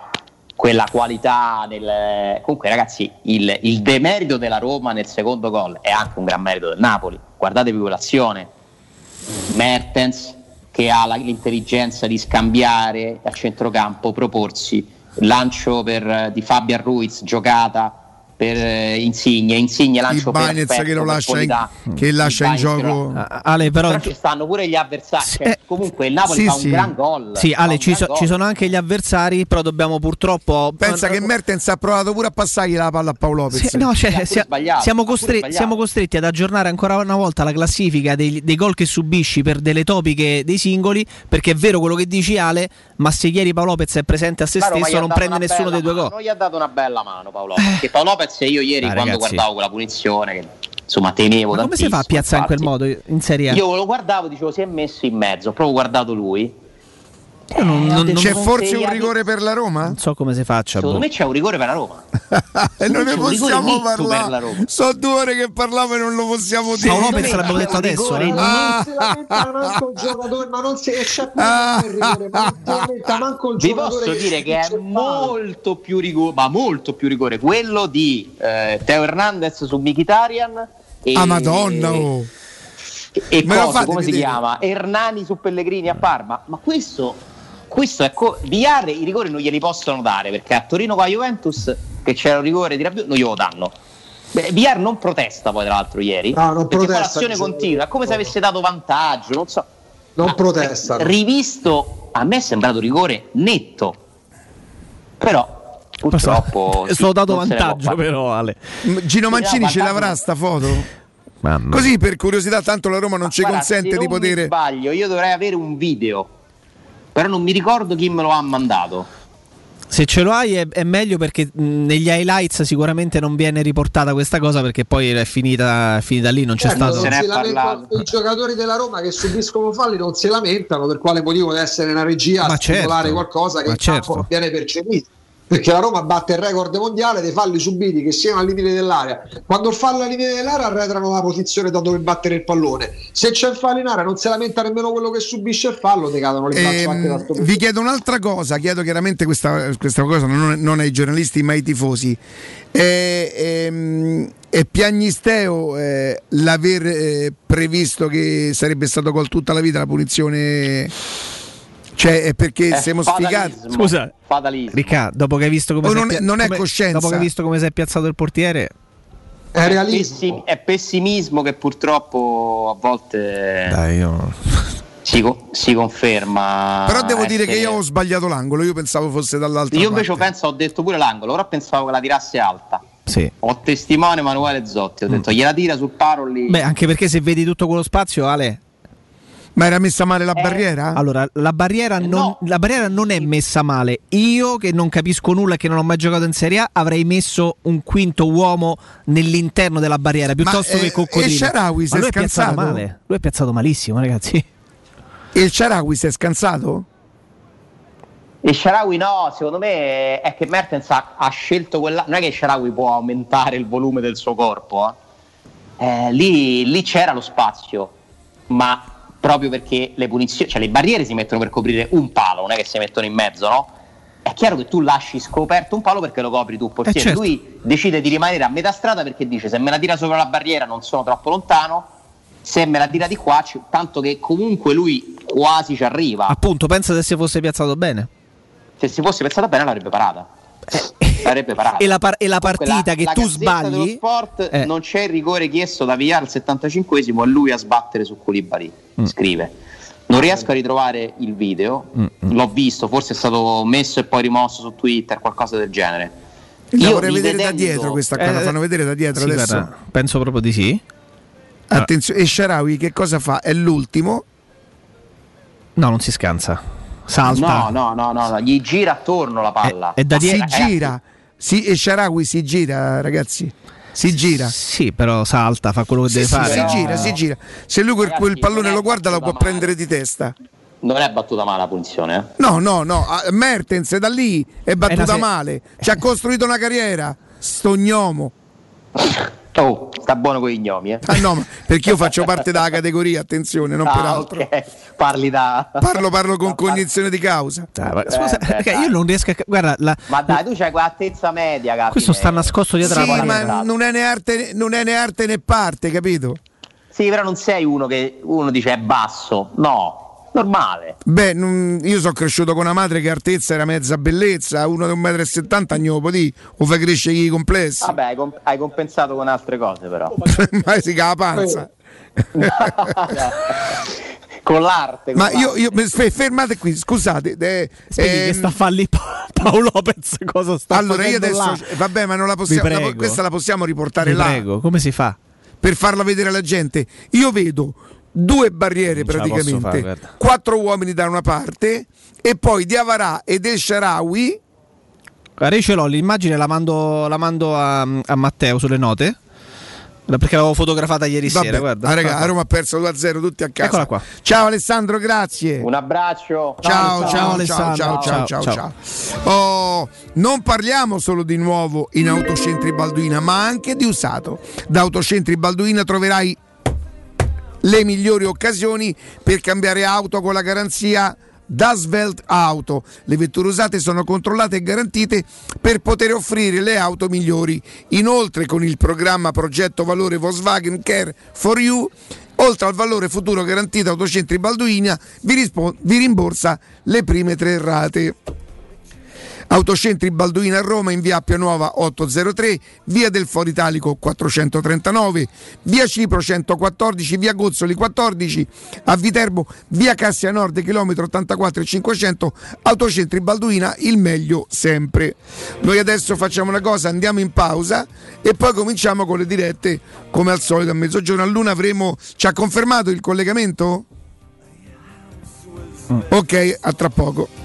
quella qualità nel... comunque ragazzi il, il demerito della Roma nel secondo gol è anche un gran merito del Napoli. Guardatevi quell'azione Mertens che ha la- l'intelligenza di scambiare a centrocampo, proporsi, lancio per, di Fabian Ruiz, giocata per eh, Insigne, Insigne lancio Ibanez perfetto che lo per lascia in, che lascia in gioco. lo- Ale, però, Però ci stanno pure gli avversari, cioè, comunque il Napoli sì, fa sì. un gran gol. Sì, Ale, ci, so- gol. ci sono anche gli avversari, però dobbiamo purtroppo. Pensa che Mertens ha provato pure a passargli la palla a Paolo Lopez. Sì, no, cioè, sia- siamo, costre- siamo costretti ad aggiornare ancora una volta la classifica dei, dei gol che subisci per delle topiche dei singoli. Perché è vero quello che dici, Ale, ma se ieri Paolo Lopez è presente a se gli stesso, non prende nessuno dei due gol. Non gli ha dato una bella mano Paolo Lopez. Paolo Lopez io ieri Ah, quando ragazzi. guardavo quella punizione, che insomma temevo Ma come si fa a piazzare in quel modo in Serie A? Io lo guardavo, dicevo si è messo in mezzo, ho proprio guardato lui Io non- non- C'è non- forse un rigore per la Roma? Non so come si faccia. Secondo boh. me c'è un rigore per la Roma. (laughs) E non ne possiamo netto per la parlare. Roma. Sono due ore che parlavo e non lo possiamo dire. Paolo Lopez l'abbiamo detto adesso. eh. Si lamenta manco il (laughs) giocatore, ma non si c'è pure il rigore, ma non si lamenta manco il Vi posso dire che è molto più rigore, ma molto più rigore quello di eh, Teo Hernandez su Mkhitaryan e, Ah, madonna, oh. e coso, fate come si vedere? chiama? Ernani su Pellegrini a Parma. Ma questo, questo è co- VR i rigori non glieli possono dare perché a Torino con la Juventus che c'era un rigore di Rabiot non glielo danno. Beh, VR non protesta poi tra l'altro ieri No, non perché protesta, l'azione continua, come se avesse dato vantaggio, non so. Non protesta. Rivisto, a me è sembrato rigore netto. Però purtroppo È stato dato vantaggio, però, Ale. Gino Mancini ce l'avrà sta foto? Mamma. Così per curiosità, tanto la Roma non ci Guarda, consente se di poter. sbaglio, io dovrei avere un video. Però non mi ricordo chi me lo ha mandato. Se ce lo hai è, è meglio perché mh, negli highlights sicuramente non viene riportata questa cosa perché poi è finita, è finita lì, non c'è Certo, stato... non si lamentano- I giocatori della Roma che subiscono falli non si lamentano per quale motivo deve essere una regia Ma a stimolare certo, qualcosa che certo. non viene percepito. Perché la Roma batte il record mondiale dei falli subiti che siano al limite dell'area. Quando il fallo al limite dell'area arretrano la posizione da dove battere il pallone. Se c'è il fallo in area non si lamenta nemmeno quello che subisce il fallo, ti cadono le braccia anche da Ehm, sto vi chiedo un'altra cosa, chiedo chiaramente questa, questa cosa non, non ai giornalisti ma ai tifosi. È, ehm, è piagnisteo eh, l'aver eh, previsto che sarebbe stato col tutta la vita la punizione? Cioè è perché È siamo sfigati? fatalismo. Scusa, Fatalismo. Riccardo, dopo che hai visto come O si è non è- non è come- coscienza? Dopo che hai visto come si è piazzato il portiere, È pessim- è pessimismo che purtroppo a volte dai, io... si, co- si conferma. Però devo dire essere- che io ho sbagliato l'angolo, io pensavo fosse dall'altra Io invece parte. penso, ho detto pure l'angolo, ora pensavo che la tirasse alta. Sì. Ho testimone Emanuele Zotti, ho detto gliela tira sul paro lì. Beh, anche perché se vedi tutto quello spazio, Ale. Ma era messa male la Eh, barriera? Allora, la barriera, non, la barriera non è messa male. Io, che non capisco nulla e che non ho mai giocato in Serie A, avrei messo un quinto uomo nell'interno della barriera piuttosto Ma, che eh, Coccodrillo. e Shaarawy si è lui è piazzato scansato? male. Lui è piazzato malissimo, ragazzi. E il Ciarawi si è scansato? E Sharawi no, secondo me è che Mertens ha, ha scelto quella. Non è che Sharawi può aumentare il volume del suo corpo, eh. Eh, lì, lì c'era lo spazio, ma proprio perché le punizioni, cioè le barriere si mettono per coprire un palo, non è che si mettono in mezzo, no? È chiaro che tu lasci scoperto un palo perché lo copri tu, portiere. Eh, certo. Lui decide di rimanere a metà strada perché dice: se me la tira sopra la barriera non sono troppo lontano, se me la tira di qua, tanto che comunque lui quasi ci arriva. Appunto, pensa se si fosse piazzato bene. Se si fosse pensata bene l'avrebbe parata. L'avrebbe parata. E la, par- e la Comunque, partita la- che la tu sbagli. Sport Eh. non c'è il rigore chiesto da Villar al 75esimo e lui a sbattere su Koulibaly. Mm. Scrive. Non riesco a ritrovare il video, Mm, l'ho visto, forse è stato messo e poi rimosso su Twitter, qualcosa del genere. La Io vorrei vedere da rivedendo- dietro questa qua, la Eh, fanno vedere da dietro sì, adesso. guarda, penso proprio di sì. Attenzione, e Sharawi che cosa fa? È l'ultimo. No, non si scansa. Salta. No, no, no, no, no, gli gira attorno la palla. È- è da Ma die- si ragazzi, gira. Si, e Sharawi si gira, ragazzi. Si gira. Sì, però salta, fa quello che Sì, deve sì, fare. si gira, si gira. Se lui quel, quel Ragazzi, pallone è lo guarda lo può male. prendere di testa. Non è battuta male la punizione, eh? No, no, no. Mertens da lì è battuta se- male. Ci ha costruito una carriera. Sto gnomo. (laughs) Oh, sta buono con i gnomi, eh? Ah no, ma perché io faccio parte della categoria, attenzione, non per Ah, altro. ok. Parli da. Parlo, parlo con (laughs) cognizione di causa. Dai, ma scusa, Eh, beh, io non riesco a. Guarda, la- Ma dai, tu c'hai quell'altezza media, capi? questo sta nascosto dietro Sì, la ma non è, né arte, non è né arte né parte, capito? Sì, però non sei uno che uno dice è basso. No, normale. Beh, non- io sono cresciuto con una madre che altezza era mezza bellezza, uno di 1,70 m gnopo di, o fa crescere i complessi. Vabbè, hai, comp- hai compensato con altre cose, però. (laughs) ma si ca la panza. (laughs) con l'arte. con Ma io, l'arte. io fermate qui, scusate. eh, Spieghi ehm, che sta a farli Pa- Paolo Lopez cosa sta allora io facendo adesso, là? vabbè, ma non la possiamo, la- prego. questa la possiamo riportare Vi là prego, come si fa? per farla vedere alla gente. Io vedo due barriere Non praticamente, fare, quattro uomini da una parte e poi Diavarà ed El Sharawi. Guarda, io ce l'ho, l'immagine la mando, la mando a, a Matteo sulle note. Perché l'avevo fotografata ieri Vabbè, sera, guarda. ah, raga, a Roma ha perso 2-0 tutti a casa. Eccola qua. Ciao Alessandro, grazie. Un abbraccio. Ciao, ciao, ciao, Alessandro. ciao, ciao, Ciao, ciao, ciao. Oh, non parliamo solo di nuovo in Autocentri Balduina, ma anche di usato. Da Autocentri Balduina troverai le migliori occasioni per cambiare auto con la garanzia da Svelte Auto. Le vetture usate sono controllate e garantite per poter offrire le auto migliori. Inoltre con il programma Progetto Valore Volkswagen Care for You Oltre al valore futuro garantito Autocentri Balduina, vi, rispo- vi rimborsa le prime tre rate. Autocentri Balduina a Roma in via Appia Nuova 803, via del Foro Italico 439, via Cipro 114, via Gozzoli 14, a Viterbo via Cassia Nord chilometro 84 e 500, Autocentri Balduina il meglio sempre. Noi adesso facciamo una cosa, andiamo in pausa e poi cominciamo con le dirette come al solito a mezzogiorno a luna avremo ci ha confermato il collegamento? Ok, a tra poco.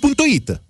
Ponto Ita.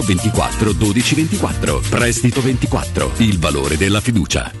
24 12 24. Prestito 24, il valore della fiducia.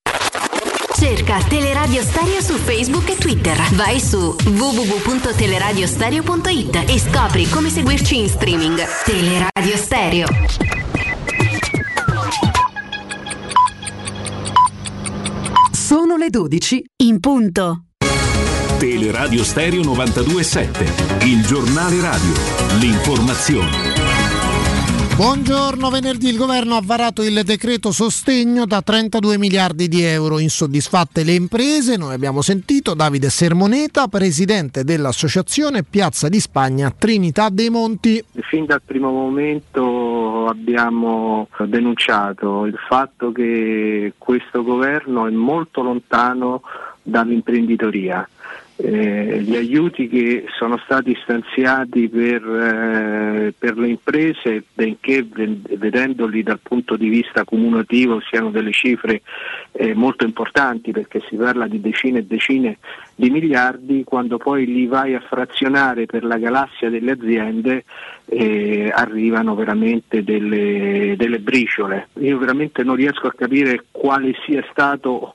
Cerca Teleradio Stereo su Facebook e Twitter. Vai su www.teleradiostereo.it e scopri come seguirci in streaming. Teleradio Stereo. Sono le 12 in punto. Teleradio Stereo 927, il giornale radio, l'informazione. Buongiorno, venerdì il governo ha varato il decreto sostegno da 32 miliardi di euro. Insoddisfatte le imprese, noi abbiamo sentito Davide Sermoneta, presidente dell'associazione Piazza di Spagna Trinità dei Monti. Fin dal primo momento abbiamo denunciato il fatto che questo governo è molto lontano dall'imprenditoria. Eh, gli aiuti che sono stati stanziati per, eh, per le imprese, benché vedendoli dal punto di vista cumulativo siano delle cifre eh, molto importanti perché si parla di decine e decine di miliardi, quando poi li vai a frazionare per la galassia delle aziende eh, arrivano veramente delle, delle briciole. Io veramente non riesco a capire quale sia stato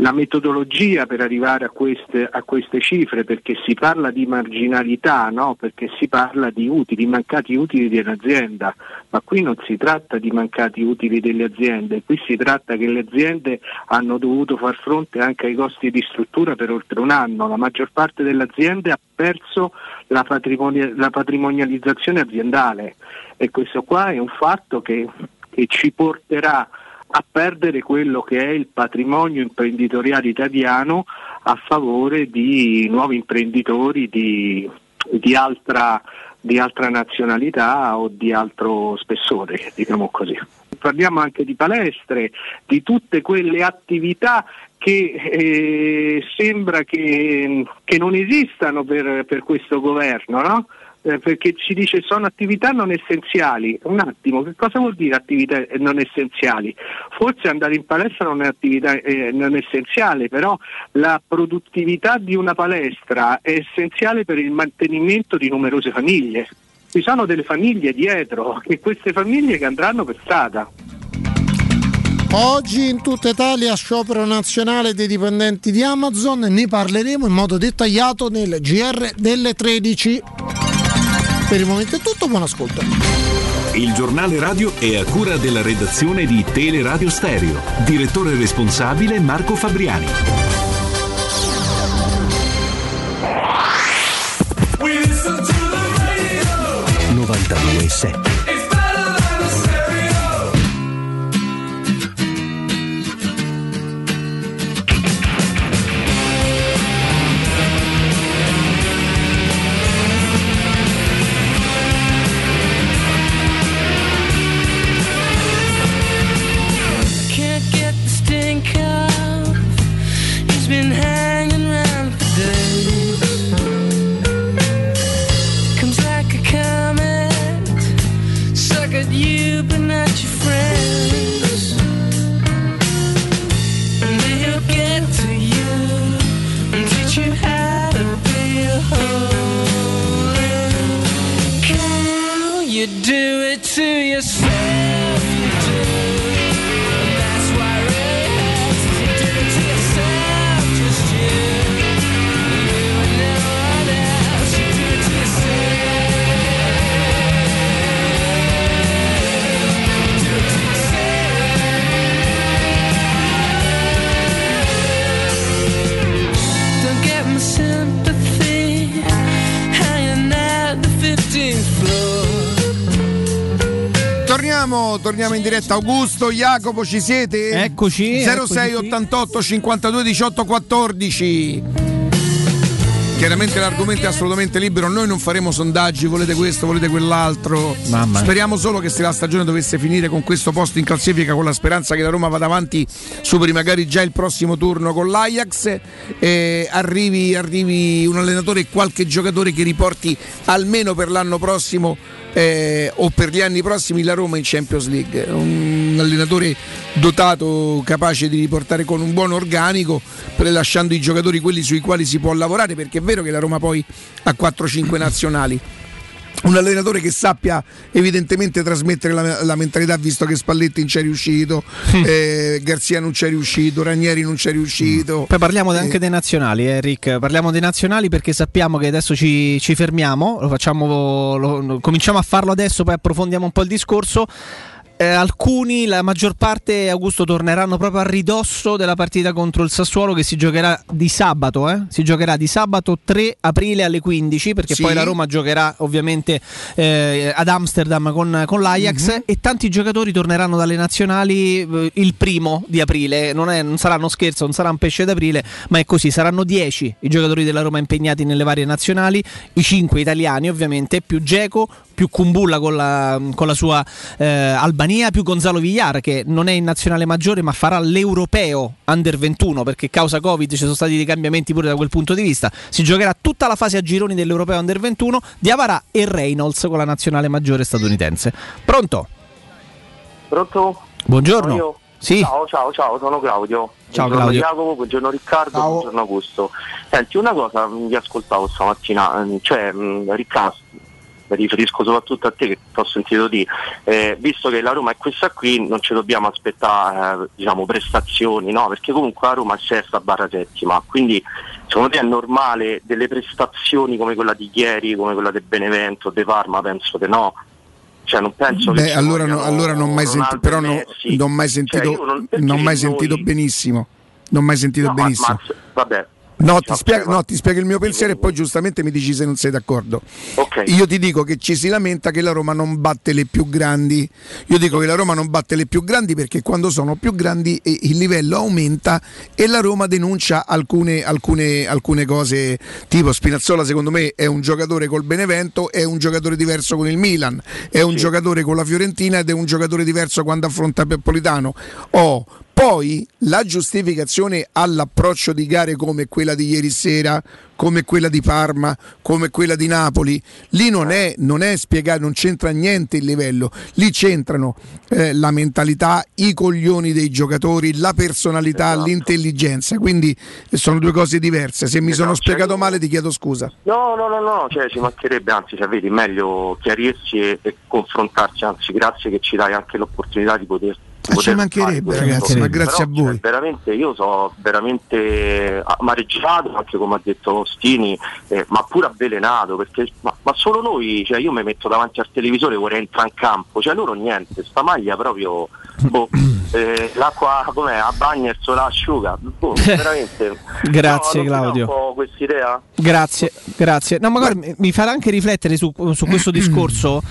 la metodologia per arrivare a queste, a queste cifre, perché si parla di marginalità, no? perché si parla di utili, mancati utili di un'azienda, ma qui non si tratta di mancati utili delle aziende, qui si tratta che le aziende hanno dovuto far fronte anche ai costi di struttura per oltre un anno, la maggior parte delle aziende ha perso la, patrimoni- la patrimonializzazione aziendale e questo qua è un fatto che, che ci porterà a perdere quello che è il patrimonio imprenditoriale italiano a favore di nuovi imprenditori di, di, altra, di altra nazionalità o di altro spessore, diciamo così. Parliamo anche di palestre, di tutte quelle attività che eh, sembra che, che, non esistano per, per questo governo, no? eh, perché ci dice sono attività non essenziali. Un attimo, che cosa vuol dire attività non essenziali? Forse andare in palestra non è attività eh, non essenziale, però la produttività di una palestra è essenziale per il mantenimento di numerose famiglie. Ci sono delle famiglie dietro e queste famiglie che andranno per strada. Oggi in tutta Italia sciopero nazionale dei dipendenti di Amazon, ne parleremo in modo dettagliato nel GR delle 13. Per il momento è tutto, buon ascolto. Il giornale radio è a cura della redazione di Teleradio Stereo. Direttore responsabile Marco Fabriani. e 7 to Torniamo, torniamo in diretta. Augusto, Jacopo, ci siete? Eccoci, 06 88 52 18 14. Chiaramente l'argomento è assolutamente libero, noi non faremo sondaggi, volete questo, volete quell'altro. Mamma. Speriamo solo che se la stagione dovesse finire con questo posto in classifica, con la speranza che la Roma vada avanti, superi magari già il prossimo turno con l'Ajax, e arrivi, arrivi un allenatore e qualche giocatore che riporti almeno per l'anno prossimo eh, o per gli anni prossimi la Roma in Champions League. Un allenatore dotato, capace di riportare con un buon organico, pre- lasciando i giocatori quelli sui quali si può lavorare, perché è vero che la Roma poi ha 4-5 (clears throat) nazionali. Un allenatore che sappia evidentemente trasmettere la, la mentalità, visto che Spalletti non c'è riuscito, eh, Garzia non c'è riuscito, Ranieri non c'è riuscito. Poi parliamo anche dei nazionali, eh, Rick. Parliamo dei nazionali perché sappiamo che adesso ci, ci fermiamo, lo facciamo, lo- cominciamo a farlo adesso, poi approfondiamo un po' il discorso. Eh, alcuni, la maggior parte, Augusto, torneranno proprio a ridosso della partita contro il Sassuolo che si giocherà di sabato. eh? Si giocherà di sabato 3 aprile alle 15 perché Sì. poi la Roma giocherà ovviamente eh, ad Amsterdam con, con l'Ajax Mhm. e tanti giocatori torneranno dalle nazionali eh, il primo di aprile. Non, è- non sarà uno scherzo, non sarà un pesce d'aprile, ma è così. Saranno 10 i giocatori della Roma impegnati nelle varie nazionali, i 5 italiani ovviamente, più Geco, più Kumbulla con la, con la sua eh, Albania, più Gonzalo Villar che non è in nazionale maggiore ma farà l'europeo under 21 perché causa Covid ci sono stati dei cambiamenti pure da quel punto di vista. Si giocherà tutta la fase a gironi dell'europeo under 21 di Avarà e Reynolds con la nazionale maggiore statunitense. Pronto? Pronto? Buongiorno. Sono? Sì. Ciao, ciao, ciao, sono Claudio. Ciao, buongiorno Claudio. Jacopo, buongiorno Riccardo, buongiorno Augusto. Senti, una cosa, mh, vi ascoltavo stamattina, mh, cioè mh, Riccardo, mi riferisco soprattutto a te che ti ho sentito dire, eh, visto che la Roma è questa qui, non ci dobbiamo aspettare eh, diciamo, prestazioni, no? Perché comunque la Roma è sesta barra settima, quindi secondo te è normale delle prestazioni come quella di ieri, come quella del Benevento, De Parma, penso che no. Cioè non penso che Beh, ci allora, no- allora non mai sentito, però no- non mai Cioè, sentito, io non- non mai noi- sentito benissimo. Non mai sentito No, ma- benissimo. ma- vabbè. No ti, spiego, no, ti spiego il mio pensiero e poi giustamente mi dici se non sei d'accordo. Io ti dico che ci si lamenta che la Roma non batte le più grandi. Io dico che la Roma non batte le più grandi perché quando sono più grandi eh, il livello aumenta e la Roma denuncia alcune, alcune, alcune cose. Tipo Spinazzola secondo me è un giocatore col Benevento, è un giocatore diverso con il Milan, è un giocatore con la Fiorentina ed è un giocatore diverso quando affronta Pepolitano. Oh, poi la giustificazione all'approccio di gare come quella di ieri sera, come quella di Parma, come quella di Napoli, lì non è, non è spiegato, non c'entra niente il livello, lì c'entrano eh, la mentalità, i coglioni dei giocatori, la personalità, l'intelligenza, quindi eh, sono due cose diverse. Se mi sono spiegato male ti chiedo scusa. No, no, no, no, cioè ci mancherebbe, anzi, cioè, vedi, meglio chiarirsi e, e confrontarsi, anzi, grazie che ci dai anche l'opportunità di poter. Ma ci mancherebbe, ragazzi, ma grazie Però, a voi. cioè, veramente, io sono veramente amareggiato, anche come ha detto Stini, eh, ma pure avvelenato, perché ma, ma solo noi, cioè io mi metto davanti al televisore e vorrei entrare in campo, cioè loro niente, sta maglia proprio. boh, (clears throat) eh, l'acqua com'è? A Bagners la asciuga, boh, (laughs) veramente. Grazie, no, Claudio. Un po' quest'idea? Grazie, grazie. No, magari mi- mi farà anche riflettere su, su questo (clears throat) discorso.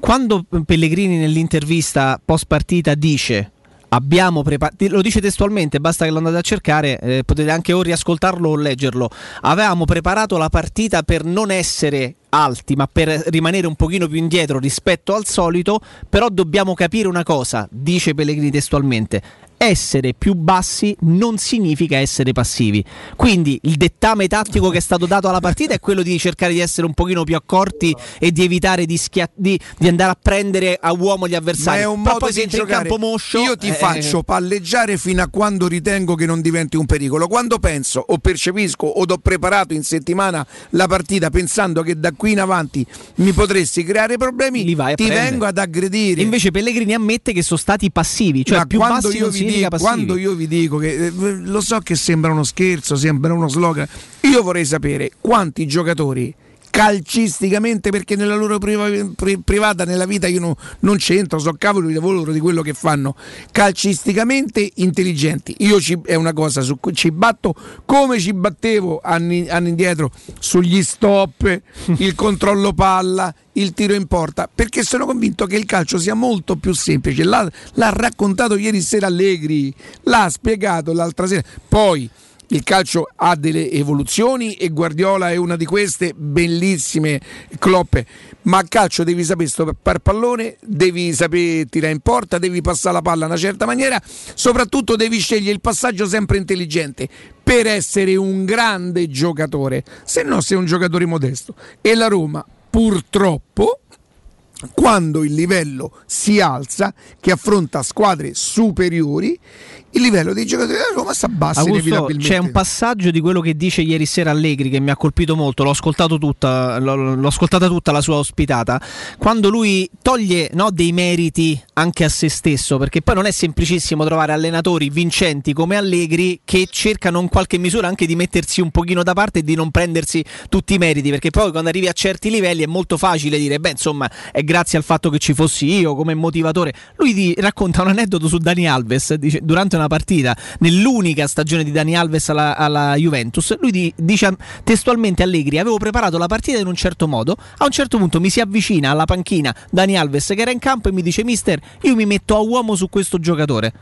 Quando Pellegrini nell'intervista post partita dice abbiamo preparato, lo dice testualmente, basta che lo andate a cercare, eh, potete anche o riascoltarlo o leggerlo. Avevamo preparato la partita per non essere alti, ma per rimanere un pochino più indietro rispetto al solito, però dobbiamo capire una cosa, dice Pellegrini testualmente. Essere più bassi non significa essere passivi. Quindi il dettame tattico che è stato dato alla partita è quello di cercare di essere un pochino più accorti e di evitare di, schia- di- di andare a prendere a uomo gli Ma avversari. è un Però modo di giocare. campo moscio, Io ti eh, faccio palleggiare fino a quando ritengo che non diventi un pericolo. Quando penso o percepisco o ho preparato in settimana la partita pensando che da qui in avanti mi potresti creare problemi, ti prendere. vengo ad aggredire. Invece Pellegrini ammette che sono stati passivi, cioè Ma più quando io, dico, quando io vi dico che eh, lo so che sembra uno scherzo, sembra uno slogan, io vorrei sapere quanti giocatori calcisticamente perché nella loro priva- pri- privata nella vita io no- non c'entro so cavolo di loro di quello che fanno. Calcisticamente intelligenti. Io ci, è una cosa su cui ci batto come ci battevo anni, anni indietro sugli stop il (laughs) controllo palla il tiro in porta perché sono convinto che il calcio sia molto più semplice. L'ha, l'ha raccontato ieri sera Allegri l'ha spiegato l'altra sera. Poi il calcio ha delle evoluzioni e Guardiola è una di queste, bellissime cloppe, ma a calcio devi sapere stoppare pallone, devi sapere tirare in porta, devi passare la palla in una certa maniera, soprattutto devi scegliere il passaggio sempre intelligente per essere un grande giocatore, se no sei un giocatore modesto. E la Roma purtroppo quando il livello si alza, che affronta squadre superiori, il livello dei giocatori della Roma si abbassa Augusto, c'è un passaggio di quello che dice ieri sera Allegri che mi ha colpito molto, l'ho, ascoltato tutta, l'ho, l'ho ascoltata tutta la sua ospitata, quando lui toglie no, dei meriti anche a se stesso, perché poi non è semplicissimo trovare allenatori vincenti come Allegri che cercano in qualche misura anche di mettersi un pochino da parte e di non prendersi tutti i meriti, perché poi quando arrivi a certi livelli è molto facile dire, beh insomma è grazie al fatto che ci fossi io come motivatore. Lui ti racconta un aneddoto su Dani Alves, dice, durante una partita, nell'unica stagione di Dani Alves alla, alla Juventus, lui di, dice testualmente Allegri, avevo preparato la partita in un certo modo, a un certo punto mi si avvicina alla panchina Dani Alves che era in campo e mi dice mister, io mi metto a uomo su questo giocatore.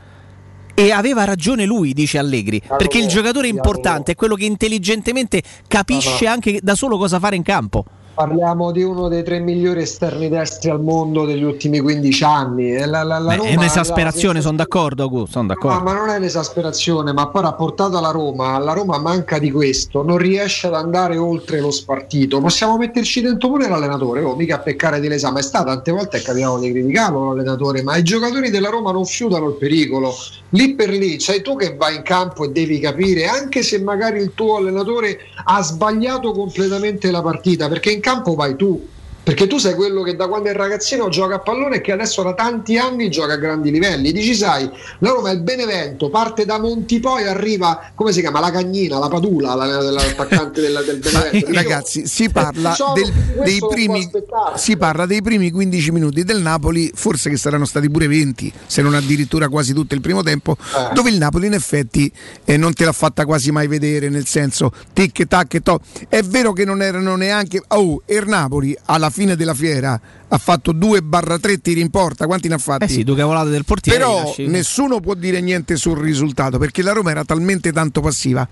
E aveva ragione lui, dice Allegri, perché il giocatore importante è quello che intelligentemente capisce anche da solo cosa fare in campo. Parliamo di uno dei tre migliori esterni destri al mondo degli ultimi 15 anni. La, la, la Beh, è un'esasperazione, sono d'accordo, sono Ma, d'accordo. ma non è un'esasperazione, ma poi rapportato alla Roma, la Roma manca di questo, non riesce ad andare oltre lo spartito. Possiamo metterci dentro pure l'allenatore, oh, mica a peccare di l'esame. Sta tante volte è capitato di criticarlo l'allenatore, ma i giocatori della Roma non fiutano il pericolo. Lì per lì sei tu che vai in campo e devi capire, anche se magari il tuo allenatore ha sbagliato completamente la partita, perché in campo vai tu. Perché tu sei quello che da quando è ragazzino gioca a pallone e che adesso da tanti anni gioca a grandi livelli. Dici, sai, la Roma è il Benevento, parte da Monti poi arriva, come si chiama? La Cagnina, la Padula, la- l'attaccante della- del (laughs) Benevento. Io- Ragazzi, si parla, Diciamo del- dei primi, si parla dei primi 15 minuti del Napoli, forse che saranno stati pure 20, se non addirittura quasi tutto il primo tempo, Eh. dove il Napoli in effetti eh, non te l'ha fatta quasi mai vedere, nel senso tic tac e to. È vero che non erano neanche... Oh, e il Napoli alla fine della fiera ha fatto 2-3 tiri in porta, quanti ne ha fatti? Eh sì, due cavolate del portiere. Però nessuno può dire niente sul risultato perché la Roma era talmente tanto passiva.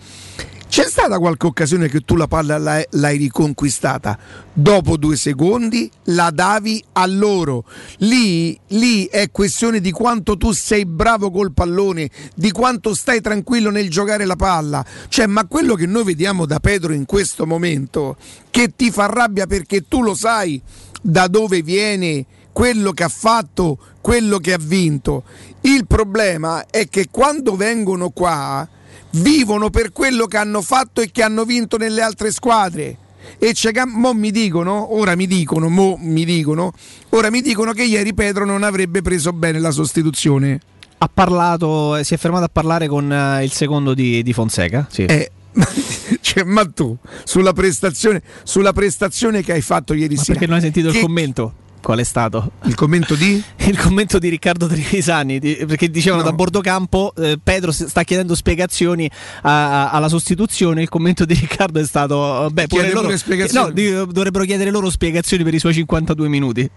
C'è stata qualche occasione che tu la palla l'hai, l'hai riconquistata? Dopo due secondi la davi a loro. Lì, lì è questione di quanto tu sei bravo col pallone, di quanto stai tranquillo nel giocare la palla. Cioè, ma quello che noi vediamo da Pedro in questo momento, che ti fa rabbia perché tu lo sai da dove viene, quello che ha fatto, quello che ha vinto. Il problema è che quando vengono qua vivono per quello che hanno fatto e che hanno vinto nelle altre squadre. E c'è mo mi dicono, ora mi dicono, mo mi dicono, ora mi dicono che ieri Pedro non avrebbe preso bene la sostituzione. Ha parlato, eh, si è fermato a parlare con eh, il secondo di, di Fonseca. Sì. Eh, (laughs) cioè, ma tu sulla prestazione, sulla prestazione che hai fatto ieri Ma sera. perché non hai sentito che- il commento? Qual è stato? Il commento di? (laughs) Il commento di Riccardo Trevisani, di- perché dicevano No. da bordo campo eh, Pedro sta chiedendo spiegazioni a- a- alla sostituzione, il commento di Riccardo è stato beh, pure loro, pure spiegazioni. no, di- dovrebbero chiedere loro spiegazioni per i suoi 52 minuti.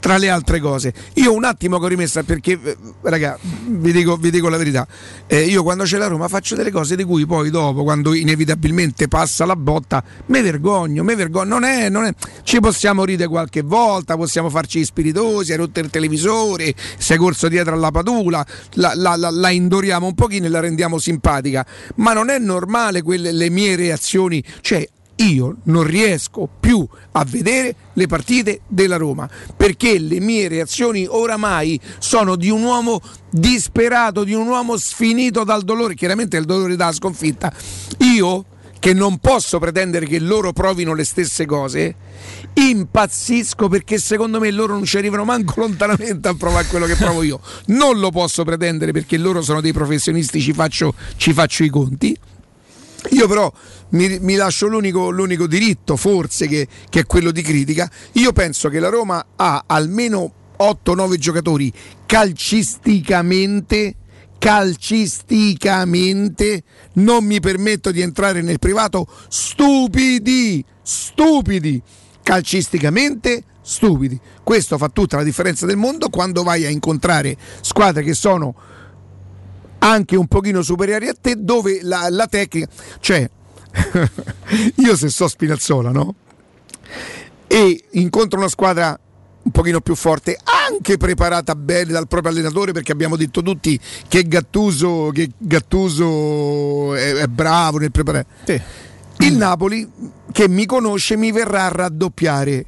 Tra le altre cose. Io un attimo che ho rimessa perché, eh, raga, vi dico, vi dico la verità. Eh, io quando c'è la Roma faccio delle cose di cui poi dopo, quando inevitabilmente passa la botta, me vergogno, me vergogno. Non è, non è. Ci possiamo ridere qualche volta, possiamo farci spiritosi, hai rotto il televisore, sei corso dietro alla padula, la, la- la- la indoriamo un pochino e la rendiamo simpatica. Ma non è normale quelle le mie reazioni. Cioè, io non riesco più a vedere le partite della Roma perché le mie reazioni oramai sono di un uomo disperato, di un uomo sfinito dal dolore, chiaramente il dolore dalla sconfitta. Io che non posso pretendere che loro provino le stesse cose, impazzisco perché secondo me loro non ci arrivano manco lontanamente a provare quello che provo io. Non lo posso pretendere perché loro sono dei professionisti, ci faccio, ci faccio i conti. Io però mi, mi lascio l'unico, l'unico diritto, forse, che, che è quello di critica. Io penso che la Roma ha almeno 8-9 giocatori calcisticamente, calcisticamente, non mi permetto di entrare nel privato, stupidi, stupidi, calcisticamente stupidi. Questo fa tutta la differenza del mondo quando vai a incontrare squadre che sono anche un pochino superiori a te, dove la, la tecnica, cioè (laughs) io se so Spinazzola, no? E incontro una squadra un pochino più forte, anche preparata bene dal proprio allenatore, perché abbiamo detto tutti che Gattuso, che Gattuso è, è bravo nel preparare. Il Napoli, che mi conosce, mi verrà a raddoppiare.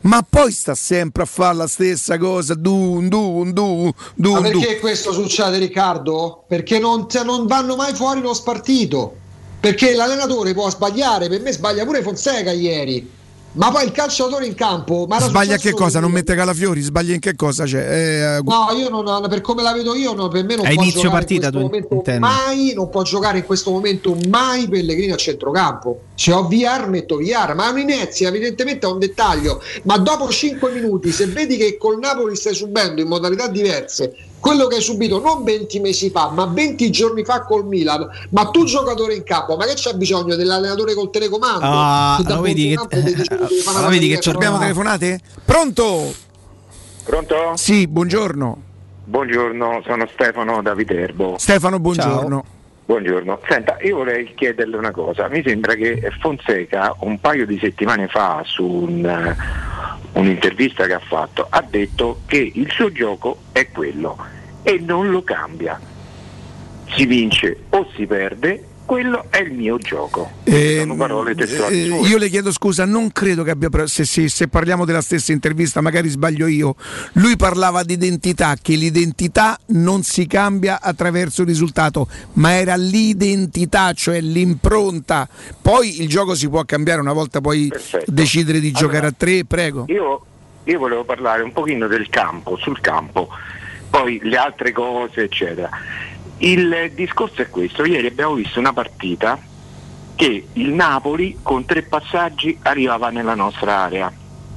Ma poi sta sempre a fare la stessa cosa, dun, dun, dun, dun, Ma dun. perché questo succede, Riccardo? Perché non, non vanno mai fuori lo spartito. Perché l'allenatore può sbagliare, per me sbaglia pure Fonseca ieri. Ma poi il calciatore in campo. Sbaglia che cosa? Non mette Calafiori? Sbaglia in che cosa? Cioè, eh, No, io non, per come la vedo io, no, per me non A può inizio giocare partita, in questo tu momento intendi? mai, non può giocare in questo momento mai Pellegrini a centrocampo. Se ho VR metto VR, ma è un'inezia, evidentemente è un dettaglio. Ma dopo 5 minuti, se vedi che col Napoli stai subendo in modalità diverse quello che hai subito non 20 mesi fa, ma 20 giorni fa col Milan, ma tu giocatore in campo, ma che c'è bisogno dell'allenatore col telecomando? Ah, lo vedi che- fare lo vedi che partita abbiamo telefonate? Pronto? Pronto? Sì, buongiorno. Buongiorno, sono Stefano da Viterbo. Stefano, buongiorno. Buongiorno. Senta, io vorrei chiederle una cosa. Mi sembra che Fonseca un paio di settimane fa su un, eh, un'intervista che ha fatto ha detto che il suo gioco è quello e non lo cambia. Si vince o si perde, quello è il mio gioco. Eh, testuali eh, sue. io le chiedo scusa, non credo che abbia. Se, se- se parliamo della stessa intervista, magari sbaglio io. Lui parlava di identità, che l'identità non si cambia attraverso il risultato, ma era l'identità, cioè l'impronta. Poi il gioco si può cambiare una volta puoi decidere di giocare a tre, prego. Io, io volevo parlare un pochino del campo, sul campo, poi le altre cose, eccetera. Il discorso è questo, ieri abbiamo visto una partita che il Napoli con tre passaggi arrivava nella nostra area.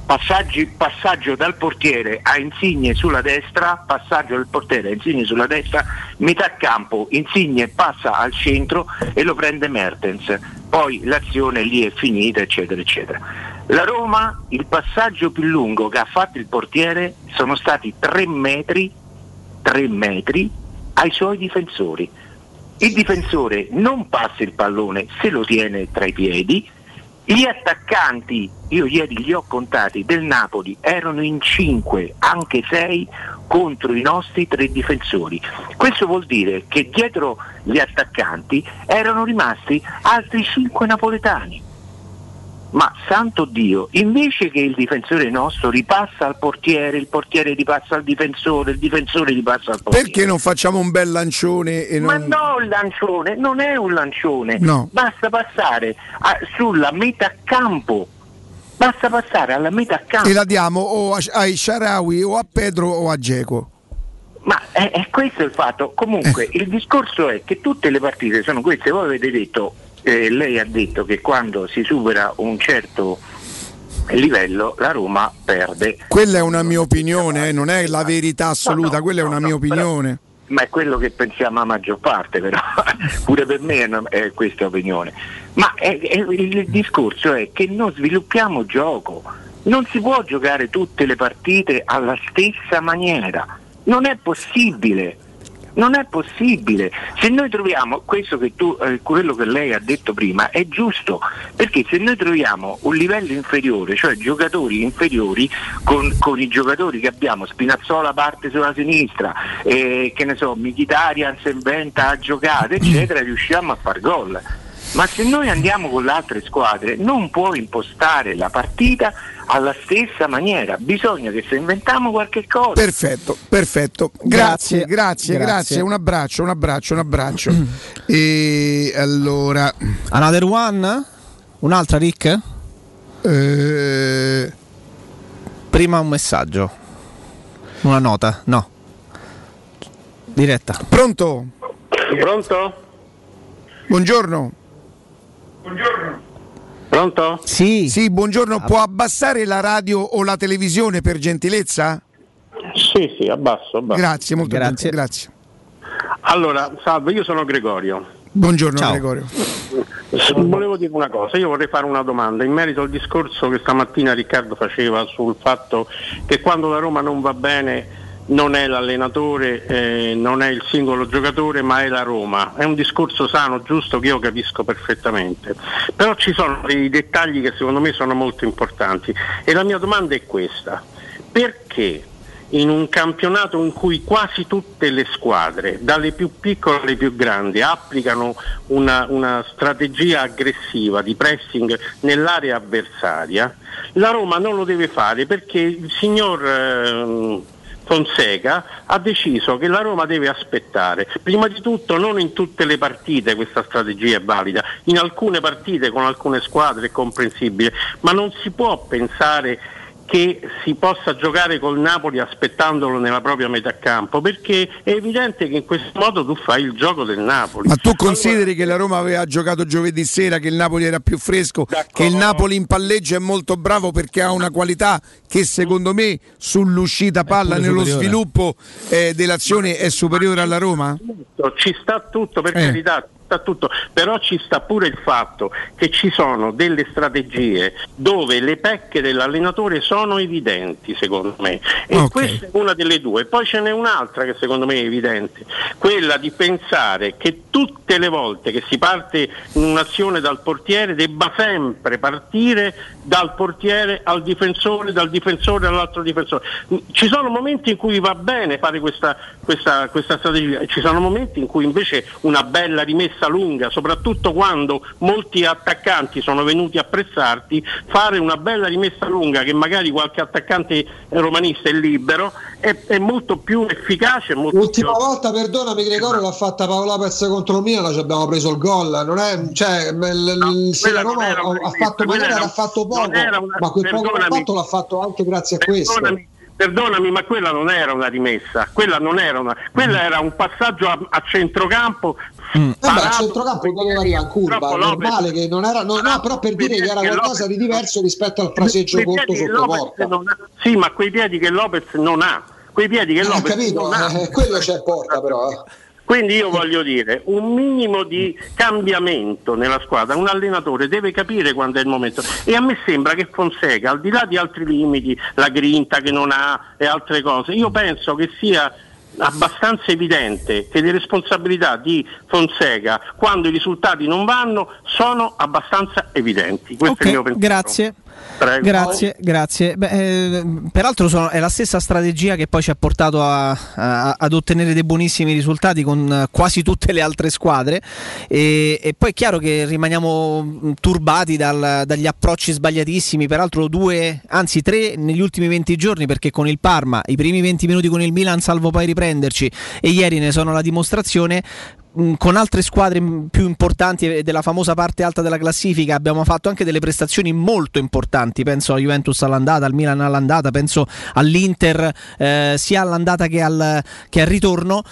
Passaggi- passaggio dal portiere a Insigne sulla destra, passaggio del portiere a Insigne sulla destra, metà campo, Insigne passa al centro e lo prende Mertens. Poi l'azione lì è finita, eccetera, eccetera. La Roma, il passaggio più lungo che ha fatto il portiere sono stati tre metri, tre metri ai suoi difensori. Il difensore non passa il pallone, se lo tiene tra i piedi. Gli attaccanti, io ieri li ho contati, del Napoli erano in 5, anche 6 contro i nostri tre difensori. Questo vuol dire che dietro gli attaccanti erano rimasti altri 5 napoletani. Ma santo Dio, invece che il difensore nostro ripassa al portiere, il portiere ripassa al difensore, il difensore ripassa al portiere. Perché non facciamo un bel lancione e Ma non. no, il lancione non è un lancione, No. basta passare a- sulla metà campo, basta passare alla metà campo. E la diamo o ai Sharawi o a Pedro o a Geco. Ma è, è questo il fatto. Comunque Eh. il discorso è che tutte le partite sono queste. Voi avete detto, eh, lei ha detto che quando si supera un certo livello la Roma perde. Quella è una mia opinione, eh, non è la verità assoluta, quella è una mia opinione. Ma è quello che pensiamo la maggior parte, però (laughs) pure per me è, è questa opinione. Ma è- è- il discorso è che non sviluppiamo gioco, non si può giocare tutte le partite alla stessa maniera, non è possibile. Non è possibile. Se noi troviamo questo che tu, eh, quello che lei ha detto prima è giusto, perché se noi troviamo un livello inferiore, cioè giocatori inferiori con, con i giocatori che abbiamo, Spinazzola parte sulla sinistra, eh, che ne so, Mkhitaryan si inventa a giocare, eccetera, riusciamo a far gol. Ma se noi andiamo con le altre squadre non può impostare la partita alla stessa maniera, bisogna che se inventiamo qualche cosa. Perfetto, perfetto. Grazie, grazie, grazie, Grazie. Un abbraccio, un abbraccio, un abbraccio. e allora. Another one? Un'altra Rick? Eh, Prima un messaggio. Una nota? No. Diretta. Pronto? Pronto? Buongiorno. Pronto? Sì. Sì, buongiorno. Può abbassare la radio o la televisione per gentilezza? Sì, sì, abbasso, abbasso. Grazie, molto Grazie. bene, grazie. Allora, salve, io sono Gregorio. Buongiorno Ciao. Gregorio. Volevo dire una cosa, io vorrei fare una domanda in merito al discorso che stamattina Riccardo faceva sul fatto che quando la Roma non va bene non è l'allenatore, eh, non è il singolo giocatore, ma è la Roma. È un discorso sano, giusto, che io capisco perfettamente. Però ci sono dei dettagli che secondo me sono molto importanti. E la mia domanda è questa. Perché in un campionato in cui quasi tutte le squadre, dalle più piccole alle più grandi, applicano una, una strategia aggressiva di pressing nell'area avversaria, la Roma non lo deve fare perché il signor ehm, Fonseca ha deciso che la Roma deve aspettare. Prima di tutto non in tutte le partite questa strategia è valida, in alcune partite con alcune squadre è comprensibile, ma non si può pensare che si possa giocare col Napoli aspettandolo nella propria metà campo, perché è evidente che in questo modo tu fai il gioco del Napoli. Ma tu consideri che la Roma aveva giocato giovedì sera, che il Napoli era più fresco, che il Napoli in palleggio è molto bravo perché ha una qualità che secondo me sull'uscita palla, nello superiore. sviluppo eh, dell'azione è superiore alla Roma? Ci sta tutto per Eh. carità. Sta Tutto. Però ci sta pure il fatto che ci sono delle strategie dove le pecche dell'allenatore sono evidenti secondo me e Ok. questa è una delle due. Poi ce n'è un'altra che secondo me è evidente, quella di pensare che tutte le volte che si parte in un'azione dal portiere debba sempre partire dal portiere al difensore, dal difensore all'altro difensore. Ci sono momenti in cui va bene fare questa, questa, questa strategia, ci sono momenti in cui invece una bella rimessa lunga, soprattutto quando molti attaccanti sono venuti a pressarti, fare una bella rimessa lunga che magari qualche attaccante romanista è libero è, è molto più efficace. Molto L'ultima più... volta, perdonami Gregorio, l'ha fatta Paolo Lopez contro il Milan, ci abbiamo preso il gol. Non è, cioè, l- l- se la Roma ha fatto magari era- ha fatto poco, una- ma quel poco che ha perdonami. fatto l'ha fatto anche grazie a questo. Perdonami, ma quella non era una rimessa, quella non era una, quella era un passaggio a, a centrocampo. Vabbè, a parato, centrocampo dove arriva curva, è Lopez- normale che non era, no, no, però per dire che era qualcosa di diverso rispetto al fraseggio corto sotto porta. ha- Sì, ma quei piedi che Lopez non ha, quei piedi che Eh, Lopez capito, non ha. eh, quello c'è porta però. Quindi io voglio dire, un minimo di cambiamento nella squadra, un allenatore deve capire quando è il momento e a me sembra che Fonseca, al di là di altri limiti, la grinta che non ha e altre cose, io penso che sia abbastanza evidente che le responsabilità di Fonseca quando i risultati non vanno sono abbastanza evidenti. Questo è il mio pensiero. grazie. Prego. Grazie, grazie. Beh, eh, peraltro sono- è la stessa strategia che poi ci ha portato a- a- ad ottenere dei buonissimi risultati con eh, quasi tutte le altre squadre e, e poi è chiaro che rimaniamo mh, turbati dal- dagli approcci sbagliatissimi, peraltro due, anzi tre negli ultimi 20 giorni perché con il Parma i primi 20 minuti con il Milan salvo poi riprenderci e ieri ne sono la dimostrazione con altre squadre più importanti della famosa parte alta della classifica abbiamo fatto anche delle prestazioni molto importanti, penso alla Juventus all'andata, al Milan all'andata, penso all'Inter eh, sia all'andata che al, che al ritorno,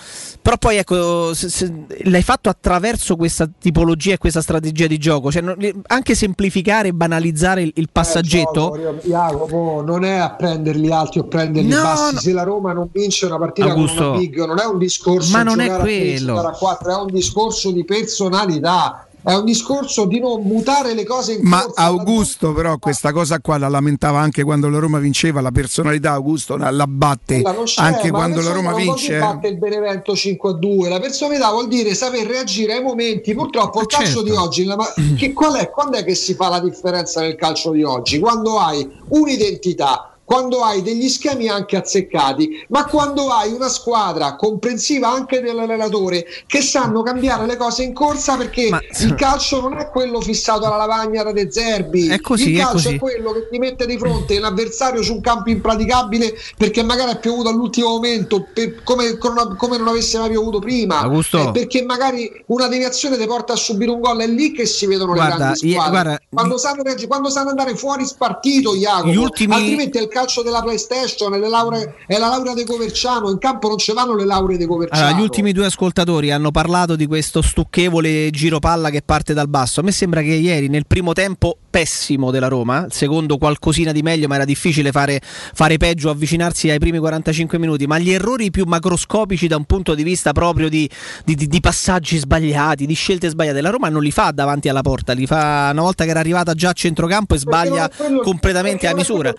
però poi ecco se- se- l'hai fatto attraverso questa tipologia e questa strategia di gioco, cioè non- anche semplificare e banalizzare il, il passaggetto. Eh, gioco, Jacopo, non è a prenderli alti o prenderli No, bassi. no. Se la Roma non vince una partita Augusto, con una big, non è un discorso ma non è a quello. giocare a quattro, è un discorso di personalità. È un discorso di non mutare le cose in Ma. Augusto però questa cosa qua la lamentava anche quando la Roma vinceva, la personalità Augusto la, batte non anche quando la Roma non vince. dire batte il Benevento 5 a 2 la personalità vuol dire saper reagire ai momenti purtroppo il calcio certo. di oggi la- ma che, qual è, quando è che si fa la differenza nel calcio di oggi quando hai un'identità quando hai degli schemi anche azzeccati, ma quando hai una squadra comprensiva anche dell'allenatore che sanno cambiare le cose in corsa perché il (laughs) calcio non è quello fissato alla lavagna da De Zerbi, È così, il è calcio così. è quello che ti mette di fronte un avversario su un campo impraticabile perché magari è piovuto all'ultimo momento per- come, come non avesse mai piovuto prima. Eh, perché magari una deviazione ti porta a subire un gol è lì che si vedono Guarda, le grandi io- squadre guarda, quando, sanno, quando sanno andare fuori spartito Jacopo Gli ultimi- altrimenti è il calcio della PlayStation è, le lauree- è la laurea di Coverciano in campo non ci vanno le lauree di Coverciano Allora, gli ultimi due ascoltatori hanno parlato di questo stucchevole giro palla che parte dal basso. A me sembra che ieri nel primo tempo pessimo della Roma, il secondo qualcosina di meglio, ma era difficile fare, fare peggio, avvicinarsi ai primi 45 minuti, ma gli errori più macroscopici da un punto di vista proprio di, di- di- di passaggi sbagliati, di scelte sbagliate, la Roma non li fa davanti alla porta, li fa una volta che era arrivata già a centrocampo e sbaglia completamente a misura.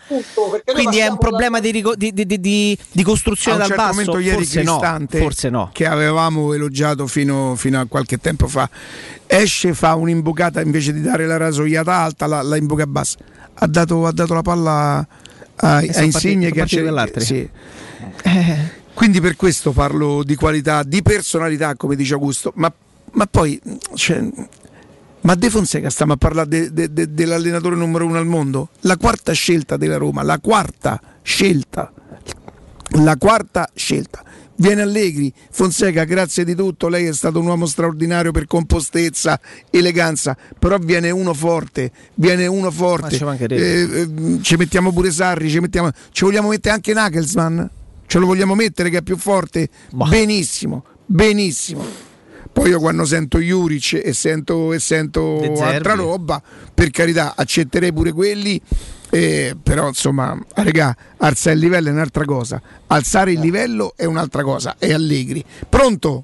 Quindi è un problema di, rico- di- di- di- di- di costruzione a un dal certo basso? momento ieri forse no, forse no. che avevamo elogiato fino, fino a qualche tempo fa, esce, fa un'imbucata invece di dare la rasoiata alta, la, la imbuca bassa. Ha dato, ha dato la palla a, E a Insigne che ha sì. Quindi per questo parlo di qualità, di personalità, come dice Augusto, ma, ma poi cioè, ma De Fonseca stiamo a parlare de- de- de- dell'allenatore numero uno al mondo? La quarta scelta della Roma, la quarta scelta, la quarta scelta. Viene Allegri, Fonseca, grazie di tutto, lei è stato un uomo straordinario per compostezza, eleganza, però viene uno forte, viene uno forte. Eh, eh, ci mettiamo pure Sarri, ci, mettiamo, ci vogliamo mettere anche Nagelsmann? Ce lo vogliamo mettere che è più forte? Benissimo, benissimo. Poi io quando sento Juric e sento, e sento altra roba, per carità, accetterei pure quelli, eh, però insomma, regà, alzare il livello è un'altra cosa, alzare il livello è un'altra cosa, è Allegri. Pronto?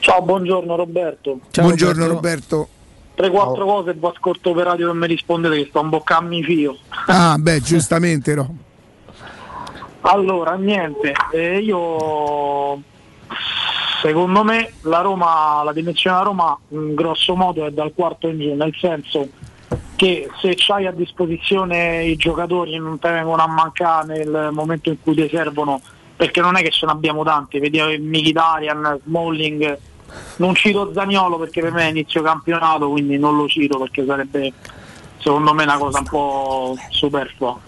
Ciao, buongiorno Roberto. Buongiorno Roberto. 3-4 cose e vi ascolto per radio non mi rispondete che sto imboccandomi fio. Ah, beh, giustamente no. Allora, niente, eh, io secondo me la Roma, la dimensione della Roma in grosso modo è dal quarto in giù, nel senso che se c'hai a disposizione i giocatori non te vengono a mancare nel momento in cui ti servono, perché non è che ce ne abbiamo tanti, vediamo Mkhitaryan, Smalling, non cito Zaniolo perché per me è inizio campionato, quindi non lo cito perché sarebbe secondo me una cosa un po' superflua.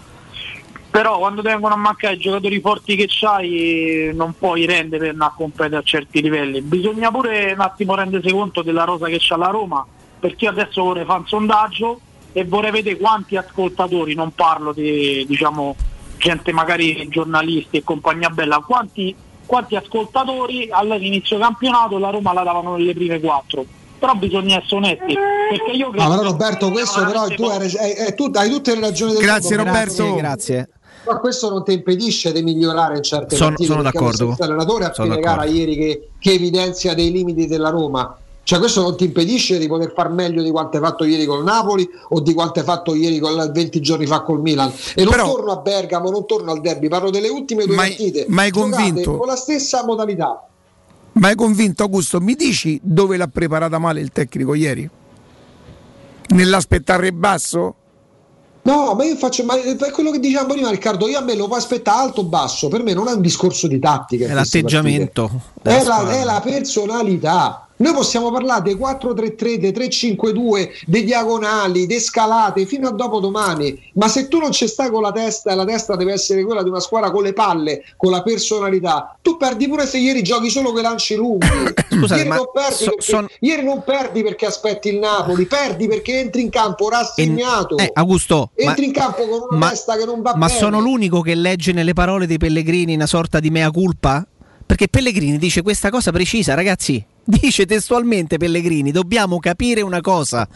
Però quando vengono a mancare i giocatori forti che c'hai non puoi rendere per andare a competere a certi livelli. Bisogna pure un attimo rendersi conto della rosa che c'ha la Roma, perché io adesso vorrei fare un sondaggio e vorrei vedere quanti ascoltatori, non parlo di diciamo gente magari giornalisti e compagnia bella, quanti, quanti ascoltatori all'inizio campionato la Roma la davano nelle prime quattro. Però bisogna essere onesti, perché io credo No, però Roberto, questo però tu, hai, hai- hai- tu hai tutte le ragioni del Grazie, mondo. Roberto. Grazie. Ma questo non ti impedisce di migliorare in certe Sono- partite. sono d'accordo. lo stesso allenatore a fine gara ieri che, che evidenzia dei limiti della Roma. Cioè questo non ti impedisce di poter far meglio di quanto hai fatto ieri col Napoli o di quanto hai fatto ieri col, 20 giorni fa col Milan. E non Però- torno a Bergamo, non torno al derby, parlo delle ultime due Ma partite. ma hai convinto? Con la stessa modalità. Ma hai convinto Augusto? Mi dici dove l'ha preparata male il tecnico ieri? Nell'aspettare il basso? No, ma io faccio ma è quello che dicevamo prima Riccardo, io a me lo può aspettare alto o basso, per me non è un discorso di tattica. È l'atteggiamento. È la, è la personalità. Noi possiamo parlare dei 4-3-3, dei 3-5-2, dei diagonali, dei scalate fino a dopodomani, ma se tu non ci stai con la testa e la testa deve essere quella di una squadra con le palle, con la personalità, tu perdi pure se ieri giochi solo i lanci lunghi. (coughs) Scusate, ieri, ma non perdi so- perché, son- ieri non perdi perché aspetti il Napoli, perdi perché entri in campo rassegnato. Eh, Augusto, ma, Entri in campo con una ma- testa che non va ma bene. sono l'unico che legge nelle parole dei Pellegrini una sorta di mea culpa? Perché Pellegrini dice questa cosa precisa, ragazzi. Dice testualmente Pellegrini: dobbiamo capire una cosa.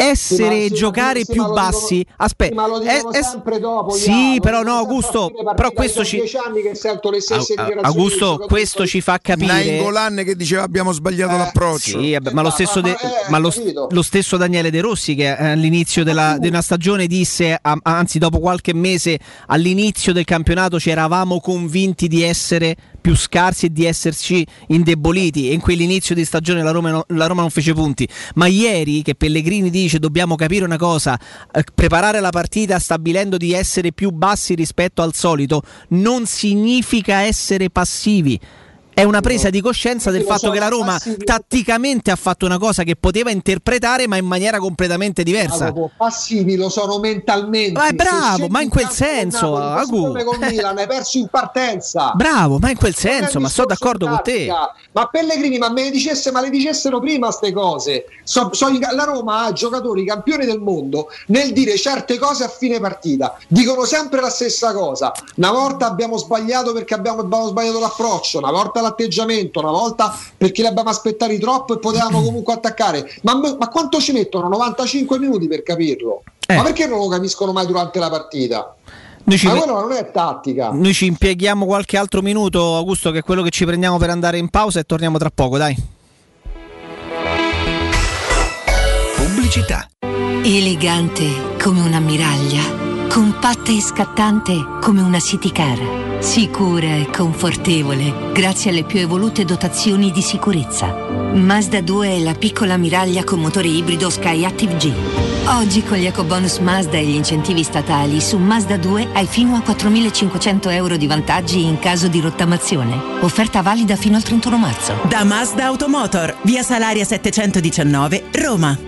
Essere Sì, e ma- sì, giocare ma- sì, più ma lo bassi. dicono- Aspetta, sì, ma lo dicono eh, eh, sempre dopo, sì, lo però dicono no, Augusto. Però questo ci. dieci anni che sento le stesse Au- Augusto, questo ci fa capire. Nainggolan che diceva abbiamo sbagliato l'approccio. Sì, vabbè, ma lo stesso, de- ma- eh, ma lo, lo stesso Daniele De Rossi che eh, all'inizio della, di una stagione disse, a- anzi dopo qualche mese, all'inizio del campionato ci eravamo convinti di essere più scarsi e di esserci indeboliti e in quell'inizio di stagione la Roma, la Roma non fece punti. Ma ieri che Pellegrini dice dobbiamo capire una cosa, eh, preparare la partita stabilendo di essere più bassi rispetto al solito non significa essere passivi. È una presa di coscienza del fatto sono che la Roma tatticamente ha fatto una cosa che poteva interpretare ma in maniera completamente diversa. Passivi lo sono mentalmente. Ma è bravo, ma in quel con senso, Agu. come col Milan, hai perso in partenza. Bravo, ma in quel senso, ma discorso d'accordo con te. Ma Pellegrini, ma me le dicesse, ma le dicessero prima queste cose. So- so la Roma ha giocatori campioni del mondo nel dire certe cose a fine partita. Dicono sempre la stessa cosa. Una volta abbiamo sbagliato perché abbiamo, abbiamo sbagliato l'approccio, una volta l'atteggiamento, una volta perché li abbiamo aspettati troppo e potevamo (clears throat) comunque attaccare. Ma, ma quanto ci mettono? 95 minuti per capirlo. Eh. Ma perché non lo capiscono mai durante la partita? Noi ci, Ma quello non è tattica. noi ci impieghiamo qualche altro minuto, Augusto, che è quello che ci prendiamo per andare in pausa e torniamo tra poco, dai. Pubblicità. Elegante come un'ammiraglia, compatta e scattante come una city car, sicura e confortevole grazie alle più evolute dotazioni di sicurezza. Mazda 2 è la piccola ammiraglia con motore ibrido Skyactiv G. Oggi con gli ecobonus Mazda e gli incentivi statali su Mazda 2 hai fino a 4.500 euro di vantaggi in caso di rottamazione. Offerta valida fino al 31 marzo. Da Mazda Automotor, via Salaria 719, Roma.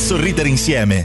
sorridere insieme.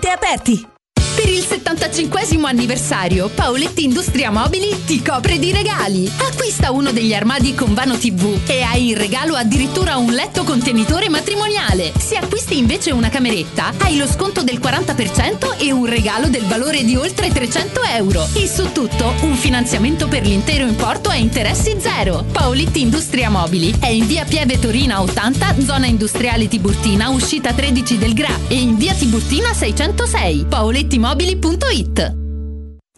aperti. Per il 75 anniversario, Paoletti Industria Mobili ti copre di regali. Acquista uno degli armadi con vano TV e hai in regalo addirittura un letto contenitore matrimoniale. Se acquisti invece una cameretta, hai lo sconto del 40% e un regalo del valore di oltre 300 euro. E su tutto, un finanziamento per l'intero importo a interessi zero. Paoletti Industria Mobili è in via Pieve Torina 80, zona industriale Tiburtina, uscita 13 del Gra e in via Tiburtina 606. Paolettimobili.it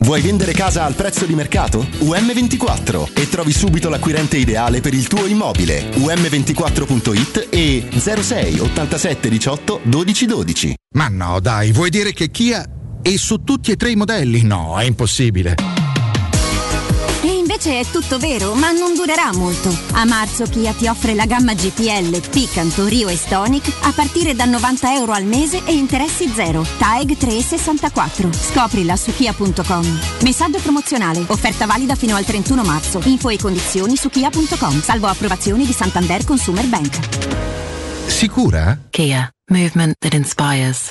Vuoi vendere casa al prezzo di mercato? UM24 e trovi subito l'acquirente ideale per il tuo immobile. UM24.it e 06 87 18 12 12. Ma no, dai, vuoi dire che Kia è su tutti e tre i modelli? No, è impossibile. Invece è tutto vero, ma non durerà molto. A marzo Kia ti offre la gamma GPL, Picanto, Rio e Stonic a partire da 90 euro al mese e interessi zero. TAEG 3,64. Scoprila su kia.com. Messaggio promozionale. Offerta valida fino al 31 marzo. Info e condizioni su kia.com. Salvo approvazioni di Santander Consumer Bank. Sicura? Kia, movement that inspires.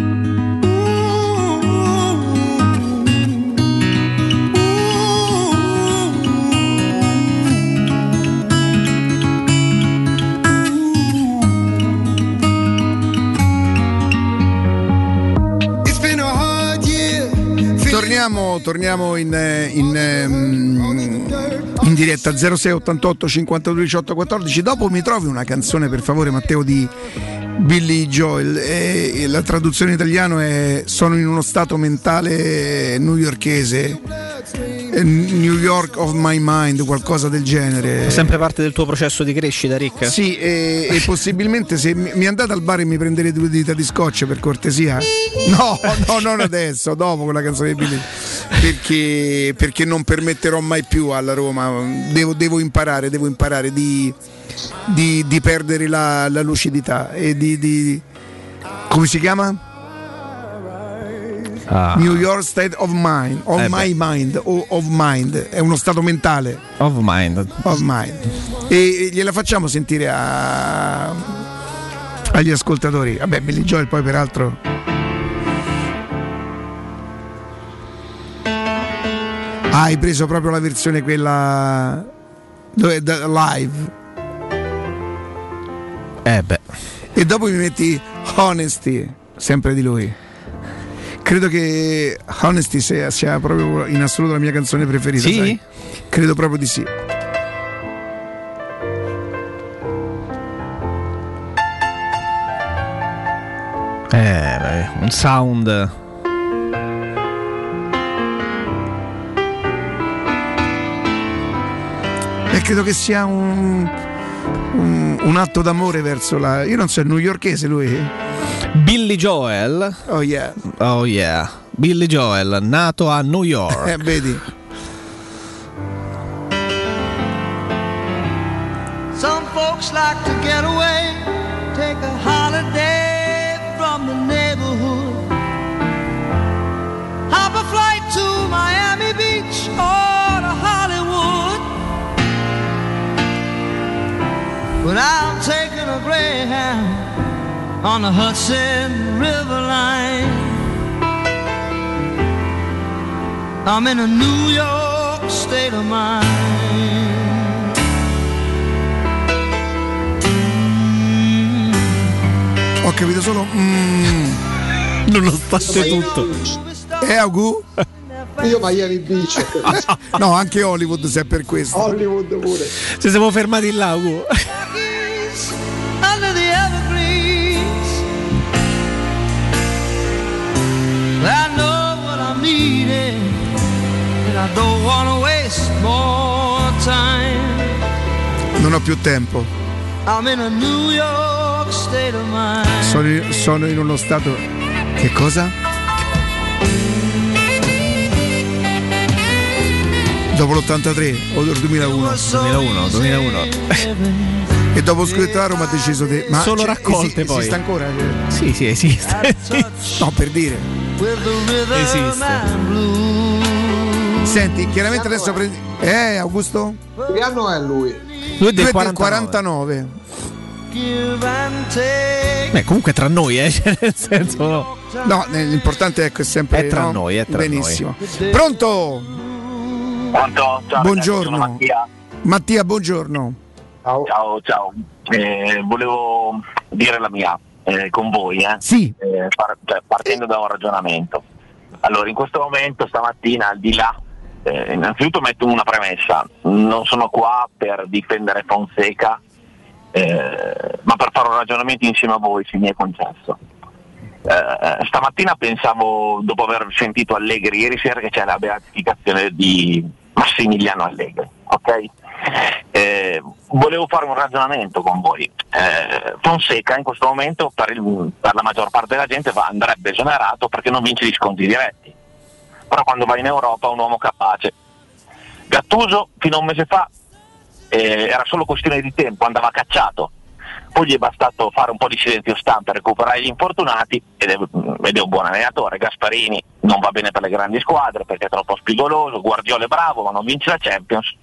torniamo, torniamo in, eh, in, ehm, in diretta 06 88 52 18 14. Dopo mi trovi una canzone per favore Matteo di Billy Joel. E la traduzione in italiano è Sono in uno stato mentale newyorchese. New York of my mind, qualcosa del genere. È sempre parte del tuo processo di crescita, Rick? Sì, e, e possibilmente se mi, mi andate al bar e mi prendete due dita di scotch per cortesia? (laughs) No, no, non adesso, dopo quella canzone di Billy. Perché, perché non permetterò mai più alla Roma. Devo, devo imparare, devo imparare di, di, di perdere la, la lucidità e di, di- come si chiama? Ah. New York State of Mind, of Eh my mind, o of mind, è uno stato mentale. Of mind. Of mind. E, e gliela facciamo sentire a- agli ascoltatori. Vabbè, Billy Joel poi peraltro. Ah, hai preso proprio la versione quella dove- da- live. Eh beh. E dopo mi metti Honesty, sempre di lui. Credo che Honesty sia, sia proprio in assoluto la mia canzone preferita. Sì? sai? Credo proprio di sì. Eh, beh, un sound. E credo che sia un, un- un atto d'amore verso la. Io non so, è newyorkese lui. Billy Joel. Oh yeah. Oh yeah. Billy Joel, nato a New York. (laughs) Eh, vedi. Some folks like to get away, take a holiday from the neighborhood. Hop a flight to Miami Beach or to Hollywood. But I'm taking a Greyhound on the Hudson River line. I'm in a New York state of mind. Ho capito solo. mm. Nonostante tutto. Eh, Augu? (laughs) Io Miami Beach. (laughs) no, anche Hollywood se è per questo. Hollywood pure. Ci siamo fermati là, Ugo. (laughs) needing, and I don't want to waste more time. Non ho più tempo. I'm in a New York state of mind. Sono in, sono in uno stato. Che cosa? Dopo l'83 o del 2001? 2001, 2001. E dopo scritto a Roma ha deciso di. Ma Solo raccolte esi- poi. Esiste ancora? Sì, sì, esiste. No, per dire. With the rhythm Esiste. and blues. Senti, chiaramente adesso prendi. Eh, Augusto? Che anno è lui? Lui è del Tu è del 49. 49. Give and take. Beh, comunque tra noi, eh, (laughs) cioè, nel senso no. No, l'importante è sempre. È tra no? noi, è tra Benissimo. Pronto? Pronto? Ciao, Buongiorno. Mattia. Mattia, buongiorno. Ciao, ciao. Eh, volevo dire la mia eh, con voi, eh. Sì. Eh, par- cioè, partendo da un ragionamento. Allora, in questo momento, stamattina, al di là, eh, innanzitutto metto una premessa, non sono qua per difendere Fonseca, eh, ma per fare un ragionamento insieme a voi, se mi è concesso. Eh, stamattina pensavo, dopo aver sentito Allegri ieri sera, che c'è la beatificazione di Massimiliano Allegri, ok? Eh, volevo fare un ragionamento con voi. Eh, Fonseca in questo momento per, il- per la maggior parte della gente va, andrebbe esonerato perché non vince gli sconti diretti. Però quando va in Europa è un uomo capace. Gattuso fino a un mese fa eh, era solo questione di tempo, andava cacciato. Poi gli è bastato fare un po' di silenzio stampa, recuperare gli infortunati ed è, ed è un buon allenatore. Gasparini non va bene per le grandi squadre perché è troppo spigoloso, Guardiola è bravo ma non vince la Champions,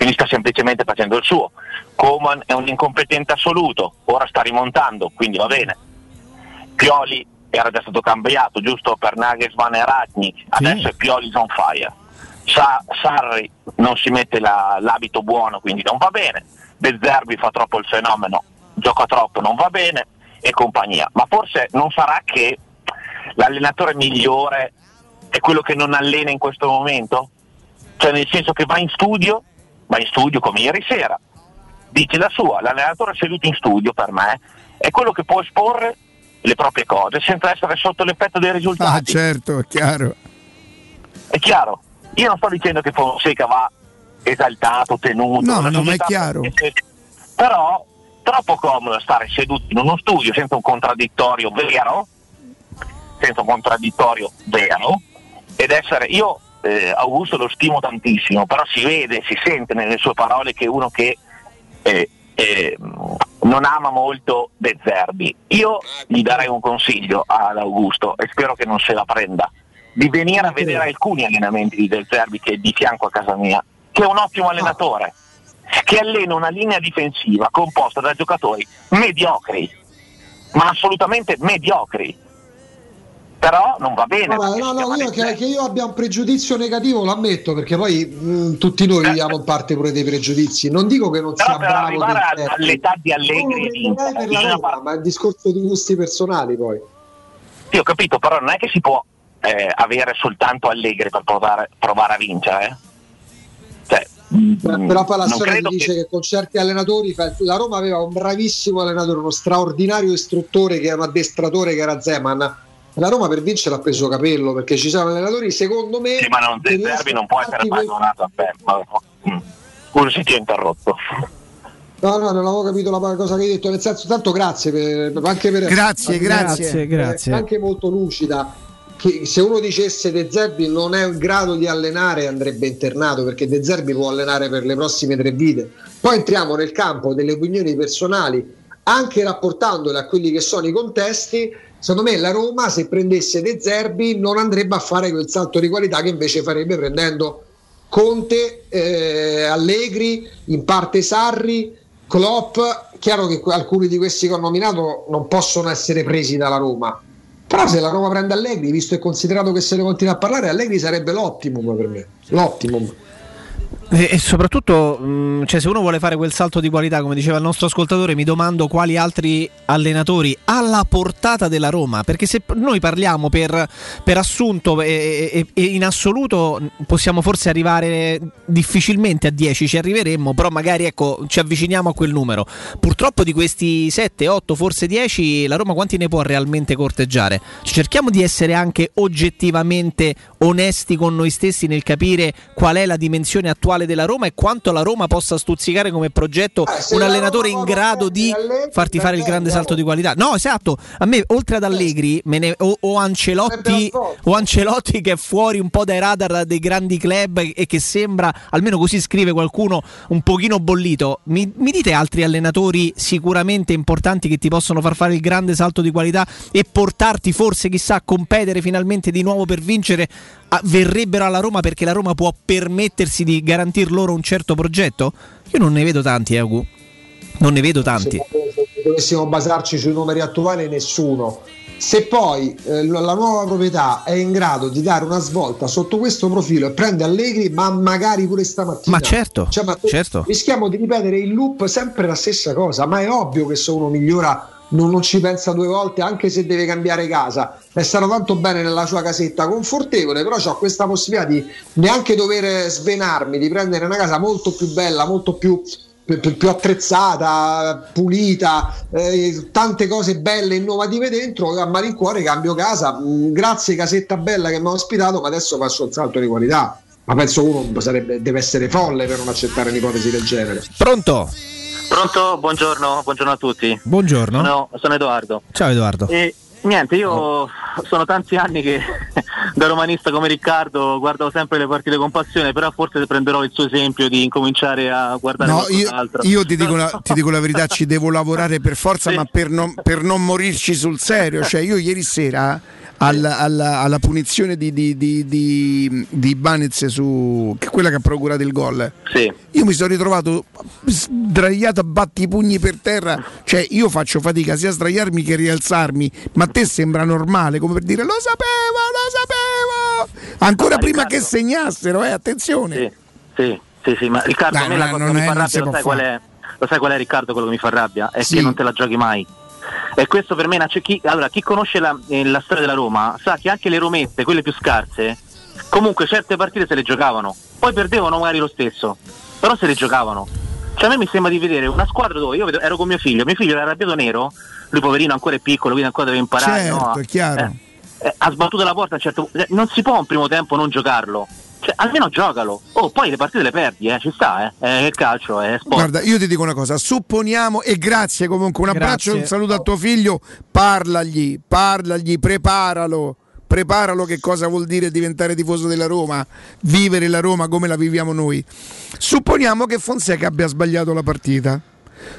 quindi sta semplicemente facendo il suo. Coman è un incompetente assoluto, ora sta rimontando, quindi va bene. Pioli era già stato cambiato, giusto per Nagelsmann e Ragnick, adesso è Pioli on fire. Sa- Sarri non si mette la- l'abito buono, quindi non va bene. De Zerbi fa troppo il fenomeno, gioca troppo, non va bene e compagnia. Ma forse non sarà che l'allenatore migliore è quello che non allena in questo momento? Cioè nel senso che va in studio, va in studio come ieri sera, dice la sua, l'allenatore seduto in studio per me è quello che può esporre le proprie cose senza essere sotto l'effetto dei risultati. Ah, certo, è chiaro. È chiaro? Io non sto dicendo che Fonseca va esaltato, tenuto. No, la no, ma è chiaro. Però troppo comodo stare seduti in uno studio senza un contraddittorio vero, senza un contraddittorio vero, ed essere io eh, Augusto lo stimo tantissimo, però si vede, si sente nelle sue parole che è uno che eh, eh, non ama molto De Zerbi. Io gli darei un consiglio ad Augusto e spero che non se la prenda di venire a vedere alcuni allenamenti di De Zerbi che è di fianco a casa mia, che è un ottimo allenatore, che allena una linea difensiva composta da giocatori mediocri, ma assolutamente mediocri. Però non va bene. Perché no, no, chiama io che, che io abbia un pregiudizio negativo lo ammetto perché poi mh, tutti noi viviamo in parte pure dei pregiudizi. Non dico che non Però sia per bravo a- all'età di Allegri prenderei per la bisogna Roma, ma è un discorso di gusti personali poi. Sì, ho capito, però non è che si può eh, avere soltanto Allegri per provare, provare a vincere. eh. Cioè, Beh, però poi la storia dice che... con certi allenatori la Roma aveva un bravissimo allenatore, uno straordinario istruttore che era un addestratore che era Zeman. La Roma per vincere ha preso capello perché ci sono allenatori, secondo me. Sì, ma non, De Zerbi non può essere paragonato a. Scusa se ti ho interrotto. No, no, non avevo capito la cosa che hai detto. Nel senso, tanto grazie per, anche per Grazie, anche- grazie. eh, grazie. Anche molto lucida. Che se uno dicesse De Zerbi non è in grado di allenare, andrebbe internato perché De Zerbi può allenare per le prossime tre vite. Poi entriamo nel campo delle opinioni personali, anche rapportandole a quelli che sono i contesti. Secondo me la Roma, se prendesse De Zerbi, non andrebbe a fare quel salto di qualità che invece farebbe prendendo Conte, eh, Allegri, in parte Sarri, Klopp. Chiaro che alcuni di questi che ho nominato non possono essere presi dalla Roma. Però se la Roma prende Allegri, visto e considerato che se ne continua a parlare, Allegri sarebbe l'ottimum per me. L'ottimum. E, soprattutto, mh, cioè, se uno vuole fare quel salto di qualità, come diceva il nostro ascoltatore, mi domando quali altri allenatori alla portata della Roma. Perché se noi parliamo per, per assunto e, e- e in assoluto, possiamo forse arrivare difficilmente a 10, ci arriveremmo, però magari ecco, ci avviciniamo a quel numero. Purtroppo di questi 7, 8, forse 10, la Roma quanti ne può realmente corteggiare? Cerchiamo di essere anche oggettivamente onesti con noi stessi nel capire qual è la dimensione attuale della Roma e quanto la Roma possa stuzzicare come progetto Eh, se un allenatore in grado di Allegri, farti fare il grande salto di qualità. No, esatto. A me, oltre ad Allegri, me ne- o, o Ancelotti, o Ancelotti che è fuori un po' dai radar dei grandi club e che sembra, almeno così scrive qualcuno, un pochino bollito. Mi, mi dite altri allenatori sicuramente importanti che ti possono far fare il grande salto di qualità e portarti forse, chissà, a competere finalmente di nuovo per vincere? Ah, verrebbero alla Roma perché la Roma può permettersi di garantir loro un certo progetto? Io non ne vedo tanti, eh, Agu. Non ne vedo tanti. Se dovessimo basarci sui numeri attuali, nessuno. Se poi eh, la nuova proprietà è in grado di dare una svolta sotto questo profilo e prende Allegri, ma magari pure stamattina. Ma certo, Cioè, ma certo. Rischiamo di ripetere in loop sempre la stessa cosa, ma è ovvio che se uno migliora non, non ci pensa due volte, anche se deve cambiare casa. È stato tanto bene nella sua casetta confortevole, però ho questa possibilità di neanche dover svenarmi, di prendere una casa molto più bella, molto più più, attrezzata, pulita, eh, tante cose belle e innovative dentro. A malincuore cambio casa. Mm, grazie, casetta bella che mi ha ospitato, ma adesso faccio il salto di qualità. Ma penso uno sarebbe, deve essere folle per non accettare un'ipotesi del genere. Pronto? Pronto? Buongiorno, buongiorno a tutti. Buongiorno. Sono, sono Edoardo. Ciao Edoardo. E niente, io sono tanti anni che (laughs) da romanista come Riccardo guardo sempre le partite con passione, però forse prenderò il suo esempio di incominciare a guardare No, io, io ti, dico la, ti dico la verità, ci devo lavorare per forza, ma per non, per non morirci sul serio. Cioè, io ieri sera alla, alla- alla punizione di, di, di, di, di Ibanez su che è quella che ha procurato il gol. Sì. Io mi sono ritrovato sdraiato a batti i pugni per terra, cioè io faccio fatica sia a sdraiarmi che a rialzarmi, ma a te sembra normale, come per dire lo sapevo, lo sapevo! Ancora Ma prima Riccardo- che segnassero, eh, attenzione. Sì, sì, sì, sì, ma Riccardo, Dai, a me la non cosa è- che mi fa non si rabbia, lo sai, è, lo sai qual è Riccardo quello che mi fa rabbia? È Sì. che non te la giochi mai. E questo per me, cioè, chi, allora, chi conosce la, eh, la storia della Roma sa che anche le romette, quelle più scarse, comunque certe partite se le giocavano, poi perdevano magari lo stesso, però se le giocavano. Cioè a me mi sembra di vedere una squadra dove io ero con mio figlio, mio figlio era arrabbiato nero, lui poverino ancora è piccolo, quindi ancora deve imparare. Certo, no? è chiaro. Eh, eh, ha sbattuto la porta a un certo punto. Eh, Non si può un primo tempo non giocarlo. Cioè, almeno giocalo. Oh, poi le partite le perdi, eh, ci sta, eh. È il calcio, è sport. Guarda, io ti dico una cosa, supponiamo e grazie comunque, un abbraccio e Grazie. un saluto a tuo figlio, parlagli, parlagli, preparalo. Preparalo che cosa vuol dire diventare tifoso della Roma, vivere la Roma come la viviamo noi. Supponiamo che Fonseca abbia sbagliato la partita,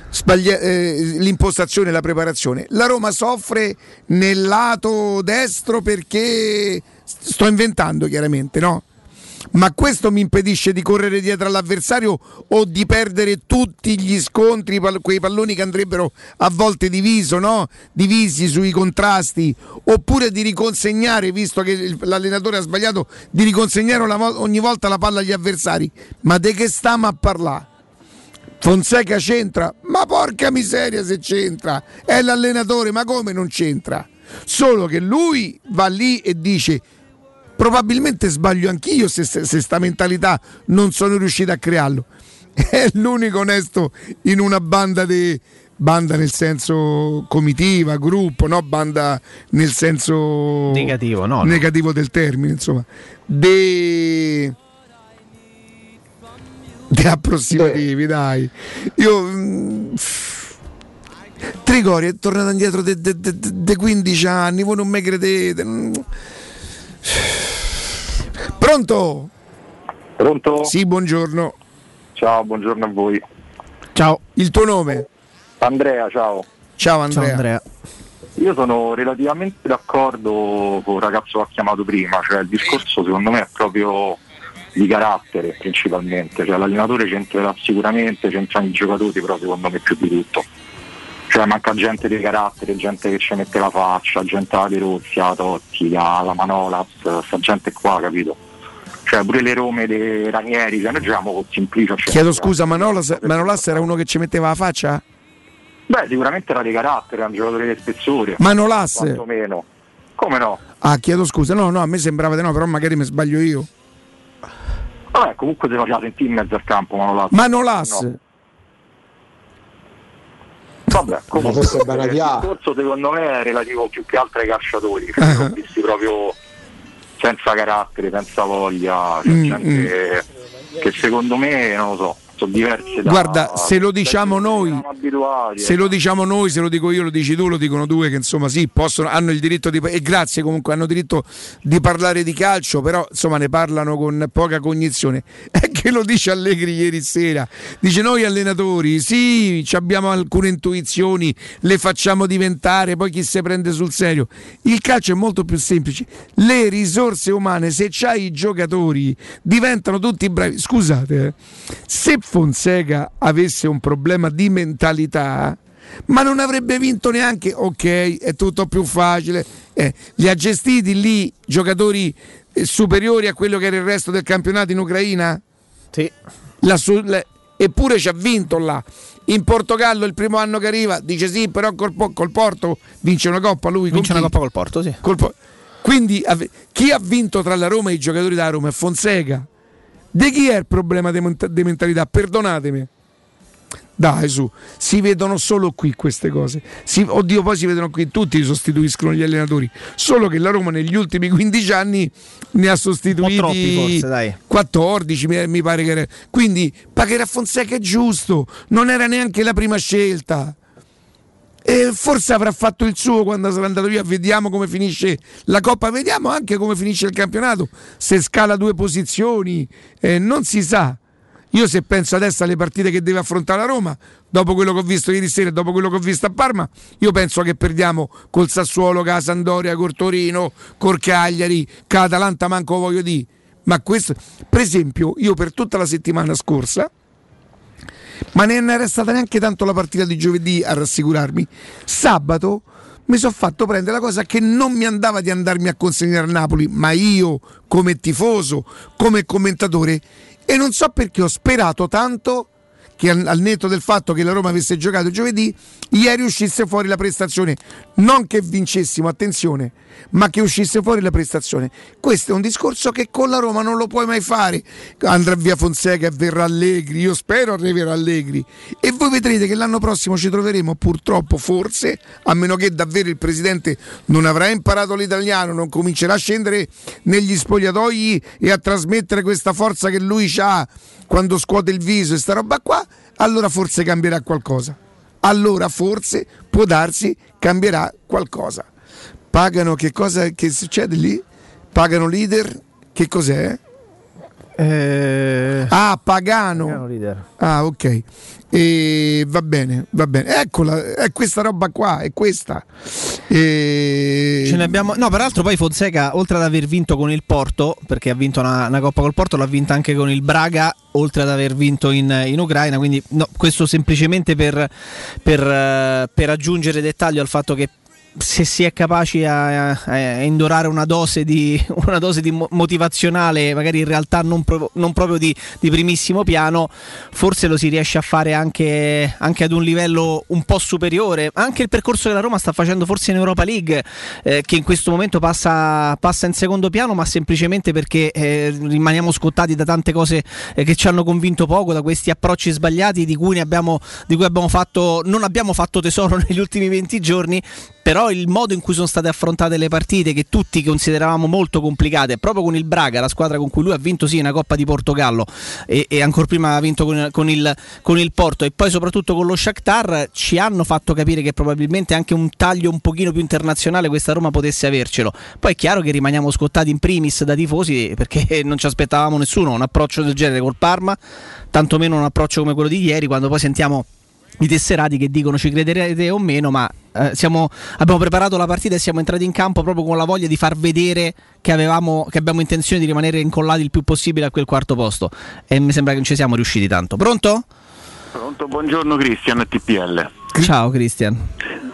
sbaglia- eh, l'impostazione, la preparazione. La Roma soffre nel lato destro perché sto inventando chiaramente, no? Ma questo mi impedisce di correre dietro all'avversario o di perdere tutti gli scontri, quei palloni che andrebbero a volte diviso, no? divisi sui contrasti, oppure di riconsegnare, visto che l'allenatore ha sbagliato, di riconsegnare ogni volta la palla agli avversari. Ma di che stiamo a parlare? Fonseca c'entra? Ma porca miseria se c'entra! È l'allenatore, ma come non c'entra? Solo che lui va lì e dice probabilmente sbaglio anch'io se, se, se sta mentalità non sono riuscito a crearlo. (laughs) È l'unico onesto in una banda di banda nel senso comitiva, gruppo, no banda nel senso Negativo, no, no. negativo del termine, insomma. De de approssimativi, dai. Io mm, Trigori è tornato indietro di 15 anni, voi non mi credete. Pronto? Pronto? Sì, buongiorno. Ciao, buongiorno a voi. Ciao. Il tuo nome? Andrea, ciao. Ciao Andrea. Io sono relativamente d'accordo con il ragazzo che ha chiamato prima, cioè il discorso secondo me è proprio di carattere principalmente, cioè l'allenatore c'entrerà sicuramente, c'entrano i giocatori però secondo me più di tutto. Cioè manca gente di carattere, gente che ci mette la faccia, gente alla De Rossi, la Totti, la, la Manolas, sta gente qua, capito? Cioè pure le Rome dei Ranieri, se noi giochiamo con Simplicio. cioè, Chiedo scusa, Manolas, Manolas era uno che ci metteva la faccia? Beh, sicuramente era di carattere, era un giocatore di spessore. Manolas? Quantomeno. Come no? Ah, chiedo scusa. No, no, a me sembrava di no, però magari mi sbaglio io. Vabbè, comunque se faceva sentire in mezzo al campo Manolas. Manolas. No. Vabbè, comunque forse il Banadia. discorso secondo me è relativo più che altro ai calciatori, cioè, ho visti proprio senza carattere, senza voglia, cioè Mm, gente che secondo me, non lo so, sono diverse da Guarda, se lo diciamo noi, se lo diciamo noi, se lo dico io, lo dici tu, lo dicono due che insomma sì, possono, hanno il diritto di e grazie comunque, hanno diritto di parlare di calcio, però insomma ne parlano con poca cognizione. (laughs) È che lo dice Allegri ieri sera. Dice noi allenatori, sì, abbiamo alcune intuizioni, le facciamo diventare, poi chi se prende sul serio. Il calcio è molto più semplice. Le risorse umane, se c'hai i giocatori, diventano tutti bravi. Scusate, eh, se Fonseca avesse un problema di mentalità, ma non avrebbe vinto neanche, ok, è tutto più facile. Eh, li ha gestiti lì giocatori eh, superiori a quello che era il resto del campionato in Ucraina? Sì. La le- eppure ci ha vinto là. In Portogallo il primo anno che arriva dice sì, però col, col Porto vince una coppa lui. Vince una coppa col Porto, sì. Col Quindi chi ha vinto tra la Roma e i giocatori da Roma è Fonseca. Di chi è il problema di mont- mentalità? Perdonatemi. Dai, su, si vedono solo qui queste cose. Si- oddio, poi si vedono qui tutti sostituiscono gli allenatori. Solo che la Roma negli ultimi 15 anni ne ha sostituiti troppi, forse, dai. 14, mi, mi pare che era. Quindi a Fonseca è giusto, non era neanche la prima scelta. E forse avrà fatto il suo quando sarà andato via. Vediamo come finisce la Coppa, vediamo anche come finisce il campionato. Se scala due posizioni, eh, non si sa. Io se penso adesso alle partite che deve affrontare la Roma, dopo quello che ho visto ieri sera e dopo quello che ho visto a Parma, io penso che perdiamo col Sassuolo, con Sandoria, col Torino, col Cagliari, con l'Atalanta manco voglio dire. Ma questo, per esempio, io per tutta la settimana scorsa, ma non era stata neanche tanto la partita di giovedì a rassicurarmi. Sabato mi sono fatto prendere la cosa che non mi andava di andarmi a consegnare a Napoli, ma io come tifoso, come commentatore, e non so perché ho sperato tanto che al, netto del fatto che la Roma avesse giocato giovedì, ieri uscisse fuori la prestazione. Non che vincessimo, attenzione, ma che uscisse fuori la prestazione. Questo è un discorso che con la Roma non lo puoi mai fare. Andrà via Fonseca e verrà Allegri, io spero arriverà Allegri. E voi vedrete che l'anno prossimo ci troveremo purtroppo, forse, a meno che davvero il presidente non avrà imparato l'italiano, non comincerà a scendere negli spogliatoi e a trasmettere questa forza che lui ha quando scuote il viso e sta roba qua, allora forse cambierà qualcosa. Allora forse può darsi cambierà qualcosa. Pagano che cosa che succede lì? Pagano leader? Che cos'è? Ah, Pagano. Ah, ok. E va bene, va bene. Eccola, è questa roba qua, è questa. E... Ce ne abbiamo... No, peraltro poi Fonseca, oltre ad aver vinto con il Porto, perché ha vinto una, una Coppa col Porto, l'ha vinta anche con il Braga, oltre ad aver vinto in, in Ucraina. Quindi no, questo semplicemente per, per, eh, per aggiungere dettaglio al fatto che se si è capaci a, a- a indorare una dose di, (laughs) una dose di mo- motivazionale, magari in realtà non, pro- non proprio di, di primissimo piano, forse lo si riesce a fare anche, anche ad un livello un po' superiore. Anche il percorso che la Roma sta facendo forse in Europa League, eh, che in questo momento passa, passa in secondo piano, ma semplicemente perché eh, rimaniamo scottati da tante cose eh, che ci hanno convinto poco, da questi approcci sbagliati di cui, abbiamo, di cui abbiamo fatto, non abbiamo fatto tesoro (laughs) negli ultimi 20 giorni però il modo in cui sono state affrontate le partite che tutti consideravamo molto complicate proprio con il Braga la squadra con cui lui ha vinto sì una Coppa di Portogallo e, e ancora prima ha vinto con, con il, con il Porto e poi soprattutto con lo Shakhtar ci hanno fatto capire che probabilmente anche un taglio un pochino più internazionale questa Roma potesse avercelo. Poi è chiaro che rimaniamo scottati in primis da tifosi perché (laughs) non ci aspettavamo nessuno un approccio del genere col Parma tantomeno un approccio come quello di ieri quando poi sentiamo i tesserati che dicono ci crederete o meno, ma eh, siamo- abbiamo preparato la partita e siamo entrati in campo proprio con la voglia di far vedere che, avevamo, che abbiamo intenzione di rimanere incollati il più possibile a quel quarto posto. E mi sembra che non ci siamo riusciti tanto. Pronto? Pronto, buongiorno Cristian TPL. Ciao Cristian.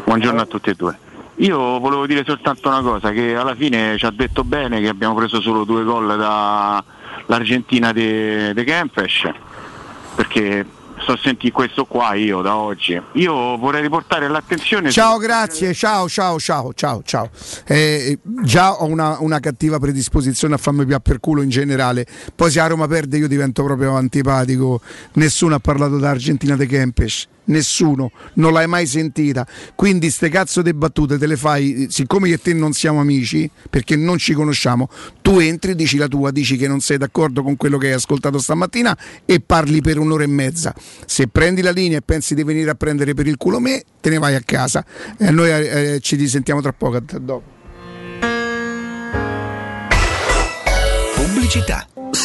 Buongiorno a tutti e due. Io volevo dire soltanto una cosa, che alla fine ci ha detto bene che abbiamo preso solo due gol dall'Argentina di de Kempes, perché sto a sentire questo qua io da oggi. Io vorrei riportare l'attenzione su- Ciao, grazie, ciao, ciao, ciao, ciao, ciao. Eh, già ho una, una cattiva predisposizione a farmi più per culo in generale. Poi se a Roma perde io divento proprio antipatico. Nessuno ha parlato d'Argentina de Kempes. Nessuno, non l'hai mai sentita. Quindi ste cazzo di battute te le fai, siccome io e te non siamo amici, perché non ci conosciamo, tu entri, dici la tua, dici che non sei d'accordo con quello che hai ascoltato stamattina e parli per un'ora e mezza. Se prendi la linea e pensi di venire a prendere per il culo me, te ne vai a casa. E noi eh, ci risentiamo tra poco. dopo. Pubblicità.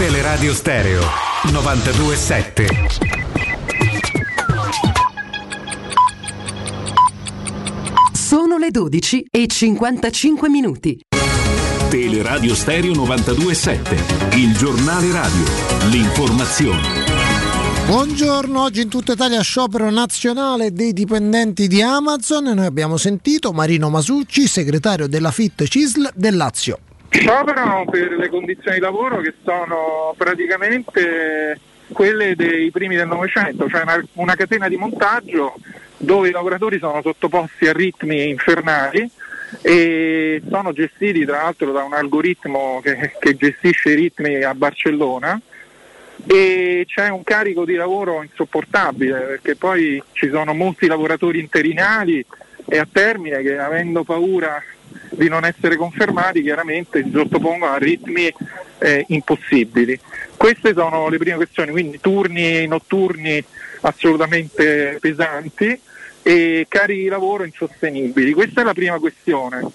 Teleradio Stereo 927. Sono le 12 e 55 minuti. Teleradio Stereo 927. Il giornale radio. L'informazione. Buongiorno, oggi in tutta Italia sciopero nazionale dei dipendenti di Amazon. Noi abbiamo sentito Marino Masucci, segretario della FIT CISL del Lazio. Scioperano per le condizioni di lavoro che sono praticamente quelle dei primi del Novecento, cioè una, una catena di montaggio dove i lavoratori sono sottoposti a ritmi infernali e sono gestiti tra l'altro da un algoritmo che, che gestisce i ritmi a Barcellona. E c'è un carico di lavoro insopportabile perché poi ci sono molti lavoratori interinali e a termine che avendo paura di non essere confermati chiaramente si sottopongono a ritmi eh, impossibili. Queste sono le prime questioni, quindi turni notturni assolutamente pesanti e carichi di lavoro insostenibili. Questa è la prima questione.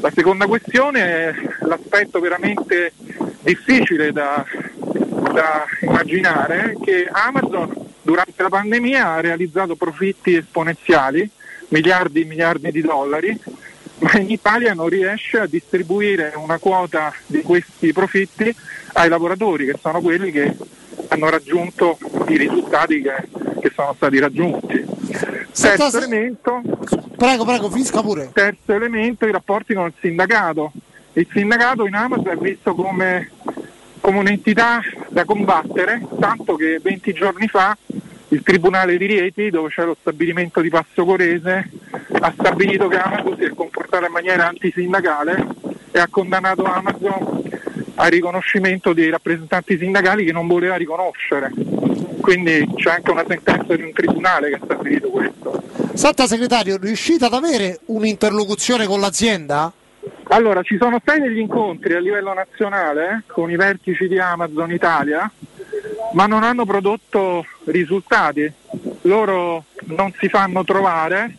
La seconda questione è l'aspetto veramente difficile da, da immaginare che Amazon durante la pandemia ha realizzato profitti esponenziali, miliardi e miliardi di dollari, ma in Italia non riesce a distribuire una quota di questi profitti ai lavoratori, che sono quelli che hanno raggiunto i risultati che, che sono stati raggiunti. Terzo elemento, prego, prego, finisca pure. Terzo elemento, i rapporti con il sindacato. Il sindacato in Amazon è visto come, come un'entità da combattere, tanto che 20 giorni fa il Tribunale di Rieti, dove c'è lo stabilimento di Passo Corese, ha stabilito che Amazon si è comportata in maniera antisindacale e ha condannato Amazon al riconoscimento dei rappresentanti sindacali che non voleva riconoscere. Quindi c'è anche una sentenza di un tribunale che ha stabilito questo. Senta segretario, riuscite ad avere un'interlocuzione con l'azienda? Allora, ci sono stati degli incontri a livello nazionale con i vertici di Amazon Italia, ma non hanno prodotto risultati. Loro non si fanno trovare,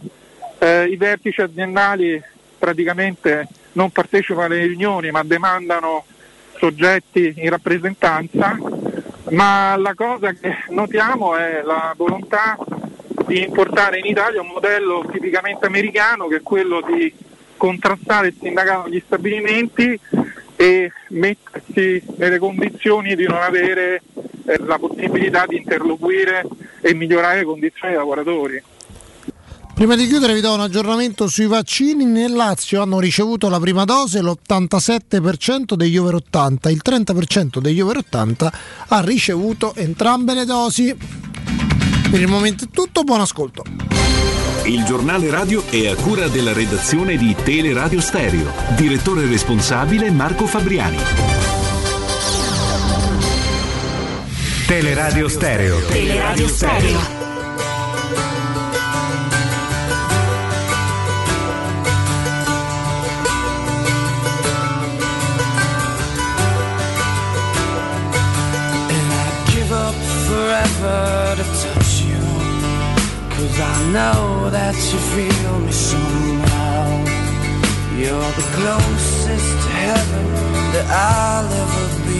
eh, i vertici aziendali praticamente non partecipano alle riunioni ma demandano soggetti in rappresentanza, ma la cosa che notiamo è la volontà di importare in Italia un modello tipicamente americano che è quello di contrastare il sindacato negli stabilimenti e mettersi nelle condizioni di non avere eh, la possibilità di interloquire e migliorare le condizioni dei lavoratori. Prima di chiudere vi do un aggiornamento sui vaccini. Nel Lazio hanno ricevuto la prima dose l'87% degli over 80, il 30% degli over 80 ha ricevuto entrambe le dosi. Per il momento è tutto, buon ascolto. Il giornale radio è a cura della redazione di Teleradio Stereo. Direttore responsabile Marco Fabriani. Teleradio Stereo. Teleradio Stereo. And I'd give up forever to touch you. Cause I know that you feel me somehow. You're the closest to heaven that I'll ever be.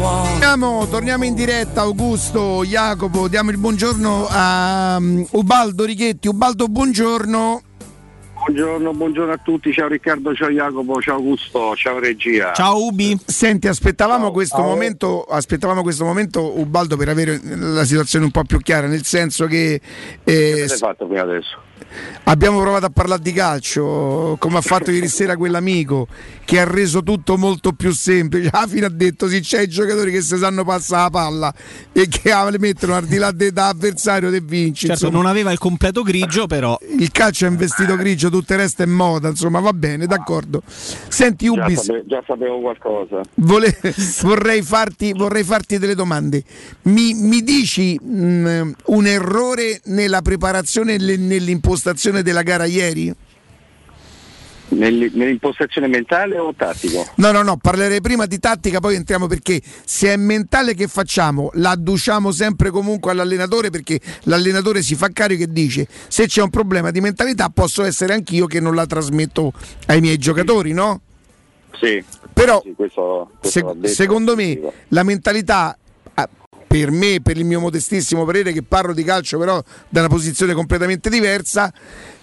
Torniamo, torniamo in diretta, Augusto, Jacopo, diamo il buongiorno a um, Ubaldo Righetti. Ubaldo, buongiorno. Buongiorno, buongiorno a tutti, ciao Riccardo, ciao Jacopo, ciao Augusto, ciao regia. Ubi. Senti, aspettavamo questo ciao. momento, aspettavamo questo momento, Ubaldo, per avere la situazione un po' più chiara, nel senso che Che eh, avete fatto fino adesso? Abbiamo provato a parlare di calcio, come ha fatto ieri sera quell'amico che ha reso tutto molto più semplice. Alla fine ha detto sì, c'è i giocatori che si sanno passare la palla e che le mettono al di là de- da avversario e vinci. Certo, insomma. non aveva il completo grigio, però. Il calcio è un vestito grigio, tutto il resto è moda, insomma, va bene, d'accordo. Senti, Già, Ubis, sape- già sapevo qualcosa. vole- vorrei, farti, vorrei farti delle domande. Mi, mi dici mh, un errore nella preparazione e le- nell'impostazione della gara ieri? Nell- nell'impostazione mentale o tattico? No, no, no, parlerei prima di tattica, poi entriamo perché se è mentale che facciamo, la adduciamo sempre comunque all'allenatore perché l'allenatore si fa carico e dice se c'è un problema di mentalità posso essere anch'io che non la trasmetto ai miei giocatori, no? Sì. Però Sì, questo, questo Se- secondo me la mentalità per me, per il mio modestissimo parere che parlo di calcio però da una posizione completamente diversa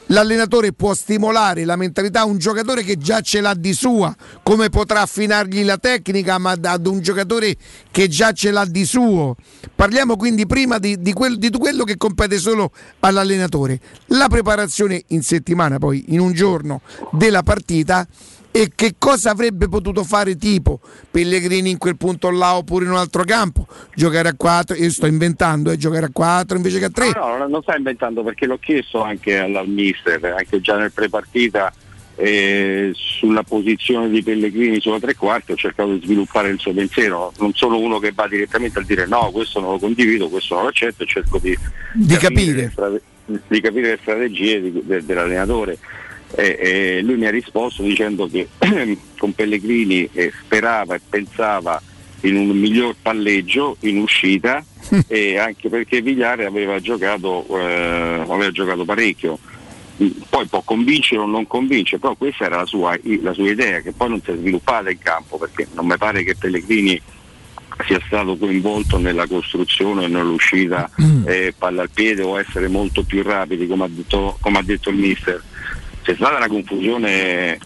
l'allenatore può stimolare la mentalità a un giocatore che già ce l'ha di sua. Come potrà affinargli la tecnica ma ad un giocatore che già ce l'ha di suo? Parliamo quindi prima di, di quel- di quello che compete solo all'allenatore. La preparazione in settimana poi in un giorno della partita e che cosa avrebbe potuto fare tipo Pellegrini in quel punto là oppure in un altro campo giocare a 4 io sto inventando eh, giocare a 4 invece che a 3 No, no, non sta inventando perché l'ho chiesto anche al mister, anche già nel prepartita eh, sulla posizione di Pellegrini sulla tre quarti ho cercato di sviluppare il suo pensiero, non sono uno che va direttamente a dire no, questo non lo condivido, questo non lo accetto, cerco di, Di capire capire. di capire le strategie di- de- dell'allenatore. E, e lui mi ha risposto dicendo che (clears throat) con Pellegrini eh, sperava e pensava in un miglior palleggio in uscita (laughs) e anche perché Vigliare aveva giocato, eh, aveva giocato parecchio. Poi può convincere o non convincere, però questa era la sua, la sua idea che poi non si è sviluppata in campo perché non mi pare che Pellegrini sia stato coinvolto nella costruzione e nell'uscita eh, palla al piede o essere molto più rapidi come ha detto, come ha detto il mister. C'è stata una confusione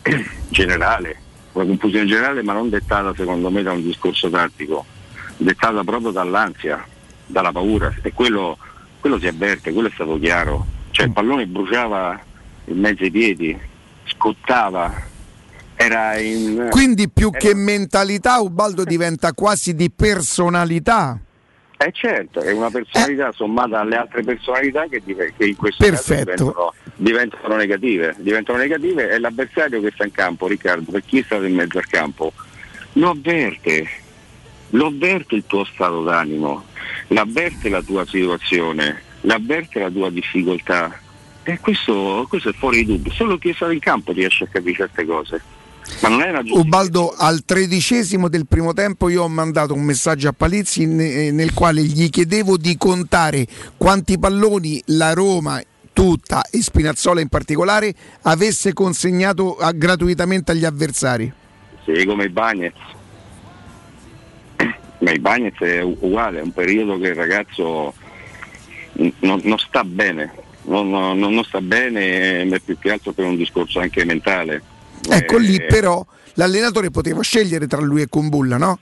generale, una confusione generale ma non dettata secondo me da un discorso tattico, dettata proprio dall'ansia, dalla paura e quello, quello si avverte, quello è stato chiaro. Cioè il pallone bruciava in mezzo ai piedi, scottava, era in... quindi più che mentalità Ubaldo diventa quasi di personalità Eh certo, è una personalità sommata alle altre personalità che in questo Perfetto. caso diventano, diventano negative. Diventano negative e l'avversario che sta in campo, Riccardo, per chi è stato in mezzo al campo, lo avverte, lo avverte il tuo stato d'animo, l'avverte la tua situazione, l'avverte la tua difficoltà. E questo, questo è fuori di dubbio, solo chi è stato in campo riesce a capire certe cose. Ma non è una giustificazione. Ubaldo al tredicesimo del primo tempo io ho mandato un messaggio a Palizzi ne- nel quale gli chiedevo di contare quanti palloni la Roma tutta e Spinazzola in particolare avesse consegnato ah, gratuitamente agli avversari. Sì, come i Bagnets. Ma i Bagnets è uguale, è un periodo che il ragazzo non, non sta bene, non, non- non sta bene, ma più che altro per un discorso anche mentale. Ecco lì Eh, però l'allenatore poteva scegliere tra lui e Kumbulla, no?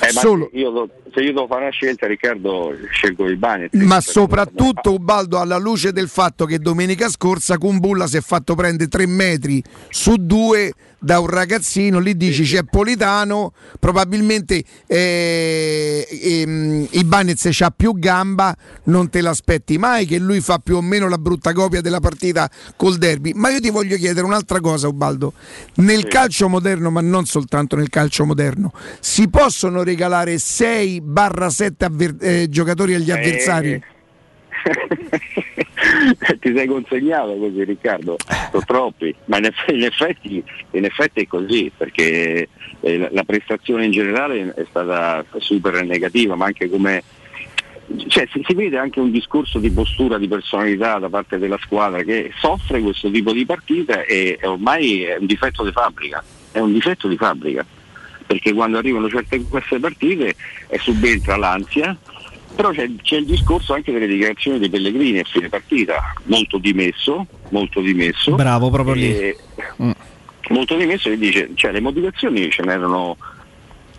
Eh, Solo- io do- se io devo fare una scelta, Riccardo, scelgo i Bagnets. Ma soprattutto Ubaldo alla luce del fatto che domenica scorsa Kumbulla si è fatto prendere tre metri su due da un ragazzino, lì dici c'è Politano, probabilmente eh, ehm, Ibanez c'ha più gamba, non te l'aspetti mai che lui fa più o meno la brutta copia della partita col derby. Ma io ti voglio chiedere un'altra cosa, Ubaldo. Nel calcio moderno, ma non soltanto nel calcio moderno, si possono regalare 6-7 giocatori agli avversari? (laughs) ti sei consegnato così Riccardo, sono troppi, ma in effetti, in effetti, è così perché eh, la, prestazione in generale è stata super negativa, ma anche come cioè, si, si vede anche un discorso di postura, di personalità da parte della squadra che soffre questo tipo di partita e, e ormai è un difetto di fabbrica, è un difetto di fabbrica, perché quando arrivano certe queste partite e subentra l'ansia, però c'è, c'è, il discorso anche delle dichiarazioni dei Pellegrini a fine partita, molto dimesso, molto dimesso. Bravo, proprio lì. Mm. Molto dimesso che dice, cioè le motivazioni ce n'erano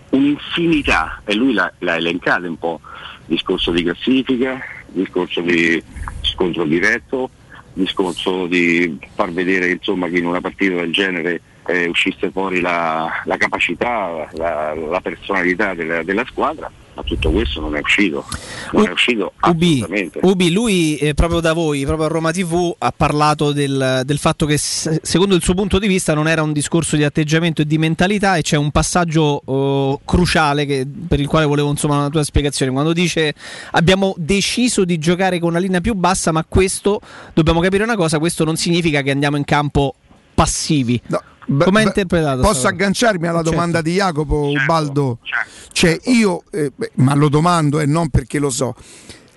un'infinità e lui l'ha, l'ha elencata un po', discorso di classifica, discorso di scontro diretto, discorso di far vedere insomma, che in una partita del genere eh, uscisse fuori la, la capacità, la, la personalità della, della squadra ma tutto questo non è uscito, non U- è uscito Ubi, assolutamente. Ubi, lui eh, proprio da voi, proprio a Roma TV, ha parlato del, del fatto che s- secondo il suo punto di vista non era un discorso di atteggiamento e di mentalità e c'è un passaggio oh, cruciale che- per il quale volevo insomma una tua spiegazione. Quando dice abbiamo deciso di giocare con una linea più bassa, ma questo, dobbiamo capire una cosa, questo non significa che andiamo in campo passivi. Come ha interpretato? Posso sta cosa? agganciarmi alla Certo. domanda di Jacopo Ubaldo? Cioè io, eh, beh, ma lo domando e non perché lo so,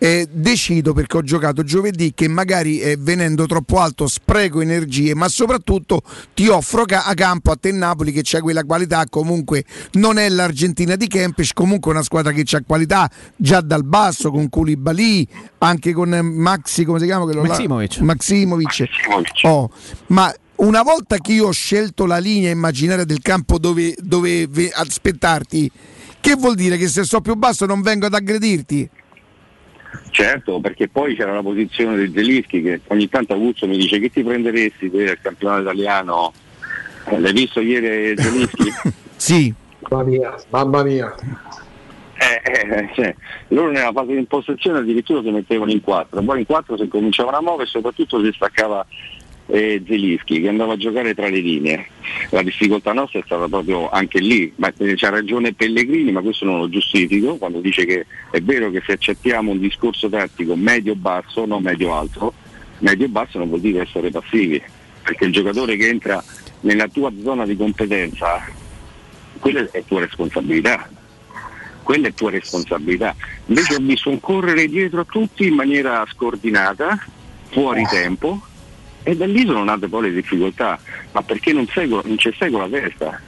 eh, decido perché ho giocato giovedì che magari eh, venendo troppo alto spreco energie, ma soprattutto ti offro ca- a campo a te Napoli che c'è quella qualità, comunque non è l'Argentina di Kempes, comunque una squadra che c'ha qualità già dal basso con Koulibaly, anche con eh, Maxi, come si chiama? quello là? Maximovic. Maximovic. Oh, ma una volta che io ho scelto la linea immaginaria del campo dove, dove ve- aspettarti, che vuol dire che se sto più basso non vengo ad aggredirti? Certo, perché poi c'era la posizione del Zelischi che ogni tanto Aguzzo mi dice che ti prenderesti te al campionato italiano. Eh, L'hai visto ieri Zelischi? (laughs) sì. Mamma mia, mamma mia. Eh, eh, cioè, loro nella fase di impostazione addirittura si mettevano in quattro, poi in quattro si cominciavano a muovere e soprattutto si staccava eh, Zelischi che andava a giocare tra le linee. La difficoltà nostra è stata proprio anche lì, ma eh, c'ha ragione Pellegrini, ma questo non lo giustifico, quando dice che è vero che se accettiamo un discorso tattico medio-basso, non medio-alto, medio-basso non vuol dire essere passivi, perché il giocatore che entra nella tua zona di competenza, quella è tua responsabilità quella è tua responsabilità. Invece ho visto un correre dietro a tutti in maniera scordinata, fuori tempo, e da lì sono nate poi le difficoltà. Ma perché non, seguo, non ci sei con la testa?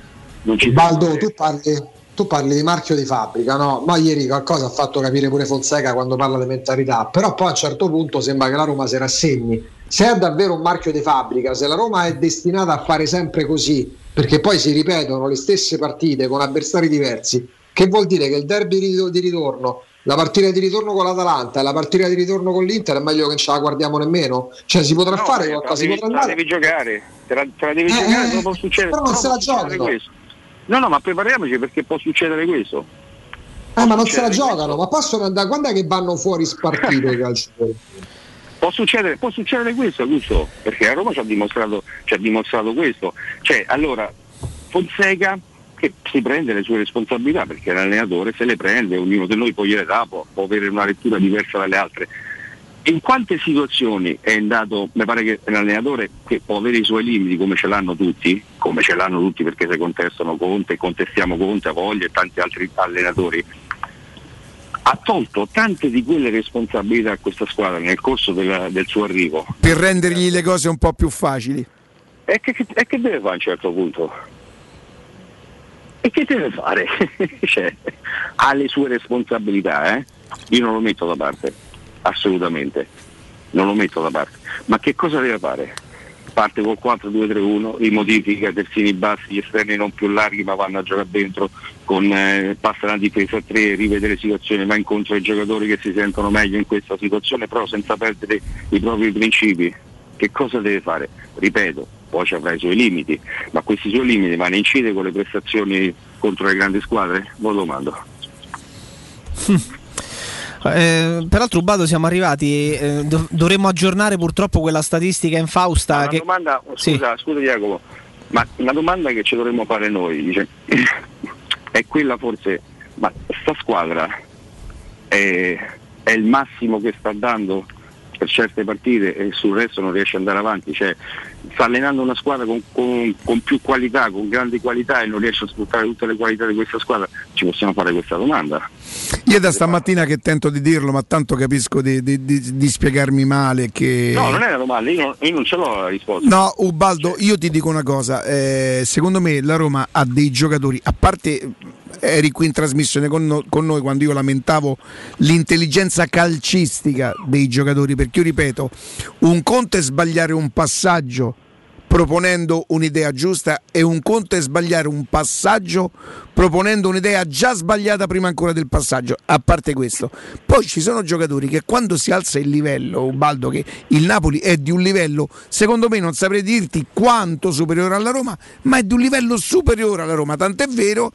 Non Baldo, tu parli, tu parli di marchio di fabbrica, no? Ma ieri qualcosa ha fatto capire pure Fonseca quando parla di mentalità, però poi a un certo punto sembra che la Roma si rassegni. Se è davvero un marchio di fabbrica, se la Roma è destinata a fare sempre così, perché poi si ripetono le stesse partite con avversari diversi, che vuol dire che il derby di ritorno, la partita di ritorno con l'Atalanta e la partita di ritorno con l'Inter è meglio che non ce la guardiamo nemmeno? Cioè si potrà No, fare la qualcosa, si potrà te la andare... devi giocare, te la, te la devi Eh, giocare, eh, può succedere, però non se la può giocano. questo. No, no, ma prepariamoci perché può succedere questo. Eh, ma non se la giocano, ma possono andare. Quando è che vanno fuori spartito i (laughs) calciatori? Può succedere, può succedere questo, Augusto, perché la Roma ci ha dimostrato, ci ha dimostrato questo. Cioè, allora, Fonseca che si prende le sue responsabilità, perché l'allenatore se le prende, ognuno di noi poi gliele dà, può, può avere una lettura diversa dalle altre. In quante situazioni è andato, mi pare che l'allenatore che può avere i suoi limiti come ce l'hanno tutti, come ce l'hanno tutti perché se contestano Conte, contestiamo Conte, a voglia e tanti altri allenatori, ha tolto tante di quelle responsabilità a questa squadra nel corso della- del suo arrivo. Per rendergli le cose un po' più facili. E che, che- e che deve fare a un certo punto? E che deve fare? (laughs) Cioè, ha le sue responsabilità, eh? Io non lo metto da parte, assolutamente, non lo metto da parte. Ma che cosa deve fare? Parte col 4-2-3-1, rimodifica terzini bassi, gli esterni non più larghi ma vanno a giocare dentro, con, eh, passa la difesa a 3, rivede le situazioni, va incontro ai giocatori che si sentono meglio in questa situazione, però senza perdere i propri principi che cosa deve fare? Ripeto, poi ci avrà i suoi limiti, ma questi suoi limiti vanno a incidere con le prestazioni contro le grandi squadre? Lo domando. Eh, peraltro, Ubaldo, siamo arrivati. eh, dov- dovremmo aggiornare purtroppo quella statistica infausta. Una che... domanda, scusa, scusa Jacopo, ma una domanda che ci dovremmo fare noi dice, (laughs) è quella forse, ma sta squadra è, è il massimo che sta dando per certe partite e sul resto non riesce ad andare avanti, cioè sta allenando una squadra con, con- con più qualità, con grandi qualità e non riesce a sfruttare tutte le qualità di questa squadra, ci possiamo fare questa domanda. Io da stamattina che tento di dirlo, ma tanto capisco di, di- di- di spiegarmi male che... No, non è una domanda, io non, io non ce l'ho la risposta. No, Ubaldo, io ti dico una cosa, eh, secondo me la Roma ha dei giocatori, a parte eri qui in trasmissione con, no- con noi quando io lamentavo l'intelligenza calcistica dei giocatori, perché io ripeto, un conto è sbagliare un passaggio proponendo un'idea giusta e un conto è sbagliare un passaggio proponendo un'idea già sbagliata prima ancora del passaggio. A parte questo, poi ci sono giocatori che quando si alza il livello, Ubaldo, che il Napoli è di un livello, secondo me non saprei dirti quanto superiore alla Roma, ma è di un livello superiore alla Roma, tant'è vero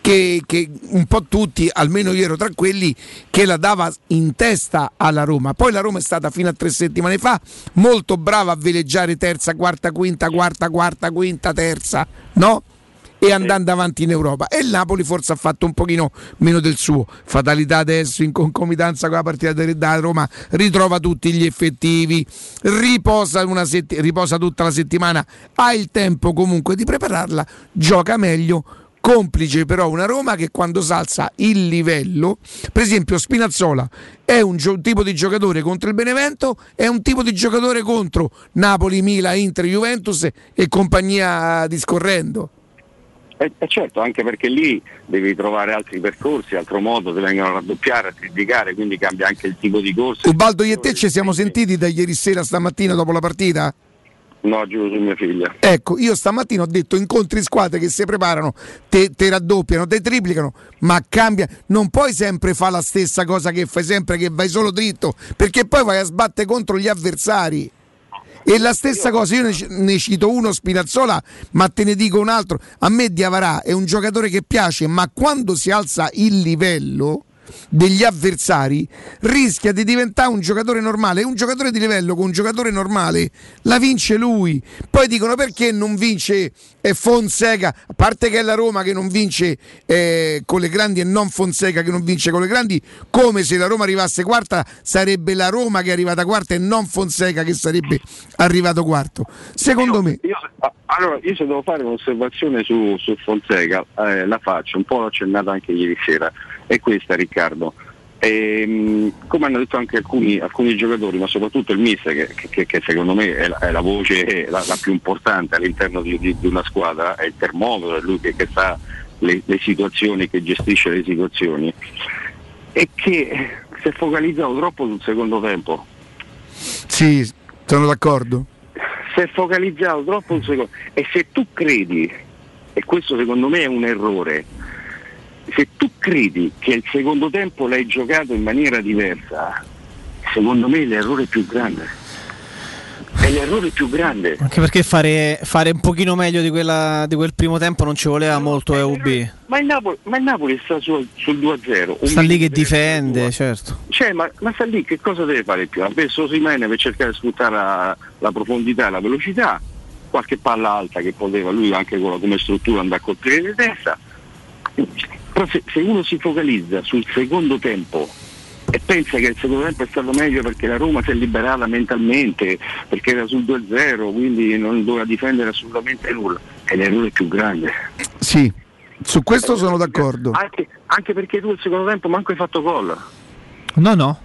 che, che un po' tutti, almeno io ero tra quelli, che la dava in testa alla Roma. Poi la Roma è stata fino a tre settimane fa molto brava a veleggiare terza, quarta, quinta, quarta, quarta, quinta, terza, no? E andando avanti in Europa. E il Napoli forse ha fatto un pochino meno del suo. Fatalità adesso in concomitanza con la partita da Roma, ritrova tutti gli effettivi, riposa, una setti- riposa tutta la settimana, ha il tempo comunque di prepararla, gioca meglio complice però una Roma che quando salza il livello, per esempio Spinazzola è un gio- tipo di giocatore contro il Benevento, è un tipo di giocatore contro Napoli, Milan, Inter, Juventus e compagnia discorrendo. E e certo, anche perché lì devi trovare altri percorsi, altro modo, ti vengono a raddoppiare, a triplicare, quindi cambia anche il tipo di corso. Ubaldo, io e te ci siamo sentiti da ieri sera stamattina dopo la partita? No, giuro su mia figlia. Ecco, io stamattina ho detto incontri squadre che si preparano, te, te raddoppiano, te triplicano, ma cambia. Non puoi sempre fare la stessa cosa che fai sempre, che vai solo dritto, perché poi vai a sbattere contro gli avversari. E la stessa cosa, io ne, ci- ne cito uno Spinazzola, ma te ne dico un altro. A me Diavarà è un giocatore che piace, ma quando si alza il livello degli avversari rischia di diventare un giocatore normale. Un giocatore di livello con un giocatore normale la vince lui. Poi dicono perché non vince eh, Fonseca, a parte che è la Roma che non vince eh, con le grandi e non Fonseca che non vince con le grandi, come se la Roma arrivasse quarta sarebbe la Roma che è arrivata quarta e non Fonseca che sarebbe arrivato quarto. Secondo me Io, allora, io se devo fare un'osservazione su, su Fonseca, eh, la faccio, un po' l'ho accennata anche ieri sera, è questa Riccardo. Ehm, come hanno detto anche alcuni, alcuni giocatori, ma soprattutto il mister, che, che- che secondo me è la, è la voce la, la più importante all'interno di, di- una squadra, è il termometro, è lui che, che sa le, le situazioni, che gestisce le situazioni, è che si è focalizzato troppo sul secondo tempo. sì, sono d'accordo. si è focalizzato troppo sul secondo e se tu credi, e questo secondo me è un errore, se tu credi che il secondo tempo l'hai giocato in maniera diversa, secondo me è l'errore più grande. È l'errore più grande. Anche perché fare, fare un pochino meglio di, quella, di quel primo tempo non ci voleva molto EUB. Ma il Napoli, ma il Napoli sta sul, sul 2-0. un Sta lì che difende, certo. Cioè, ma, ma sta lì che cosa deve fare più? Ha messo Simene per cercare di sfruttare la, la profondità e la velocità, qualche palla alta che poteva lui anche la- come struttura andare a colpire di testa. Però se, se uno si focalizza sul secondo tempo e pensa che il secondo tempo è stato meglio perché la Roma si è liberata mentalmente, perché era sul 2-0, quindi non doveva difendere assolutamente nulla, è l'errore più grande. Sì, su questo sono d'accordo. Anche, anche perché tu il secondo tempo manco hai fatto gol. No, no.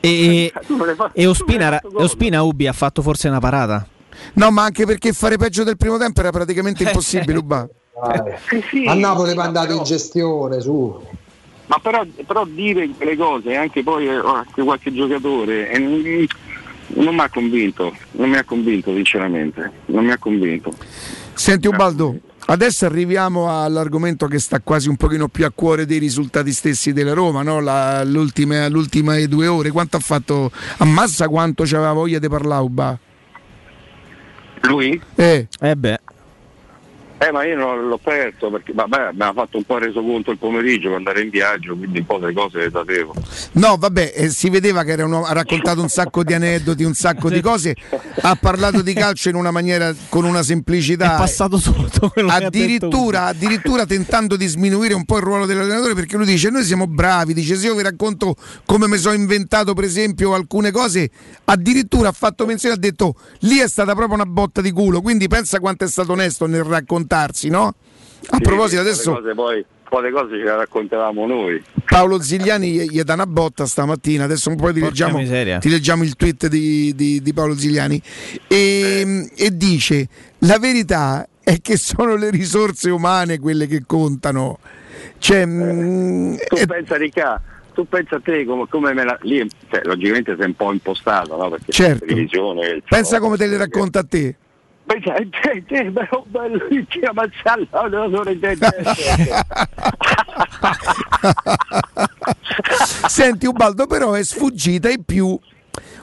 E, fatto- e Ospina. Ospina Ubi ha fatto forse una parata. No, ma anche perché fare peggio del primo tempo era praticamente (laughs) impossibile, Uba. A Napoli mandate in gestione, su. Ma però, però dire quelle cose, anche poi eh, anche qualche giocatore, eh, non- non mi ha convinto, non mi ha convinto sinceramente, non mi ha convinto. Senti Ubaldo, adesso arriviamo all'argomento che sta quasi un pochino più a cuore dei risultati stessi della Roma, no? La- l'ultima, l'ultima due ore, quanto ha fatto? Ammazza quanto c'aveva voglia di parlare Uba. Lui? Eh. Eh beh. Eh ma io non l'ho perso perché vabbè mi ha fatto un po' reso conto il pomeriggio per andare in viaggio, quindi un po' delle cose le sapevo. No, vabbè, eh, si vedeva che era uno- ha raccontato un sacco di aneddoti, un sacco di cose, ha parlato di calcio in una maniera con una semplicità. È passato sotto addirittura, addirittura tentando di sminuire un po' il ruolo dell'allenatore perché lui dice noi siamo bravi, dice se io vi racconto come mi sono inventato per esempio alcune cose, addirittura ha fatto menzione, ha detto lì è stata proprio una botta di culo, quindi pensa quanto è stato onesto nel raccontarsi, no? A Sì, proposito adesso... le cose poi, le cose ce le raccontavamo noi. Paolo Zigliani gli, gli dà una botta stamattina, adesso poi ti leggiamo, ti leggiamo il tweet di, di- di Paolo Zigliani e, e dice la verità è che sono le risorse umane quelle che contano. Cioè, mm, Tu pensa Ricca, tu pensa a te come, come me la. Lì cioè, logicamente sei un po' impostato, no? Perché Certo. la televisione. pensa come te le racconta a te. Eh, Mazzalla, (laughs) Senti Ubaldo, però è sfuggita in più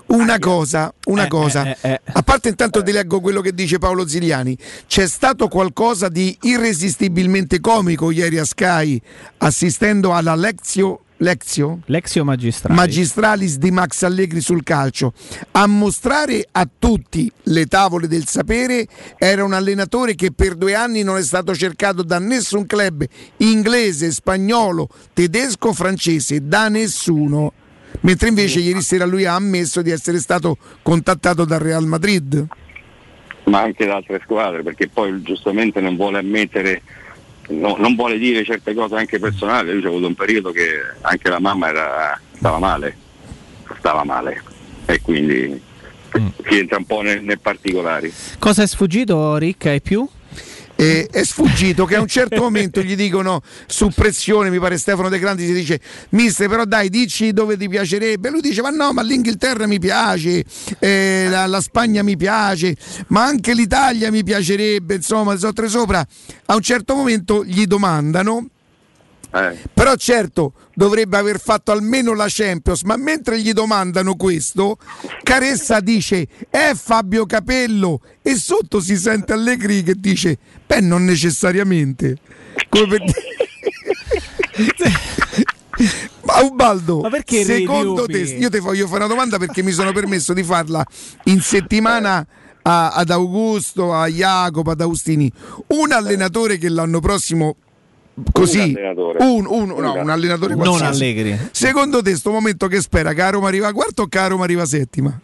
una cosa, una cosa. A parte intanto ti leggo quello che dice Paolo Zigliani, c'è stato qualcosa di irresistibilmente comico ieri a Sky assistendo alla Lezio Lezio? Lexio Magistrale. Magistralis di Max Allegri sul calcio. A mostrare a tutti le tavole del sapere era un allenatore che per due anni non è stato cercato da nessun club inglese, spagnolo, tedesco, francese, da nessuno. Mentre invece ieri sera lui ha ammesso di essere stato contattato dal Real Madrid. ma anche da altre squadre, perché poi giustamente non vuole ammettere, no- non vuole dire certe cose anche personali. Lui c'ha avuto un periodo che anche la mamma era- stava male, stava male e quindi si entra un po' nel, nel particolari. Cosa è sfuggito, Ricca, e più? E è sfuggito che a un certo momento gli dicono su pressione, mi pare Stefano De Grandi si dice mister però dai dici dove ti piacerebbe, lui dice ma no ma l'Inghilterra mi piace, eh, la, la Spagna mi piace, ma anche l'Italia mi piacerebbe, insomma sotto e sopra, a un certo momento gli domandano Eh, però certo dovrebbe aver fatto almeno la Champions, ma mentre gli domandano questo, Caressa dice è Fabio Capello e sotto si sente Allegri che dice beh non necessariamente. Come per (laughs) Ubaldo, Ma perché secondo te, io ti voglio fare una domanda perché mi sono permesso di farla in settimana a- ad Augusto, a Jacopo, ad Austini, un allenatore che l'anno prossimo così Un allenatore. un, un- no, un allenatore Non qualsiasi. Allegri. Secondo te sto momento che spera che a Roma arriva quarto o che a Roma arriva settima?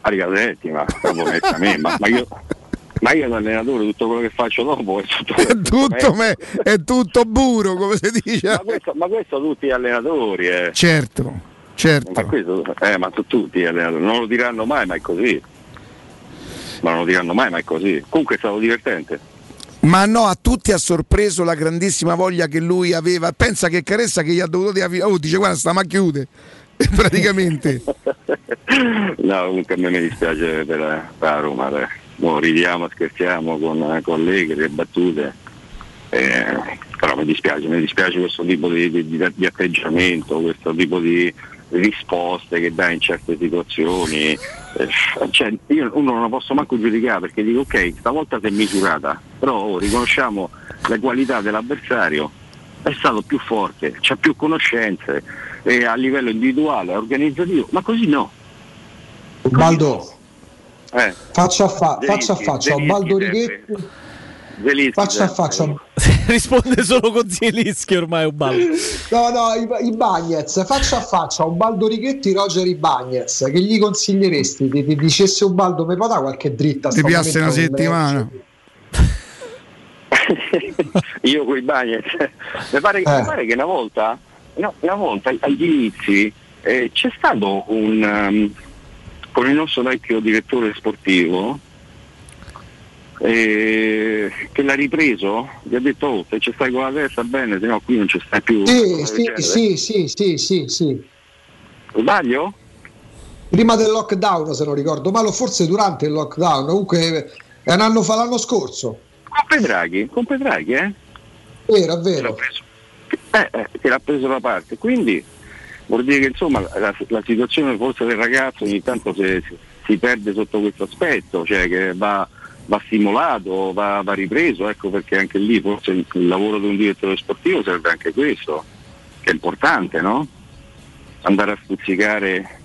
arriva settima, proprio messa a me, ma, ma io, ma io da allenatore tutto quello che faccio dopo è tutto, È tutto, me- è tutto buro, come si dice. ma, questo, ma questo tutti gli allenatori, eh. Certo, certo. Ma questo, eh, ma tu- tutti gli allenatori, non lo diranno mai, ma è così. Ma non lo diranno mai, ma è così. Comunque è stato divertente. Ma no, a tutti ha sorpreso la grandissima voglia che lui aveva. Pensa che Caressa che gli ha dovuto dire, oh, dice guarda, sta ma chiude. (laughs) Praticamente. (laughs) No, comunque a me mi dispiace per, per Roma. Mo ridiamo, scherziamo con, Allegri, le battute. Eh, però mi dispiace, mi dispiace questo tipo di- di- di atteggiamento, questo tipo di risposte che dà in certe situazioni. Eh, cioè, io uno non lo posso manco giudicare perché dico ok, stavolta si è misurata, però oh, riconosciamo le qualità dell'avversario, è stato più forte, c'ha più conoscenze eh, a livello individuale, organizzativo, ma così no. Ubaldo, Eh. faccia a, fa- faccia, a faccia, sempre. Righetti, Zelinski faccia a sempre. faccia. (laughs) Risponde solo con Zielinski ormai Ubaldo. No, no, i, i Bagnets, faccia a faccia, Ubaldo Righetti, Roger Ibagnez, che gli consiglieresti? Ti, ti dicesse Ubaldo, mi può dare qualche dritta? Ti piace una settimana? (laughs) Io con i Bagnets. mi, pare, Eh. mi pare che una volta, no, una volta agli inizi eh, c'è stato un um, con il nostro vecchio direttore sportivo eh, che l'ha ripreso, gli ha detto oh, se ci stai con la testa bene, se no qui non ci stai più. Sì, sì, sì, sì, sì, sì, sì. Sbaglio? Prima del lockdown, se non ricordo male, forse durante il lockdown, comunque è un anno fa l'anno scorso. Con Pedraghi, con Pedraghi, eh? Vero, è vero. Eh, eh, che l'ha preso da parte. Quindi vuol dire che insomma la, la situazione forse del ragazzo ogni tanto si- si perde sotto questo aspetto, cioè che va va stimolato, va, va ripreso, ecco perché anche lì forse il, il lavoro di un direttore sportivo serve anche questo, che è importante, no? Andare a stuzzicare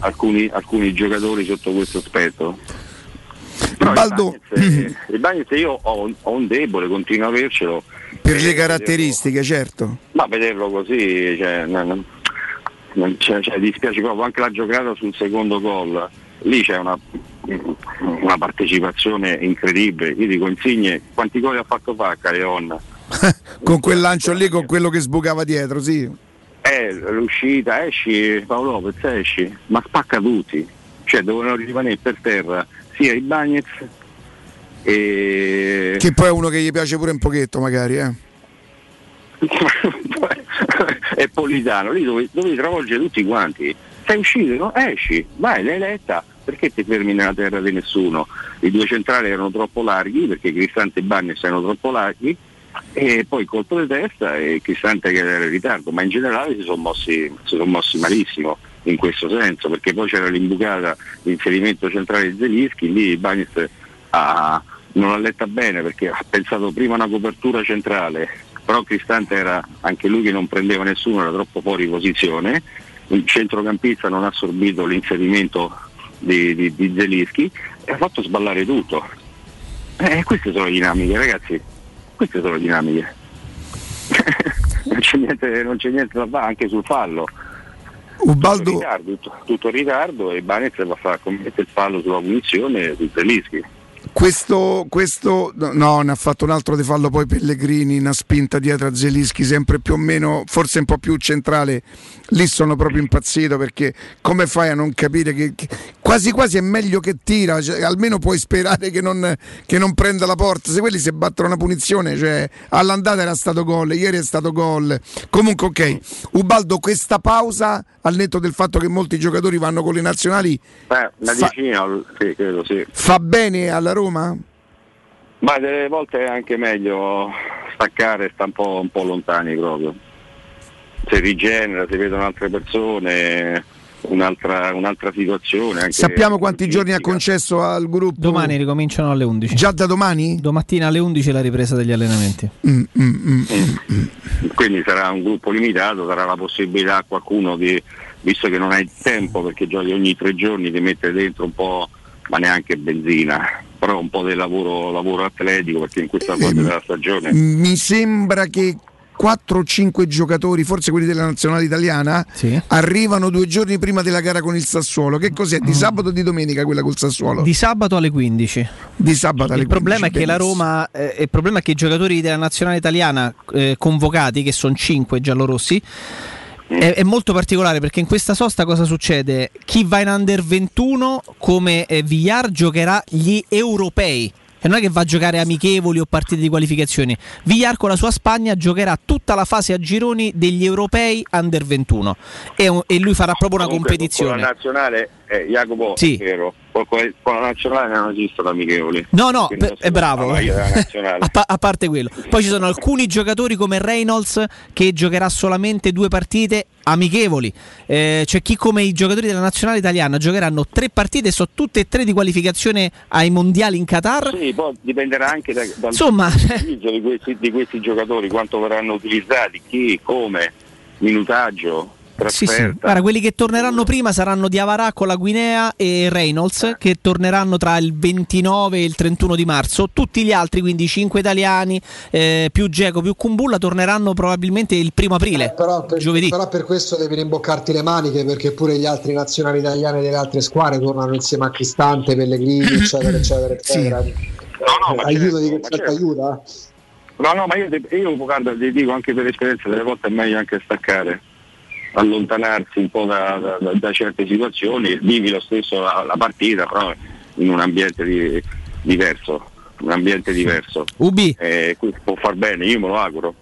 alcuni, alcuni giocatori sotto questo aspetto. Però Baldo- il Bagnets io ho, ho un debole, continuo a avercelo, Per le caratteristiche, certo. ma vederlo così, cioè, non, non- c'è- cioè, dispiace proprio anche la giocata sul secondo gol. Lì c'è una, una partecipazione incredibile. Io dico Insigne, quanti gol ha fatto fa Careon? (laughs) Con quel lancio lì, con quello che sbucava dietro, sì. Eh, l'uscita, esci Paolo Lopez, esci, ma spacca tutti. Cioè devono rimanere per terra sia i Bagnets e... Che poi è uno che gli piace pure un pochetto, magari, eh. (laughs) e Politano, lì dovevi, dovevi travolgere tutti quanti. Sei uscito, no? Esci, vai, l'hai letta, perché ti fermi nella terra di nessuno? I due centrali erano troppo larghi, perché Cristante e Bagnes erano troppo larghi, e poi colpo di testa e Cristante che era in ritardo, ma in generale si sono mossi, si sono mossi malissimo in questo senso, perché poi c'era l'imbucata, l'inserimento centrale di Zelischi, lì Bagnes ha- non l'ha letta bene perché ha pensato prima a una copertura centrale, però Cristante era anche lui che non prendeva nessuno, era troppo fuori posizione, il centrocampista non ha assorbito l'inserimento di, di, di Zelischi e ha fatto sballare tutto. Eh, queste sono le dinamiche, ragazzi, queste sono le dinamiche. (laughs) non, c'è niente, non c'è niente da fare anche sul fallo. Ubaldo... Tutto ritardo, tutto, tutto ritardo e Banez va a fare commette il fallo sulla punizione su Zelischi. Questo, questo, no, ne ha fatto un altro di fallo poi Pellegrini, una spinta dietro a Zelischi, sempre più o meno, forse un po' più centrale. Lì sono proprio impazzito perché come fai a non capire che, che quasi quasi è meglio che tira, cioè, almeno puoi sperare che non, che non prenda la porta. Se quelli si battono una punizione, cioè all'andata era stato gol, ieri è stato gol. Comunque ok, Ubaldo questa pausa al netto del fatto che molti giocatori vanno con le nazionali Beh, Fa- sì, credo sì. fa bene alla Roma? Ma delle volte è anche meglio staccare, sta un po', un po' lontani proprio. Si rigenera, si vedono altre persone, un'altra, un'altra situazione. Anche Sappiamo quanti giorni ha concesso al gruppo? Domani ricominciano alle 11. Già da domani? Domattina alle 11 la ripresa degli allenamenti. Mm, mm, mm. Quindi sarà un gruppo limitato, sarà la possibilità a qualcuno di, visto che non hai tempo perché giochi ogni tre giorni, di mettere dentro un po', ma neanche benzina, però un po' di lavoro, lavoro atletico perché in questa fase della stagione Mi sembra che 4 o 5 giocatori, forse quelli della nazionale italiana, arrivano due giorni prima della gara con il Sassuolo. Che cos'è? Di sabato o di domenica quella col Sassuolo? Di sabato alle 15. Di sabato alle il problema 15, è che la benissimo. Roma, eh, il problema è che i giocatori della nazionale italiana eh, convocati, che sono 5 giallorossi, è, è molto particolare perché in questa sosta cosa succede? Chi va in under 21 come eh, Villar giocherà gli europei. E non è che va a giocare amichevoli o partite di qualificazione. Villar con la sua Spagna giocherà tutta la fase a gironi degli europei under 21 e, e lui farà proprio una Comunque, competizione. Con la nazionale, eh, Jacopo, Sì. è vero, con, la nazionale non esistono amichevoli. No, no, non è bravo. a, pa- a parte quello, poi ci sono alcuni giocatori come Reynolds che giocherà solamente due partite amichevoli. Eh, c'è chi, come i giocatori della nazionale italiana, giocheranno tre partite, sono tutte e tre di qualificazione ai mondiali in Qatar. Sì, poi dipenderà anche da, dal Insomma, (laughs) utilizzo di questi, di questi giocatori, quanto verranno utilizzati, chi, come, minutaggio, Sì, sì. Guarda, quelli che torneranno prima saranno Diavarà con la Guinea e Reynolds che torneranno tra il 29 e il 31 di marzo. Tutti gli altri, quindi 5 italiani, eh, più Geco, più Kumbulla, torneranno probabilmente il primo aprile. Eh, Però per, giovedì. però per questo devi rimboccarti le maniche perché pure gli altri nazionali italiani delle altre squadre tornano insieme a Cristante, Pellegrini, (coughs) eccetera, eccetera, eccetera. no, ma aiuto certo, di certo. aiuta? No, no, ma io, io guarda, ti dico anche per esperienza, delle volte è meglio anche staccare, allontanarsi un po' da, da- da certe situazioni, vivi lo stesso la, la partita, però in un ambiente di- diverso. Un ambiente diverso. Ubi. Eh, può far bene, io me lo auguro.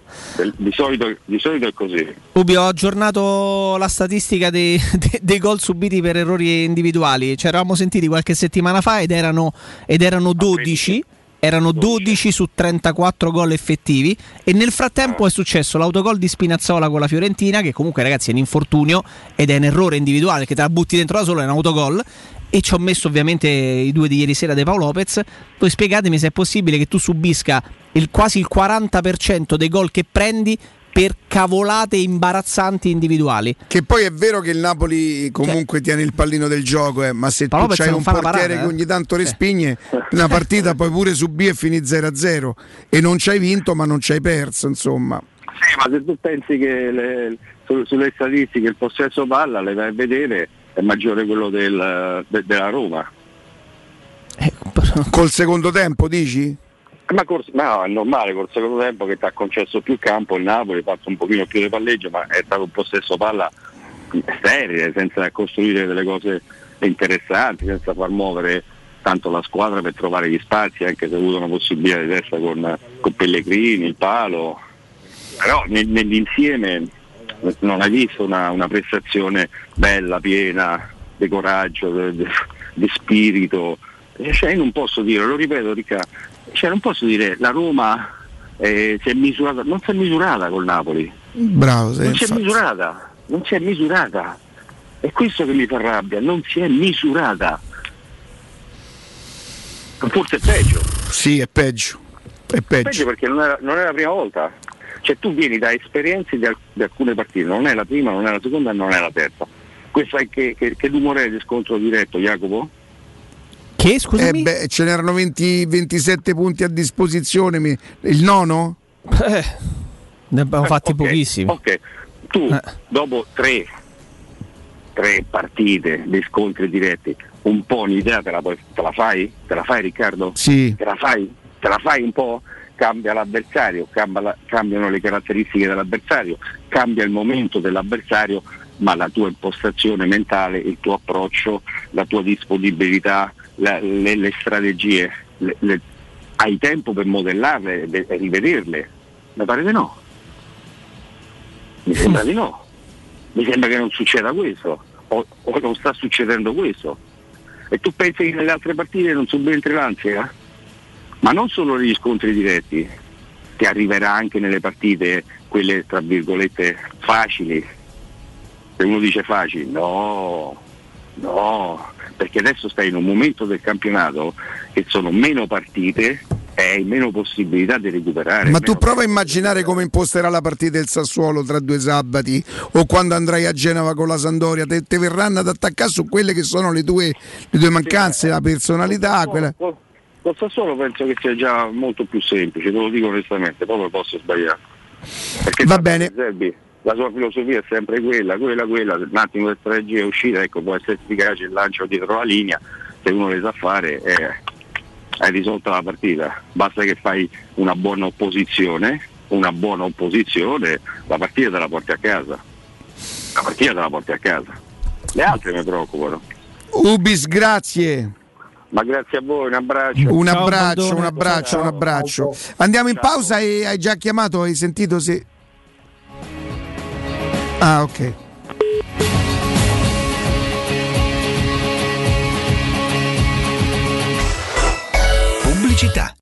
Di solito, di solito è così. Ubi, ho aggiornato la statistica dei, (laughs) dei- dei gol subiti per errori individuali. Ci eravamo sentiti qualche settimana fa ed erano, ed erano 12. Erano 12 su 34 gol effettivi e nel frattempo è successo l'autogol di Spinazzola con la Fiorentina che comunque ragazzi è un infortunio ed è un errore individuale che te la butti dentro da solo è un autogol e ci ho messo ovviamente i due di ieri sera De Paolo Lopez. Voi spiegatemi se è possibile che tu subisca il, quasi il 40% dei gol che prendi per cavolate imbarazzanti individuali. Che poi è vero che il Napoli comunque tiene il pallino del gioco, eh, ma se tu c'hai un portiere parata, che eh. ogni tanto respigne, una partita puoi pure subire e finì 0-0 e non ci hai vinto ma non ci hai perso, insomma. Sì, ma se tu pensi che le- su- sulle statistiche il possesso palla le vai a vedere è maggiore quello del- de- della Roma. Col secondo tempo dici? Ma, col- ma è normale col secondo tempo che ti ha concesso più campo il Napoli, ha fatto un pochino più di palleggio, ma è stato un possesso palla sterile, senza costruire delle cose interessanti, senza far muovere tanto la squadra per trovare gli spazi, anche se ha avuto una possibilità di testa con, con Pellegrini, il palo. Però nel- nell'insieme non hai visto una, una prestazione bella, piena, di coraggio, di, di spirito. Cioè, io non posso dire, lo ripeto Ricca, cioè, non posso dire la Roma eh, si è misurata, non si è misurata col Napoli, Bravo, sì, non si è misurata, non si è misurata. È questo che mi fa rabbia, non si è misurata. Forse è peggio. Sì, è peggio. È peggio. Peggio perché non è, non è la prima volta. Cioè tu vieni da esperienze di, al- di alcune partite, non è la prima, non è la seconda, non è la terza. Questo è che, che, che rumore è di scontro diretto, Jacopo? Che Eh beh, ce n'erano 20 27 punti a disposizione. mi- Il nono? Eh, ne abbiamo fatti ok, pochissimi. Ok, tu dopo tre, tre partite di scontri diretti, un po' un'idea te la, te la fai? Te la fai Riccardo? Sì. Te la fai? Te la fai un po'? Cambia l'avversario, cambia la- cambiano le caratteristiche dell'avversario, cambia il momento dell'avversario, ma la tua impostazione mentale, il tuo approccio, la tua disponibilità, la- le, le strategie, le- le- hai tempo per modellarle e rivederle? Mi pare di no. Mi sembra di no. Mi sembra che non succeda questo, o, o non sta succedendo questo. E tu pensi che nelle altre partite non subentri l'ansia? Ma non solo negli scontri diretti, ti arriverà anche nelle partite, quelle tra virgolette facili. Se uno dice facili, no, no, perché adesso stai in un momento del campionato che sono meno partite e hai meno possibilità di recuperare. Ma tu prova a immaginare come imposterà la partita del Sassuolo tra due sabati o quando andrai a Genova con la Sandoria, te, te verranno ad attaccare su quelle che sono le tue, le tue mancanze, la personalità, quella... Col Sassuolo penso che sia già molto più semplice, te lo dico onestamente, poi posso sbagliare. Perché Va bene. Zerbi, la sua filosofia è sempre quella, quella, quella, un attimo di strategia e uscita, ecco, può essere efficace il lancio dietro la linea, se uno le sa fare eh, hai risolto la partita. Basta che fai una buona opposizione, una buona opposizione, la partita te la porti a casa. La partita te la porti a casa. Le altre mi preoccupano. Ubis, grazie. Ma grazie a voi, un abbraccio. Un abbraccio, un abbraccio, un abbraccio. Andiamo in pausa e hai già chiamato, hai sentito se... Ah, ok. Pubblicità.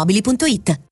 ValentinoAutomobili.it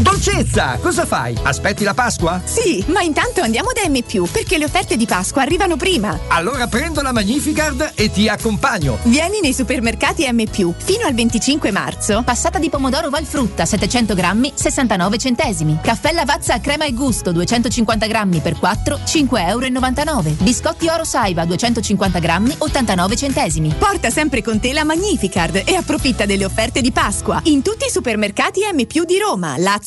Dolcezza, cosa fai? Aspetti la Pasqua? Sì, ma intanto andiamo da M, perché le offerte di Pasqua arrivano prima. Allora prendo la Magnificard e ti accompagno. Vieni nei supermercati M, fino al 25 marzo. Passata di pomodoro Valfrutta 700 grammi, 69 centesimi. Caffè Lavazza a crema e gusto 250 grammi per 4, 5,99 euro. Biscotti Oro Saiba 250 grammi, 89 centesimi. Porta sempre con te la Magnificard e approfitta delle offerte di Pasqua in tutti i supermercati M, di Roma, Lazio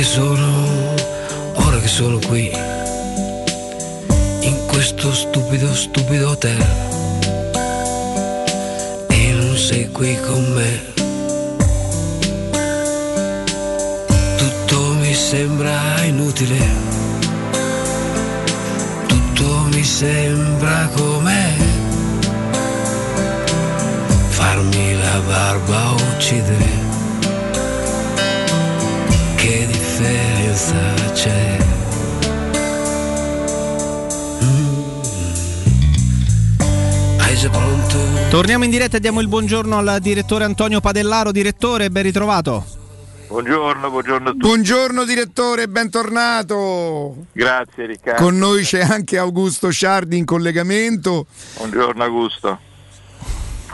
Che sono, ora che sono qui, in questo stupido, stupido hotel, e non sei qui con me. Tutto mi sembra inutile, tutto mi sembra com'è. Farmi la barba uccidere che differenza c'è? Mm. Torniamo in diretta e diamo il buongiorno al direttore Antonio Padellaro. Direttore, ben ritrovato. Buongiorno, buongiorno a tutti. Buongiorno direttore, bentornato. Grazie Riccardo. Con noi c'è anche Augusto Sciardi in collegamento. Buongiorno Augusto.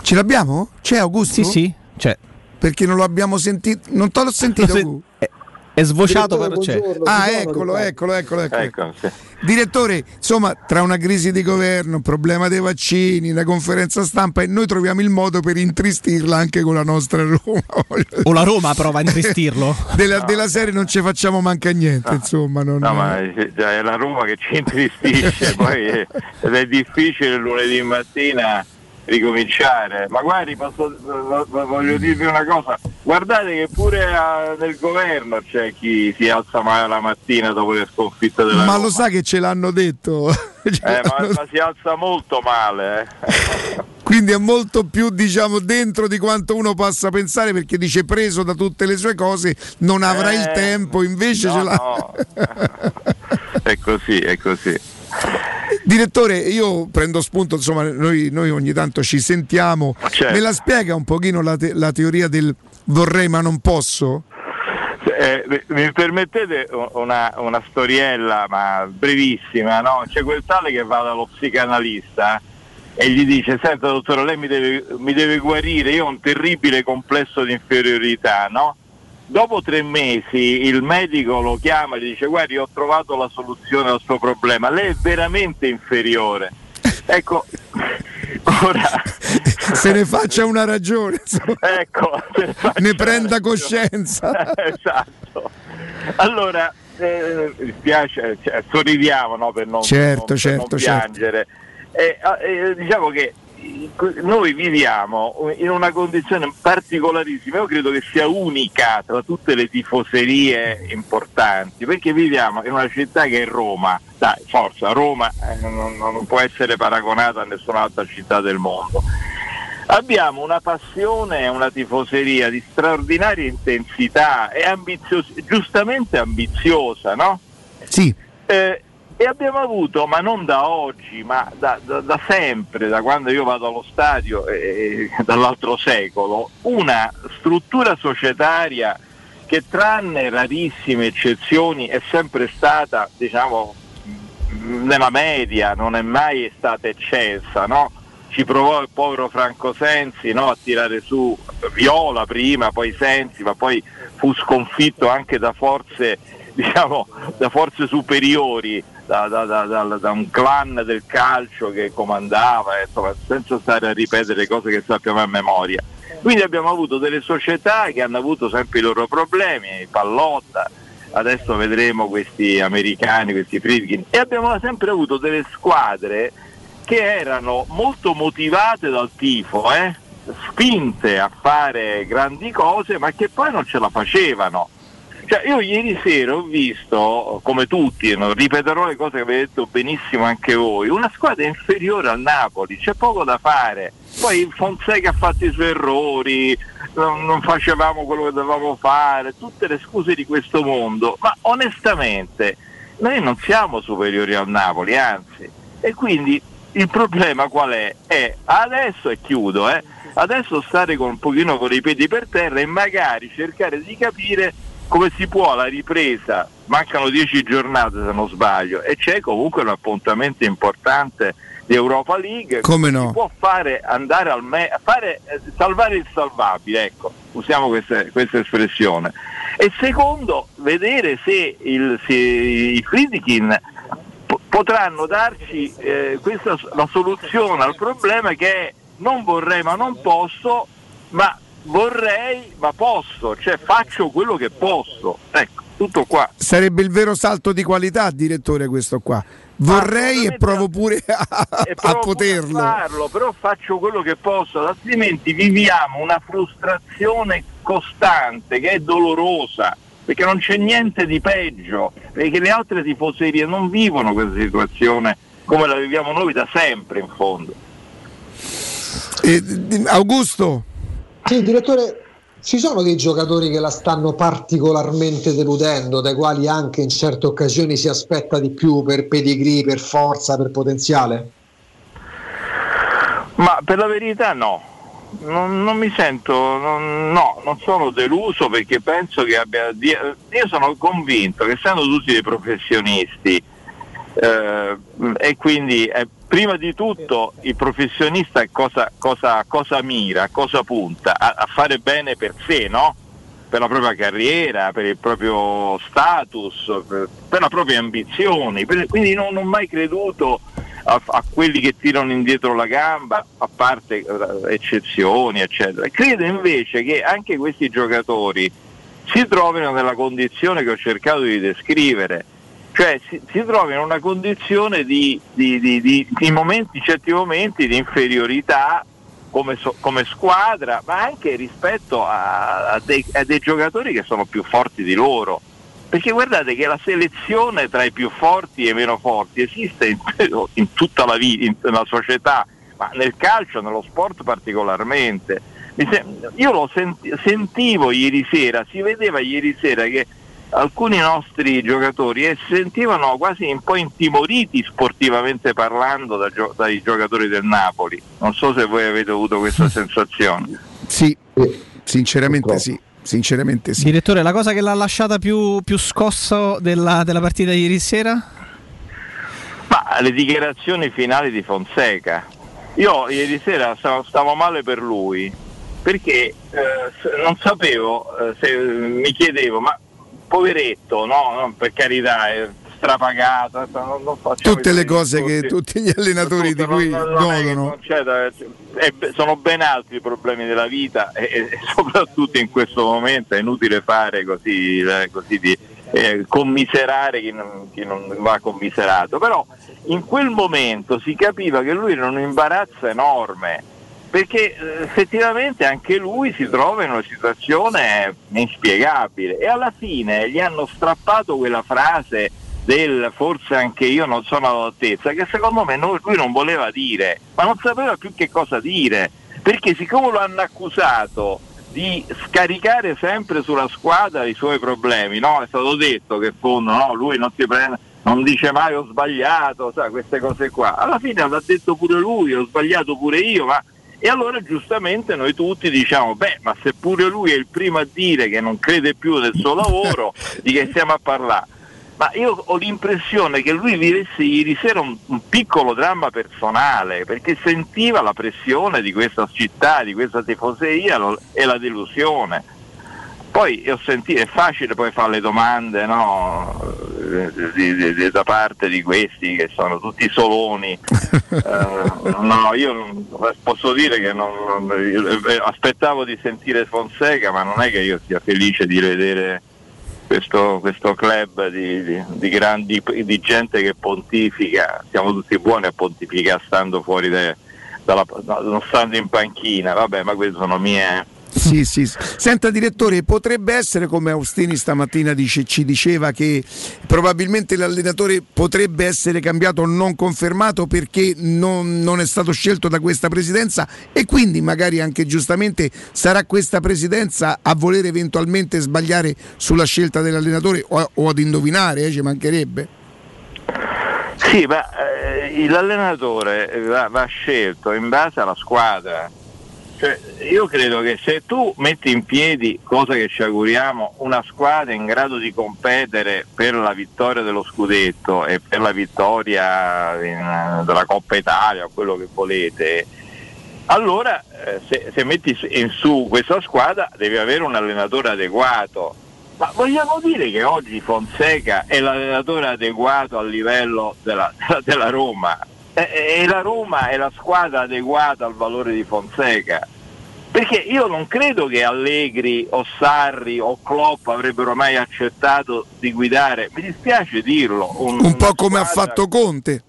Ce l'abbiamo? C'è Augusto? Sì, sì, c'è. Perché non lo abbiamo sentito. Non te l'ho (laughs) sentito. Sen- eh, È svociato c'è. buongiorno, Ah, eccolo, eccolo, eccolo, eccolo. Ecco, sì. Direttore, insomma, tra una crisi di governo, un problema dei vaccini, la conferenza stampa e noi troviamo il modo per intristirla anche con la nostra Roma. (laughs) O la Roma prova a intristirlo. (laughs) della, della serie non ci facciamo manca niente, insomma. Non, No, ma è è la Roma che ci intristisce, (laughs) poi è, ed è difficile il lunedì mattina ricominciare. Ma guardi, posso- vo- vo- voglio dirvi una cosa, guardate che pure ah, nel governo c'è chi si alza male la mattina dopo le sconfitte della ma Roma. lo sa che ce l'hanno detto. (laughs) Ce Eh, ma, l'hanno- ma si alza molto male. eh. Quindi è molto più, diciamo, dentro di quanto uno possa pensare, perché dice preso da tutte le sue cose, non avrà il Eh, tempo, invece no, ce l'ha. no. (laughs) è così, è così. Direttore, io prendo spunto, insomma, noi, noi ogni tanto ci sentiamo. Certo. Me la spiega un pochino la, te- la teoria del vorrei ma non posso? Eh, mi- permettete una, una storiella, ma brevissima, no? C'è quel tale che va dallo psicanalista e gli dice, senta dottore, lei mi deve, mi deve guarire, io ho un terribile complesso di inferiorità, no? Dopo tre mesi il medico lo chiama e gli dice, guardi, ho trovato la soluzione al suo problema, lei è veramente inferiore. (laughs) Ecco, (laughs) ora... (laughs) Se ne faccia una ragione. Ecco, ne prenda ragione. coscienza. esatto. Allora, eh, mi spiace, cioè, sorridiamo no, per non, Certo, non- per certo, non certo. piangere. Eh, eh, diciamo che noi viviamo in una condizione particolarissima, io credo che sia unica tra tutte le tifoserie importanti, perché viviamo in una città che è Roma, dai, forza, Roma eh, non, non può essere paragonata a nessun'altra città del mondo. Abbiamo una passione e una tifoseria di straordinaria intensità e ambiziosa, giustamente ambiziosa, no? Sì. Eh, e abbiamo avuto, ma non da oggi, ma da, da- da sempre, da quando io vado allo stadio, eh, dall'altro secolo, una struttura societaria che tranne rarissime eccezioni è sempre stata, diciamo, nella media, non è mai stata eccelsa, no? Ci provò il povero Franco Sensi no, a tirare su Viola prima, poi Sensi, ma poi fu sconfitto anche da forze, (laughs) diciamo, da forze superiori, da, da- da- da- un clan del calcio che comandava, eh, insomma, senza stare a ripetere cose che sappiamo a memoria. Quindi abbiamo avuto delle società che hanno avuto sempre i loro problemi, Pallotta, adesso vedremo questi americani, questi Friedkin, e abbiamo sempre avuto delle squadre che erano molto motivate dal tifo, eh, spinte a fare grandi cose, ma che poi non ce la facevano. Cioè, io ieri sera ho visto, come tutti, non ripeterò le cose che avete detto benissimo anche voi, una squadra inferiore al Napoli, c'è poco da fare. Poi Fonseca ha fatto i suoi errori, non facevamo quello che dovevamo fare, tutte le scuse di questo mondo, ma onestamente noi non siamo superiori al Napoli, anzi. E quindi il problema qual è? È adesso e chiudo, eh, adesso stare con un pochino con i piedi per terra e magari cercare di capire come si può alla ripresa, mancano dieci giornate se non sbaglio, e c'è comunque un appuntamento importante di Europa League, Come no? si può fare andare al me- fare, eh, salvare il salvabile, ecco, usiamo questa, questa espressione. E secondo, vedere se, il, se i Friedkin po- potranno darci eh, questa, la soluzione al problema che è non vorrei ma non posso, ma vorrei ma posso, cioè faccio quello che posso. Ecco, tutto qua. Sarebbe il vero salto di qualità, direttore, questo qua. Vorrei e provo pure a, a provo pure poterlo. a farlo, però faccio quello che posso, altrimenti viviamo una frustrazione costante che è dolorosa, perché non c'è niente di peggio, perché le altre tifoserie non vivono questa situazione come la viviamo noi da sempre in fondo. Eh, Augusto, Sì, direttore, ci sono dei giocatori che la stanno particolarmente deludendo, dai quali anche in certe occasioni si aspetta di più per pedigree, per forza, per potenziale? Ma per la verità no. Non, non mi sento, non- no, non sono deluso perché penso che abbia. Io sono convinto che essendo tutti dei professionisti eh, e quindi eh, prima di tutto il professionista cosa, cosa- cosa mira, cosa punta? A, a fare bene per sé, no? per la propria carriera, per il proprio status, per, per la propria ambizione. Per- quindi non, non ho mai creduto a, a quelli che tirano indietro la gamba, a parte eh, eccezioni, eccetera. Credo invece che anche questi giocatori si trovino nella condizione che ho cercato di descrivere, cioè si, si trovino in una condizione di, di- di- di- momenti, certi momenti di inferiorità come, so- come squadra, ma anche rispetto a, a dei, a dei giocatori che sono più forti di loro. Perché guardate che la selezione tra i più forti e i meno forti esiste in, (laughs) in tutta la vita, nella società, ma nel calcio, nello sport particolarmente. Io lo senti- sentivo ieri sera, si vedeva ieri sera che alcuni nostri giocatori eh, si sentivano quasi un po' intimoriti sportivamente parlando da gio- dai giocatori del Napoli. Non so se voi avete avuto questa sensazione. Sì, sinceramente sì. Sinceramente sì. Direttore, la cosa che l'ha lasciata più, più scosso della, della partita di ieri sera? Ma le dichiarazioni finali di Fonseca. Io ieri sera stavo, stavo male per lui perché eh, non sapevo, eh, se mi chiedevo, ma poveretto, no, per carità, è strapagato, adesso non, non Tutte le cose che discorsi. tutti gli allenatori di Tutto, cui non- che godono. da- è sono ben altri i problemi della vita e, e (laughs) soprattutto in questo momento è inutile fare così, eh, così di eh, commiserare chi non, chi non va commiserato, però in quel momento si capiva che lui era un imbarazzo enorme perché eh, effettivamente anche lui si trova in una situazione inspiegabile e alla fine gli hanno strappato quella frase del forse anche io non sono all'altezza che secondo me lui non voleva dire ma non sapeva più che cosa dire perché siccome lo hanno accusato di scaricare sempre sulla squadra i suoi problemi no? è stato detto che fondo no, lui non si prende non dice mai ho sbagliato, sa, queste cose qua. Alla fine l'ha detto pure lui, ho sbagliato pure io, ma e allora giustamente noi tutti diciamo, beh, ma se pure lui è il primo a dire che non crede più nel suo lavoro, (laughs) di che stiamo a parlare? Ma io ho l'impressione che lui vivesse ieri sera un, un piccolo dramma personale, perché sentiva la pressione di questa città, di questa tifoseria e la delusione. Poi ho sentito, è facile poi fare le domande no, di- di- di- da parte di questi che sono tutti soloni. (laughs) Eh, no, io posso dire che non- eh, aspettavo di sentire Fonseca, ma non è che io sia felice di vedere questo, questo club di, di- di grandi di gente che pontifica. Siamo tutti buoni a pontificare stando fuori da- dalla, no, non stando in panchina, vabbè, ma queste sono mie. Sì, sì. Senta direttore, potrebbe essere come Austini stamattina dice- ci diceva che probabilmente l'allenatore potrebbe essere cambiato o non confermato perché non, non è stato scelto da questa presidenza e quindi magari anche giustamente sarà questa presidenza a voler eventualmente sbagliare sulla scelta dell'allenatore o, o ad indovinare, eh, ci mancherebbe. Sì, ma eh, l'allenatore va, va scelto in base alla squadra. Cioè, io credo che se tu metti in piedi, cosa che ci auguriamo, una squadra in grado di competere per la vittoria dello scudetto e per la vittoria in- della Coppa Italia, quello che volete, allora eh, se, se metti in su questa squadra devi avere un allenatore adeguato. Ma vogliamo dire che oggi Fonseca è l'allenatore adeguato al livello della, (laughs) della Roma? E, e la Roma è la squadra adeguata al valore di Fonseca? Perché io non credo che Allegri o Sarri o Klopp avrebbero mai accettato di guidare, mi dispiace dirlo, un, Un po' come ha squadra- fatto Conte.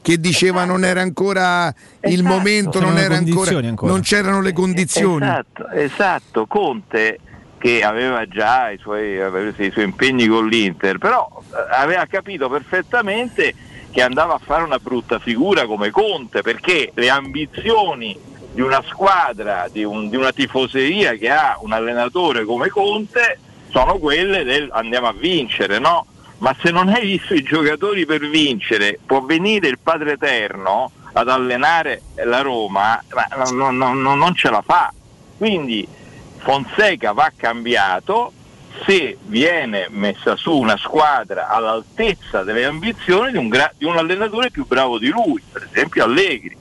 Che diceva non era ancora il Esatto. momento, non, C'erano era le ancora, condizioni ancora. non c'erano le condizioni. Esatto, esatto. Conte che aveva già i suoi, i suoi impegni con l'Inter, però eh, aveva capito perfettamente che andava a fare una brutta figura come Conte, perché le ambizioni di una squadra, di, un- di una tifoseria che ha un allenatore come Conte sono quelle del andiamo a vincere, no? Ma se non hai visto i giocatori per vincere, può venire il Padre Eterno ad allenare la Roma, ma non- non- non- non ce la fa. Quindi Fonseca va cambiato se viene messa su una squadra all'altezza delle ambizioni di un, gra- di un allenatore più bravo di lui, per esempio Allegri.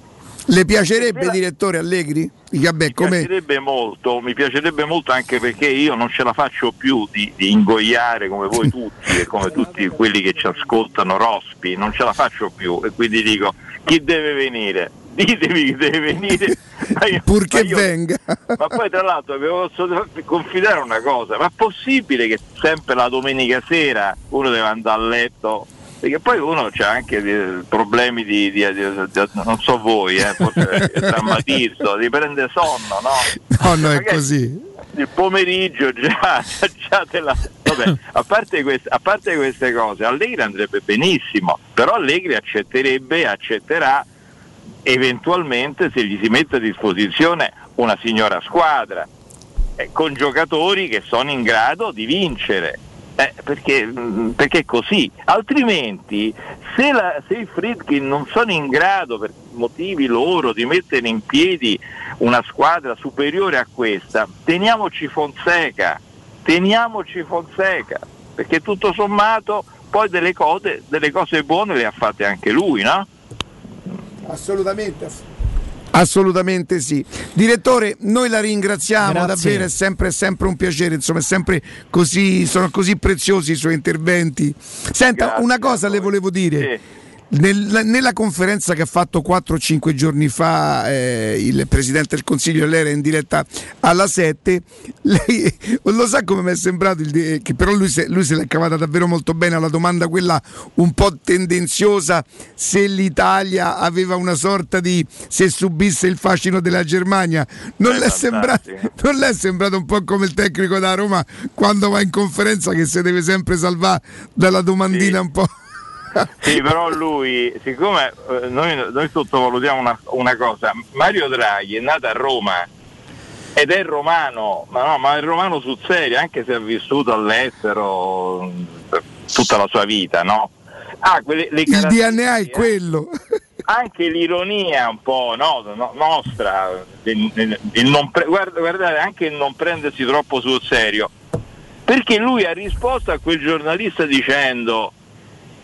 Le piacerebbe, direttore Allegri? Vabbè, Mi piacerebbe molto, mi piacerebbe molto anche perché io non ce la faccio più di, di ingoiare come voi tutti e come tutti quelli che ci ascoltano Rospi, non ce la faccio più e quindi dico chi deve venire? Ditemi chi deve venire. (laughs) Io- Purché io- venga. Ma poi tra l'altro vi posso confidare una cosa, ma è possibile che sempre la domenica sera uno deve andare a letto? Perché poi uno c'ha anche dei problemi di, di- di- di- non so voi, eh, forse il drammatismo, di prendere sonno, no? No, no, è così. Il pomeriggio già, già te la... Vabbè, a parte, queste, a parte queste cose, Allegri andrebbe benissimo, però Allegri accetterebbe, accetterà eventualmente se gli si mette a disposizione una signora squadra eh, con giocatori che sono in grado di vincere. Eh, perché, mh, perché così, altrimenti se, la- se i Friedkin non sono in grado per motivi loro di mettere in piedi una squadra superiore a questa, teniamoci Fonseca, teniamoci Fonseca, perché tutto sommato poi delle cose, delle cose buone le ha fatte anche lui, no? Assolutamente. Assolutamente sì. Direttore, noi la ringraziamo, Grazie. davvero è sempre, è sempre un piacere, insomma, è sempre così, sono così preziosi i suoi interventi. Senta, una cosa le volevo dire. Nel- nella conferenza che ha fatto 4-5 giorni fa eh, il Presidente del Consiglio, lei era in diretta alla 7, lei (laughs) lo sa come mi è sembrato, il che però lui se, lui se l'è cavata davvero molto bene alla domanda quella un po' tendenziosa se l'Italia aveva una sorta di se subisse il fascino della Germania. Non, Eh, le è sembrato, non le è sembrato un po' come il tecnico da Roma quando va in conferenza che si deve sempre salvare dalla domandina un po'. Sì, però lui, siccome eh, noi, noi sottovalutiamo una, una cosa, Mario Draghi è nato a Roma ed è romano, ma no, ma è romano sul serio, anche se ha vissuto all'estero per tutta la sua vita, no? Ha quelle, le Il DNA è quello. anche l'ironia un po' no, no- nostra, il, il- pre- guarda- guardate, anche il non prendersi troppo sul serio, perché lui ha risposto a quel giornalista dicendo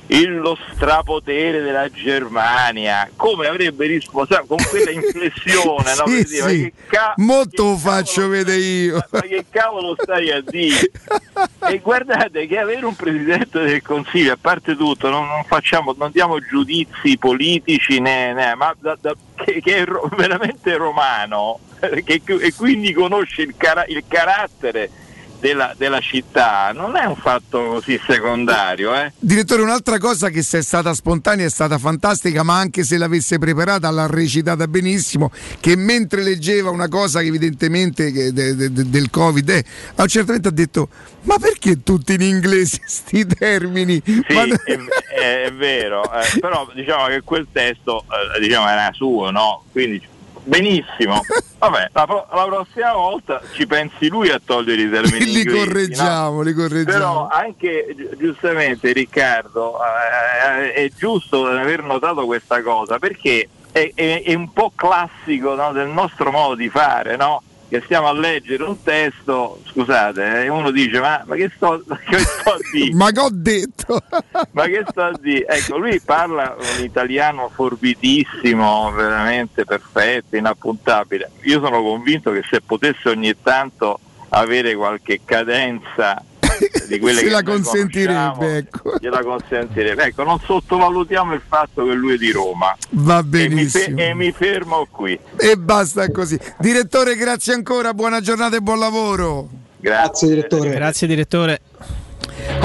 lo strapotere della Germania, come avrebbe risposto con quella (laughs) inflessione, no? Sì, dire, ma sì. ca- Molto lo faccio vedere io. ma che cavolo stai a dire? (laughs) E guardate che avere un presidente del consiglio, a parte tutto, non, non facciamo, non diamo giudizi politici, né, né, ma da- da- che, che è ro- veramente romano (laughs) che- e quindi conosce il, cara- il carattere della, della città, non è un fatto così secondario. Eh? Direttore, un'altra cosa che se è stata spontanea è stata fantastica, ma anche se l'avesse preparata l'ha recitata benissimo, che mentre leggeva una cosa che evidentemente de- de- de- del Covid, eh, a un certo punto ha detto ma perché tutti in inglese (laughs) sti termini? Sì, Ma- è, è- è vero, eh, però diciamo che quel testo eh, diciamo, era suo, no? Quindi benissimo. Vabbè, la, pro- la prossima volta ci pensi lui a togliere i termini li inglesi, correggiamo, no? li correggiamo. Però anche gi- giustamente Riccardo eh, è giusto aver notato questa cosa perché è, è- è un po' classico no, del nostro modo di fare, no? Che stiamo a leggere un testo, scusate, e uno dice ma, ma che sto, che sto a dire? (laughs) Ma che ho detto? (laughs) Ma che sta a dire? Ecco, lui parla un italiano forbitissimo, veramente perfetto, inappuntabile. Io sono convinto che se potesse ogni tanto avere qualche cadenza di quelle Se che la consentirebbe, ecco. gliela consentirebbe. Ecco, non sottovalutiamo il fatto che lui è di Roma. Va E mi, fe- benissimo. e mi fermo qui. E basta così. Direttore, grazie ancora, buona giornata e buon lavoro. Grazie, direttore. Grazie direttore.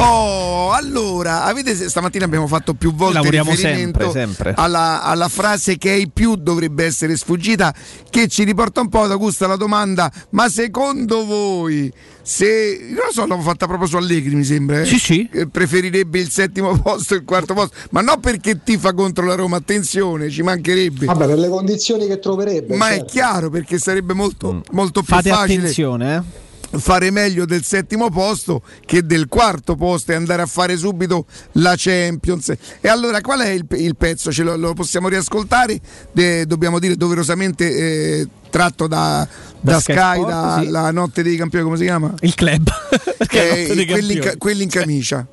Oh, allora, avete, stamattina abbiamo fatto più volte Lavoriamo riferimento sempre, sempre. Alla, alla frase che ai più dovrebbe essere sfuggita, che ci riporta un po' ad Augusta la domanda, ma secondo voi, se, non lo so, l'ho fatta proprio su Allegri mi sembra, eh? Sì, sì. Eh, preferirebbe il settimo (laughs) posto e il quarto posto, ma non perché tifa contro la Roma, attenzione, ci mancherebbe. Vabbè, per le condizioni che troverebbe. Ma è certo. chiaro perché sarebbe molto, molto più Mm. Fate facile attenzione, eh. Fare meglio del settimo posto che del quarto posto e andare a fare subito la Champions. E allora qual è il, il pezzo? Ce lo, lo possiamo riascoltare? De- dobbiamo dire doverosamente eh, tratto da, da, Da Sky Sport, da sì. la notte dei campioni, come si chiama? Il club. Eh, (laughs) quelli, in, quelli in camicia.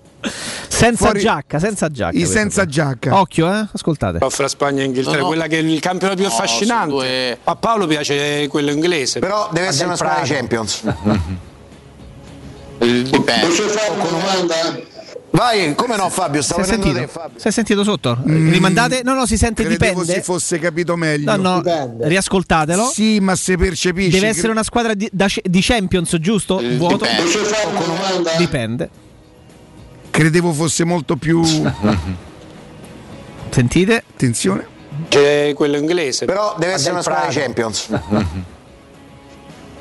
Senza fuori- giacca, senza giacca. I senza qua. giacca. Occhio, eh? Ascoltate. fra Spagna e Inghilterra, No, no. quella che è il campionato più No, affascinante. due- A Paolo piace quello inglese. Però deve essere una squadra di. Champions. (laughs) Dipende. Posso fare una domanda? Vai, come no Fabio? Stavo Si è sentito? Fabio. Si è sentito sotto? Mm, Rimandate? No, no, si sente Credevo dipende. si fosse capito meglio. No, no, riascoltatelo. Sì, ma se percepisci. Deve essere una squadra di, da- di Champions, giusto? Vuoto? dipende. Posso fare una domanda? Dipende. Credevo fosse molto più. Sentite? Attenzione. C'è quello inglese. Però deve essere una squadra. Champions. (laughs)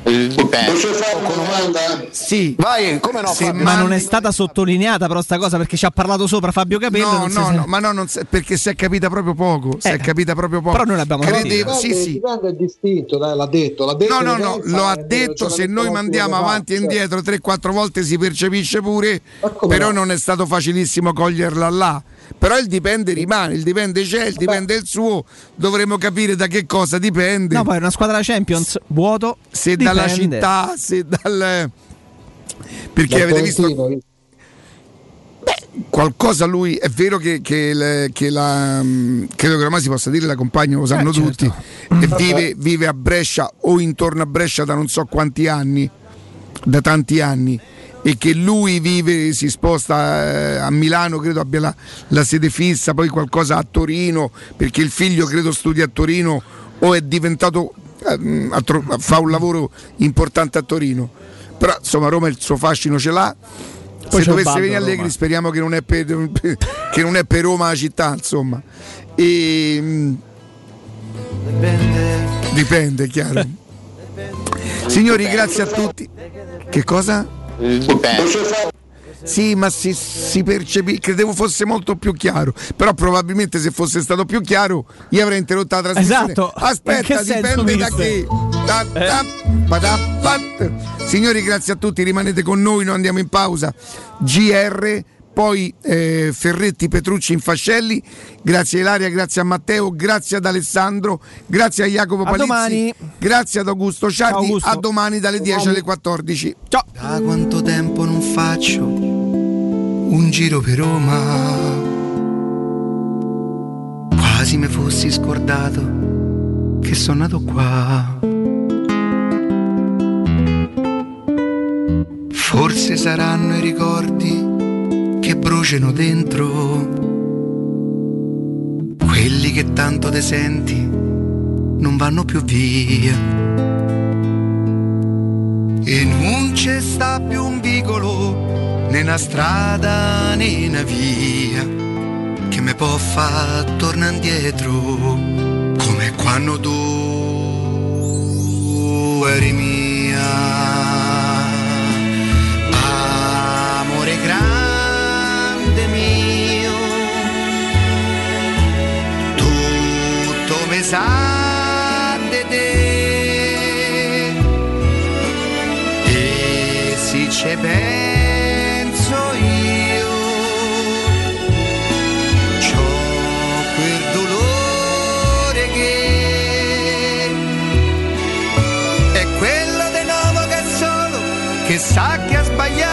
Dipende. Posso fare una domanda? Sì. Vai, come no Fabio? Ma non è stata sottolineata però sta cosa perché ci ha parlato sopra Fabio Capello. No, non si no, no, ma no, non si- perché si è capita proprio poco. Si Eh, è capita proprio poco. però noi l'abbiamo Credevo, Dipende, sì, sì. è distinto, dai, l'ha detto. L'ha detto No, no, no, lo ha vero, detto, se noi mandiamo avanti e certo. indietro 3-4 volte si percepisce pure, però no? non è stato facilissimo coglierla là. Però il dipende rimane, il dipende c'è, il dipende il suo, dovremo capire da che cosa dipende. No, poi è una squadra Champions, vuoto. se dipende. dalla città, se dal... Perché Dal avete visto Tolentino, qualcosa lui è vero che, che il- che la mh, credo che ormai si possa dire la compagna lo sanno Eh, certo. tutti e vive, vive a Brescia o intorno a Brescia da non so quanti anni da tanti anni e che lui vive si sposta eh, a Milano credo abbia la, la sede fissa poi qualcosa a Torino perché il figlio credo studia a Torino o è diventato ehm, fa un lavoro importante a Torino. Però insomma Roma il suo fascino ce l'ha. Poi se dovesse venire Roma. Allegri speriamo che non è per, (laughs) che non è per Roma la città insomma. E, mh, dipende. chiaro. (laughs) Signori grazie a tutti. Che cosa? Dipende. Sì, ma si, si percepì, credevo fosse molto più chiaro, però probabilmente se fosse stato più chiaro io avrei interrotto la trasmissione. Esatto. Aspetta, dipende da chi. Da- da- pa- da- pat. Signori, grazie a tutti, rimanete con noi, noi andiamo in pausa. GR, poi eh, Ferretti, Petrucci, Infascelli, grazie a Ilaria, grazie a Matteo, grazie ad Alessandro, grazie a Jacopo A Palizzi, domani. grazie ad Augusto Ciardi, Ciao, Augusto. a domani dalle 10 alle 14. Ciao! Da quanto tempo non faccio un giro per Roma? Quasi mi fossi scordato che sono nato qua. Forse saranno i ricordi che bruciano dentro, quelli che tanto te senti non vanno più via. E non c'è sta più un vicolo, né una strada né una via, che mi può far tornare indietro, come quando tu eri mia. Grande mio, tutto mi sa di te. E se ci penso io, c'ho quel dolore che è quello di nuovo che solo, che sa che ha sbagliato.